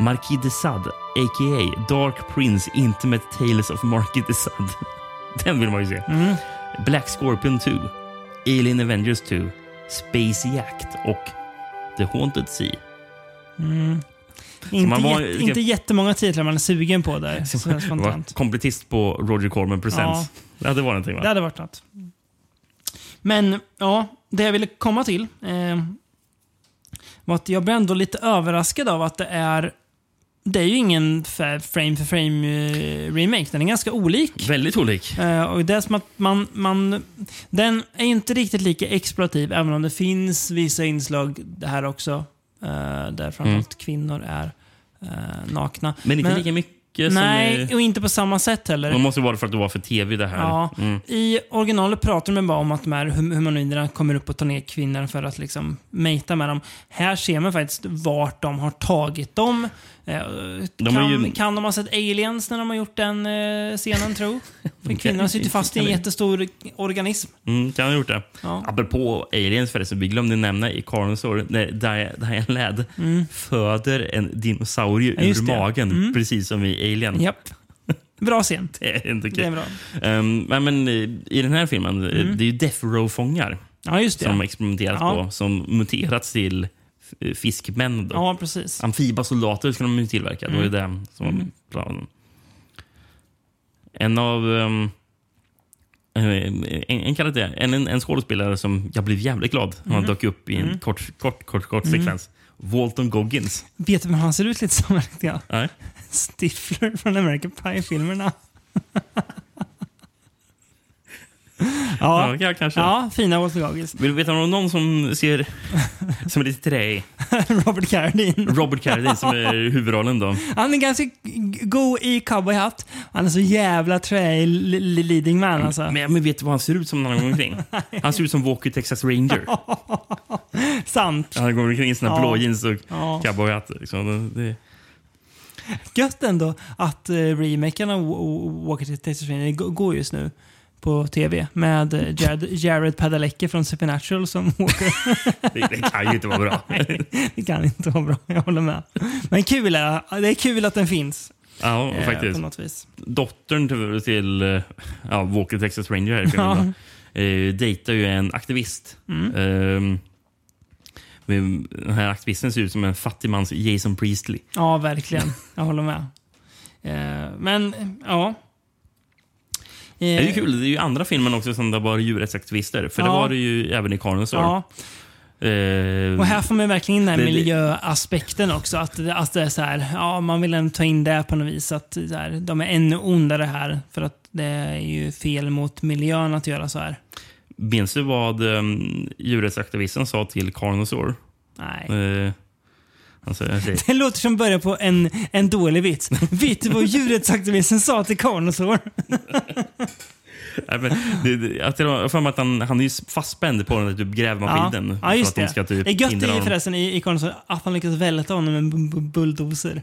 Marquis de Sade, a.k.a. Dark Prince Intimate Tales of Marquis de Sade. Den vill man ju se. Mm. Black Scorpion 2. Alien Avengers 2. Space Yacht och The Haunted Sea. Mm. Inte, var- jätte, inte jättemånga titlar man är sugen på där. Var kompletist på Roger Corman Presents. Ja. det var någonting va? Det hade varit något. Men ja, det jag ville komma till eh, var att jag blev ändå lite överraskad av att det är det är ju ingen frame för frame eh, remake. Den är ganska olik. Väldigt olik. Eh, och det är som att man, man... Den är inte riktigt lika exploativ, även om det finns vissa inslag här också. eh, där framförallt Mm. kvinnor är eh, nakna. Men inte lika mycket som Nej, i- och inte på samma sätt heller. Det måste vara för att det var för tv det här. Ja. Mm. I originalet pratar de bara om att de här hum- humanoiderna kommer upp och tar ner kvinnor för att liksom mata med dem. Här ser man faktiskt vart de har tagit dem. Eh, De kan, ju- kan de ha sett aliens när de har gjort den eh, scenen, tro? För kvinnorna sitter fast i en jättestor organism. Mm, kan ha gjort det. Ja. Apropå aliens förresten, vi glömde nämna i Carnosaur när Di- Diane Ladd Mm. föder en dinosaurie Ja, ur magen, Mm. precis som i Alien. Japp. Bra scen. Det är inte kul. bra. Um, men, men eh, i den här filmen, Mm. det är ju Death Row-fångar Ja, som experimenterats Ja. på, som muterats till fiskmän. Då. Ja, precis. Amfibasoldater ska de ju tillverka. Det var ju det som var Mm. planen. En av... Um, en, en, karaktär, en, en, en skådespelare som jag blev jävligt glad när han Mhm. dök upp i en Mm. kort, kort, kort, kort Mm. sekvens. Walton Goggins. Vet du vem han ser ut lite som? Ja. Nej. Stifler från American Pie-filmerna. Ja, ja, kanske. Ja, fina Goggins. Vill du veta om någon som ser som är lite trä Robert Carradine. Robert Carradine som är huvudrollen då. Han är ganska g- god i cowboyhatt. Han är så jävla trä i li- li- leading man alltså. Men, men vet du vad han ser ut som när han går omkring? Han ser ut som Walker Texas Ranger. Sant. Han går omkring i sina Ja. blå jeans och Ja. cowboyhatt. Liksom. Det, det, Gött ändå att uh, remaken av Walker Texas Ranger går just nu på tv med eh, Jared, Jared Padalecki från Supernatural som Walker. det, det kan ju inte vara bra. Nej, det kan inte vara bra, jag håller med. Men kul är, det är kul att den finns. Ja, Eh, faktiskt. Dottern till, till eh, ja, Walker Texas Ranger här i filmen då, eh, dejtar ju en aktivist. Mm. Men den här aktivisten ser ut som en fattigmans Jason Priestley. Ja, verkligen. Jag håller med. Eh, men, ja. Det är ju Eh, kul. Det är ju andra filmen också som det var djurrättsaktivister. För det Ja. var det ju även i Carnosaur. Ja. Eh, Och här får man verkligen in den här det- det- miljöaspekten också. Att, det- att det är så här, ja, man vill ändå ta in det på något vis. Att så här, de är ännu ondare här. För att det är ju fel mot miljön att göra så här. Minns du vad um, djurrättsaktivisten sa till Carnosaur? Nej. Eh, alltså, Det låter som början på en, en dålig vits. Vet du vad djurrättsaktivisten sa till Carnosaur? Nej, men det, det, jag har för mig att han, han är ju fastspänd på den där typ grävmaskinen. Ja, just för det. ska typ det är gött honom. förresten i, i Corners att han lyckas välta honom med en bu- bu- bulldozer.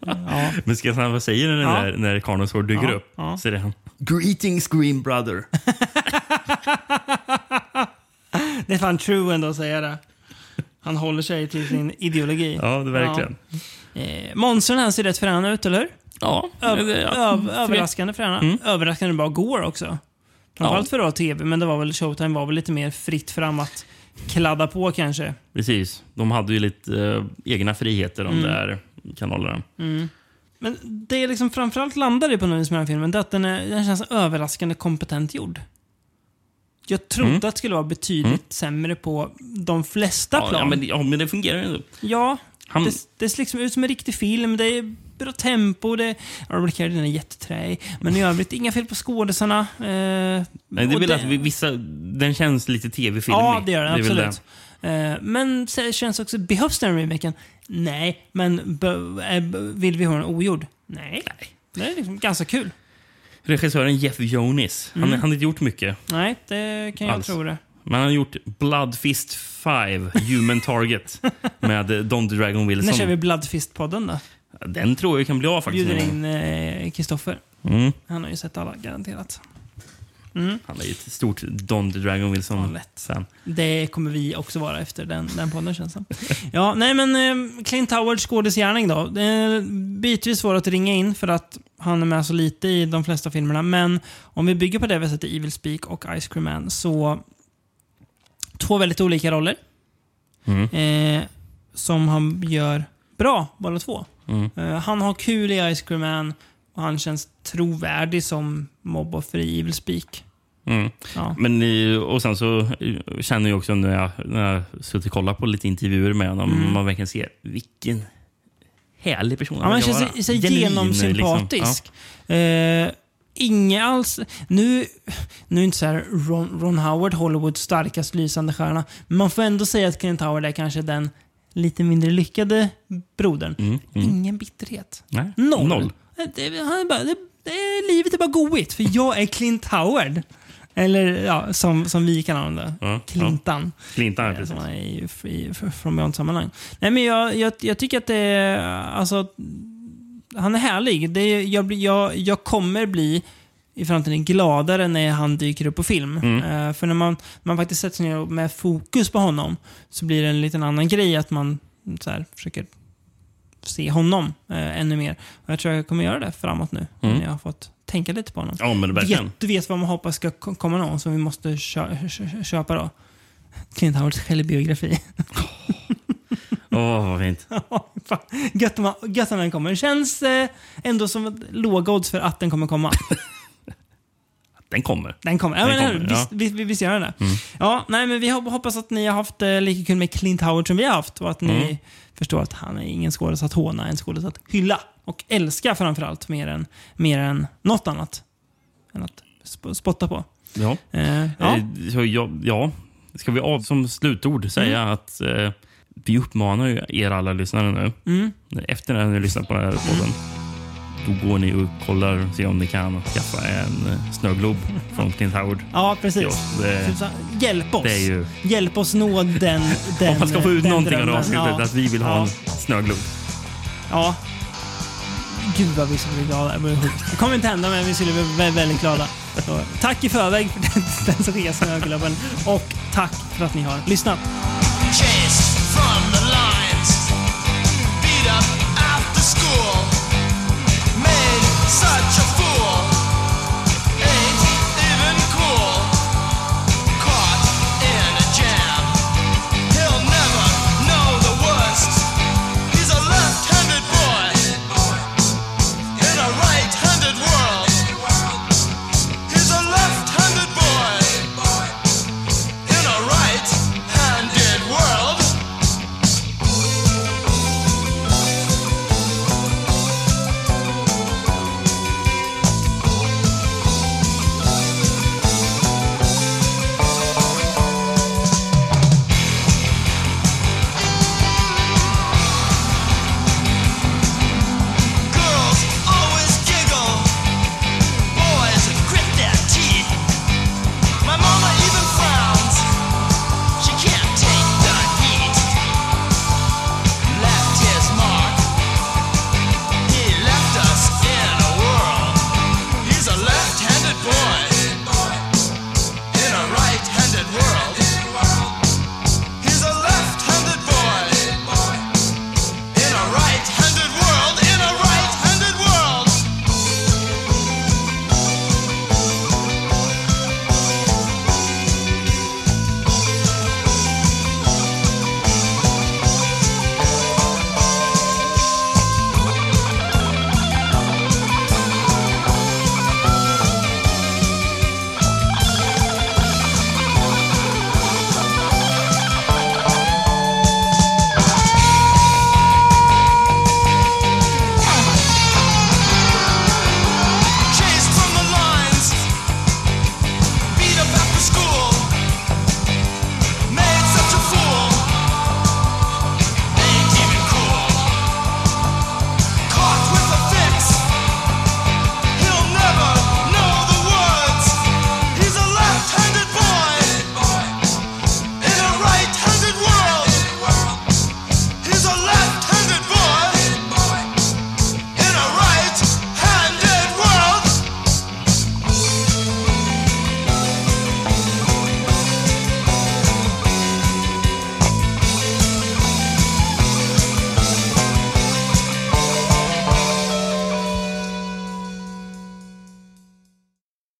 Ja. Men ska jag säga vad säger när, Ja. när, när Carnosaur dyker Ja, upp? ja. Så är det han. Greetings Green Brother. Det är fan true ändå att säga det. Han håller sig till sin ideologi. Ja, det verkligen. Ja. Eh, monstren här ser rätt fräna ut, eller hur? Ja. Ö- det- ja. ö- överraskande fräna. Mm. Överraskande bra går också. Framförallt för att vara tv, men det var väl Showtime var väl lite mer fritt fram att kladda på kanske. Precis. De hade ju lite eh, egna friheter, de Mm. där kanalerna. Mm. Men det är liksom framförallt landar i på något vis med den här filmen, det är att den, är, den känns överraskande kompetent gjord. Jag trodde Mm. att det skulle vara betydligt Mm. sämre på de flesta Ja, plan. ja, men, ja, men det fungerar ju ändå. Ja, Han- det, det ser liksom ut som en riktig film. Det är bra tempo. Det, Robert Carradine är jätteträig. Men i övrigt, inga fel på skådisarna. Eh, Nej, det är väl att vi- vissa, den känns lite tv-filmig. Ja, det gör den. är väl Absolut. Eh, men så känns också, behövs den remaken? Nej. Men eh, vill vi ha den ogjord? Nej. Det är liksom ganska kul. Regissören Jeff Jonis. Han, Mm. han har inte gjort mycket. Nej, det kan jag Alls. tro det. Men han har gjort Blood Fist 5, Human Target, med eh, Don the Dragon Wilson. När kör vi Bloodfist-podden då? Den tror jag kan bli av faktiskt. Bjuder in eh, Kristoffer. Mm. Han har ju sett alla, garanterat. Mm. Han är ju ett stort Don the Dragon Wilson-fan. Det kommer vi också vara efter den, den podden känns det Ja, nej men eh, Clint Howards skådisgärning då. Det är bitvis svår att ringa in för att han är med så lite i de flesta filmerna. Men om vi bygger på det vi sett i Evil Speak och Ice Cream Man så... Två väldigt olika roller. Mm. Eh, som han gör bra, båda två. Mm. Eh, han har kul i Ice Cream Man och han känns trovärdig som mobboffer i Evil Speak. Mm. Ja. Men, eh, och sen så eh, känner jag också när jag, när jag suttit och kollat på lite intervjuer med honom, Mm. man verkligen ser vilken härlig person Ja, man verkar vara. så Genuin, genomsympatisk. Liksom. Eh, Inget alls... Nu, nu är inte så Ron, Ron Howard Hollywoods starkast lysande stjärna. Men man får ändå säga att Clint Howard är kanske den lite mindre lyckade brodern. Mm, mm. Ingen bitterhet. Nej, Noll. noll. Det, han är bara, det, det, livet är bara goigt, för jag är Clint Howard. Eller ja, som, som vi kallar honom då. Ja, Clintan. Ja. Clintan, ja, Eh, precis. Som är i, i, från Beyond-sammanhang. Nej, men jag, jag, jag tycker att det är... Alltså, han är härlig. Det jag, jag, jag kommer bli i framtiden gladare när han dyker upp på film. Mm. Eh, för när man, man faktiskt sätter sig ner med fokus på honom så blir det en liten annan grej att man så här, försöker se honom eh, ännu mer. Och jag tror jag kommer göra det framåt nu. Mm. När jag har fått tänka lite på honom. Ja, men verkligen. Vet, du vet vad man hoppas ska ko- komma någon som vi måste kö, kö, köpa då? Clint Howards självbiografi. Åh, vad fint. Gött om man- gött om den kommer. Det känns eh, ändå som låga odds för att den kommer komma. Den kommer. Den kommer. Ja, Den men, kommer, visst, ja. visst, visst gör den det. Mm. Ja, nej, men vi hop- hoppas att ni har haft eh, lika kul med Clint Howard som vi har haft och att ni Mm. Förstår att han är ingen skådis att håna, en skådis att hylla och älska framförallt mer än, mer än något annat. Än att sp- spotta på. Ja. Eh, ja. Eh, ja, ja. Ska vi av som slutord säga att eh, vi uppmanar ju er alla lyssnare nu. Mm. Efter att ni har lyssnat på den här podden. Då går ni och kollar och ser om ni kan skaffa en eh, snöglob från Clint Howard. Ja, precis. Det- Så- Hjälp oss. ju- Hjälp oss nå den, den Om man ska få ut någonting av avsnittet, Ja. att vi vill ha Ja. en snöglob. Ja. Gud vad vi skulle bli glada. Det kommer inte hända, men vi skulle bli vä- väldigt glada. Så, tack i förväg för den, den resa med Ögloben. Och tack för att ni har lyssnat. such a fool.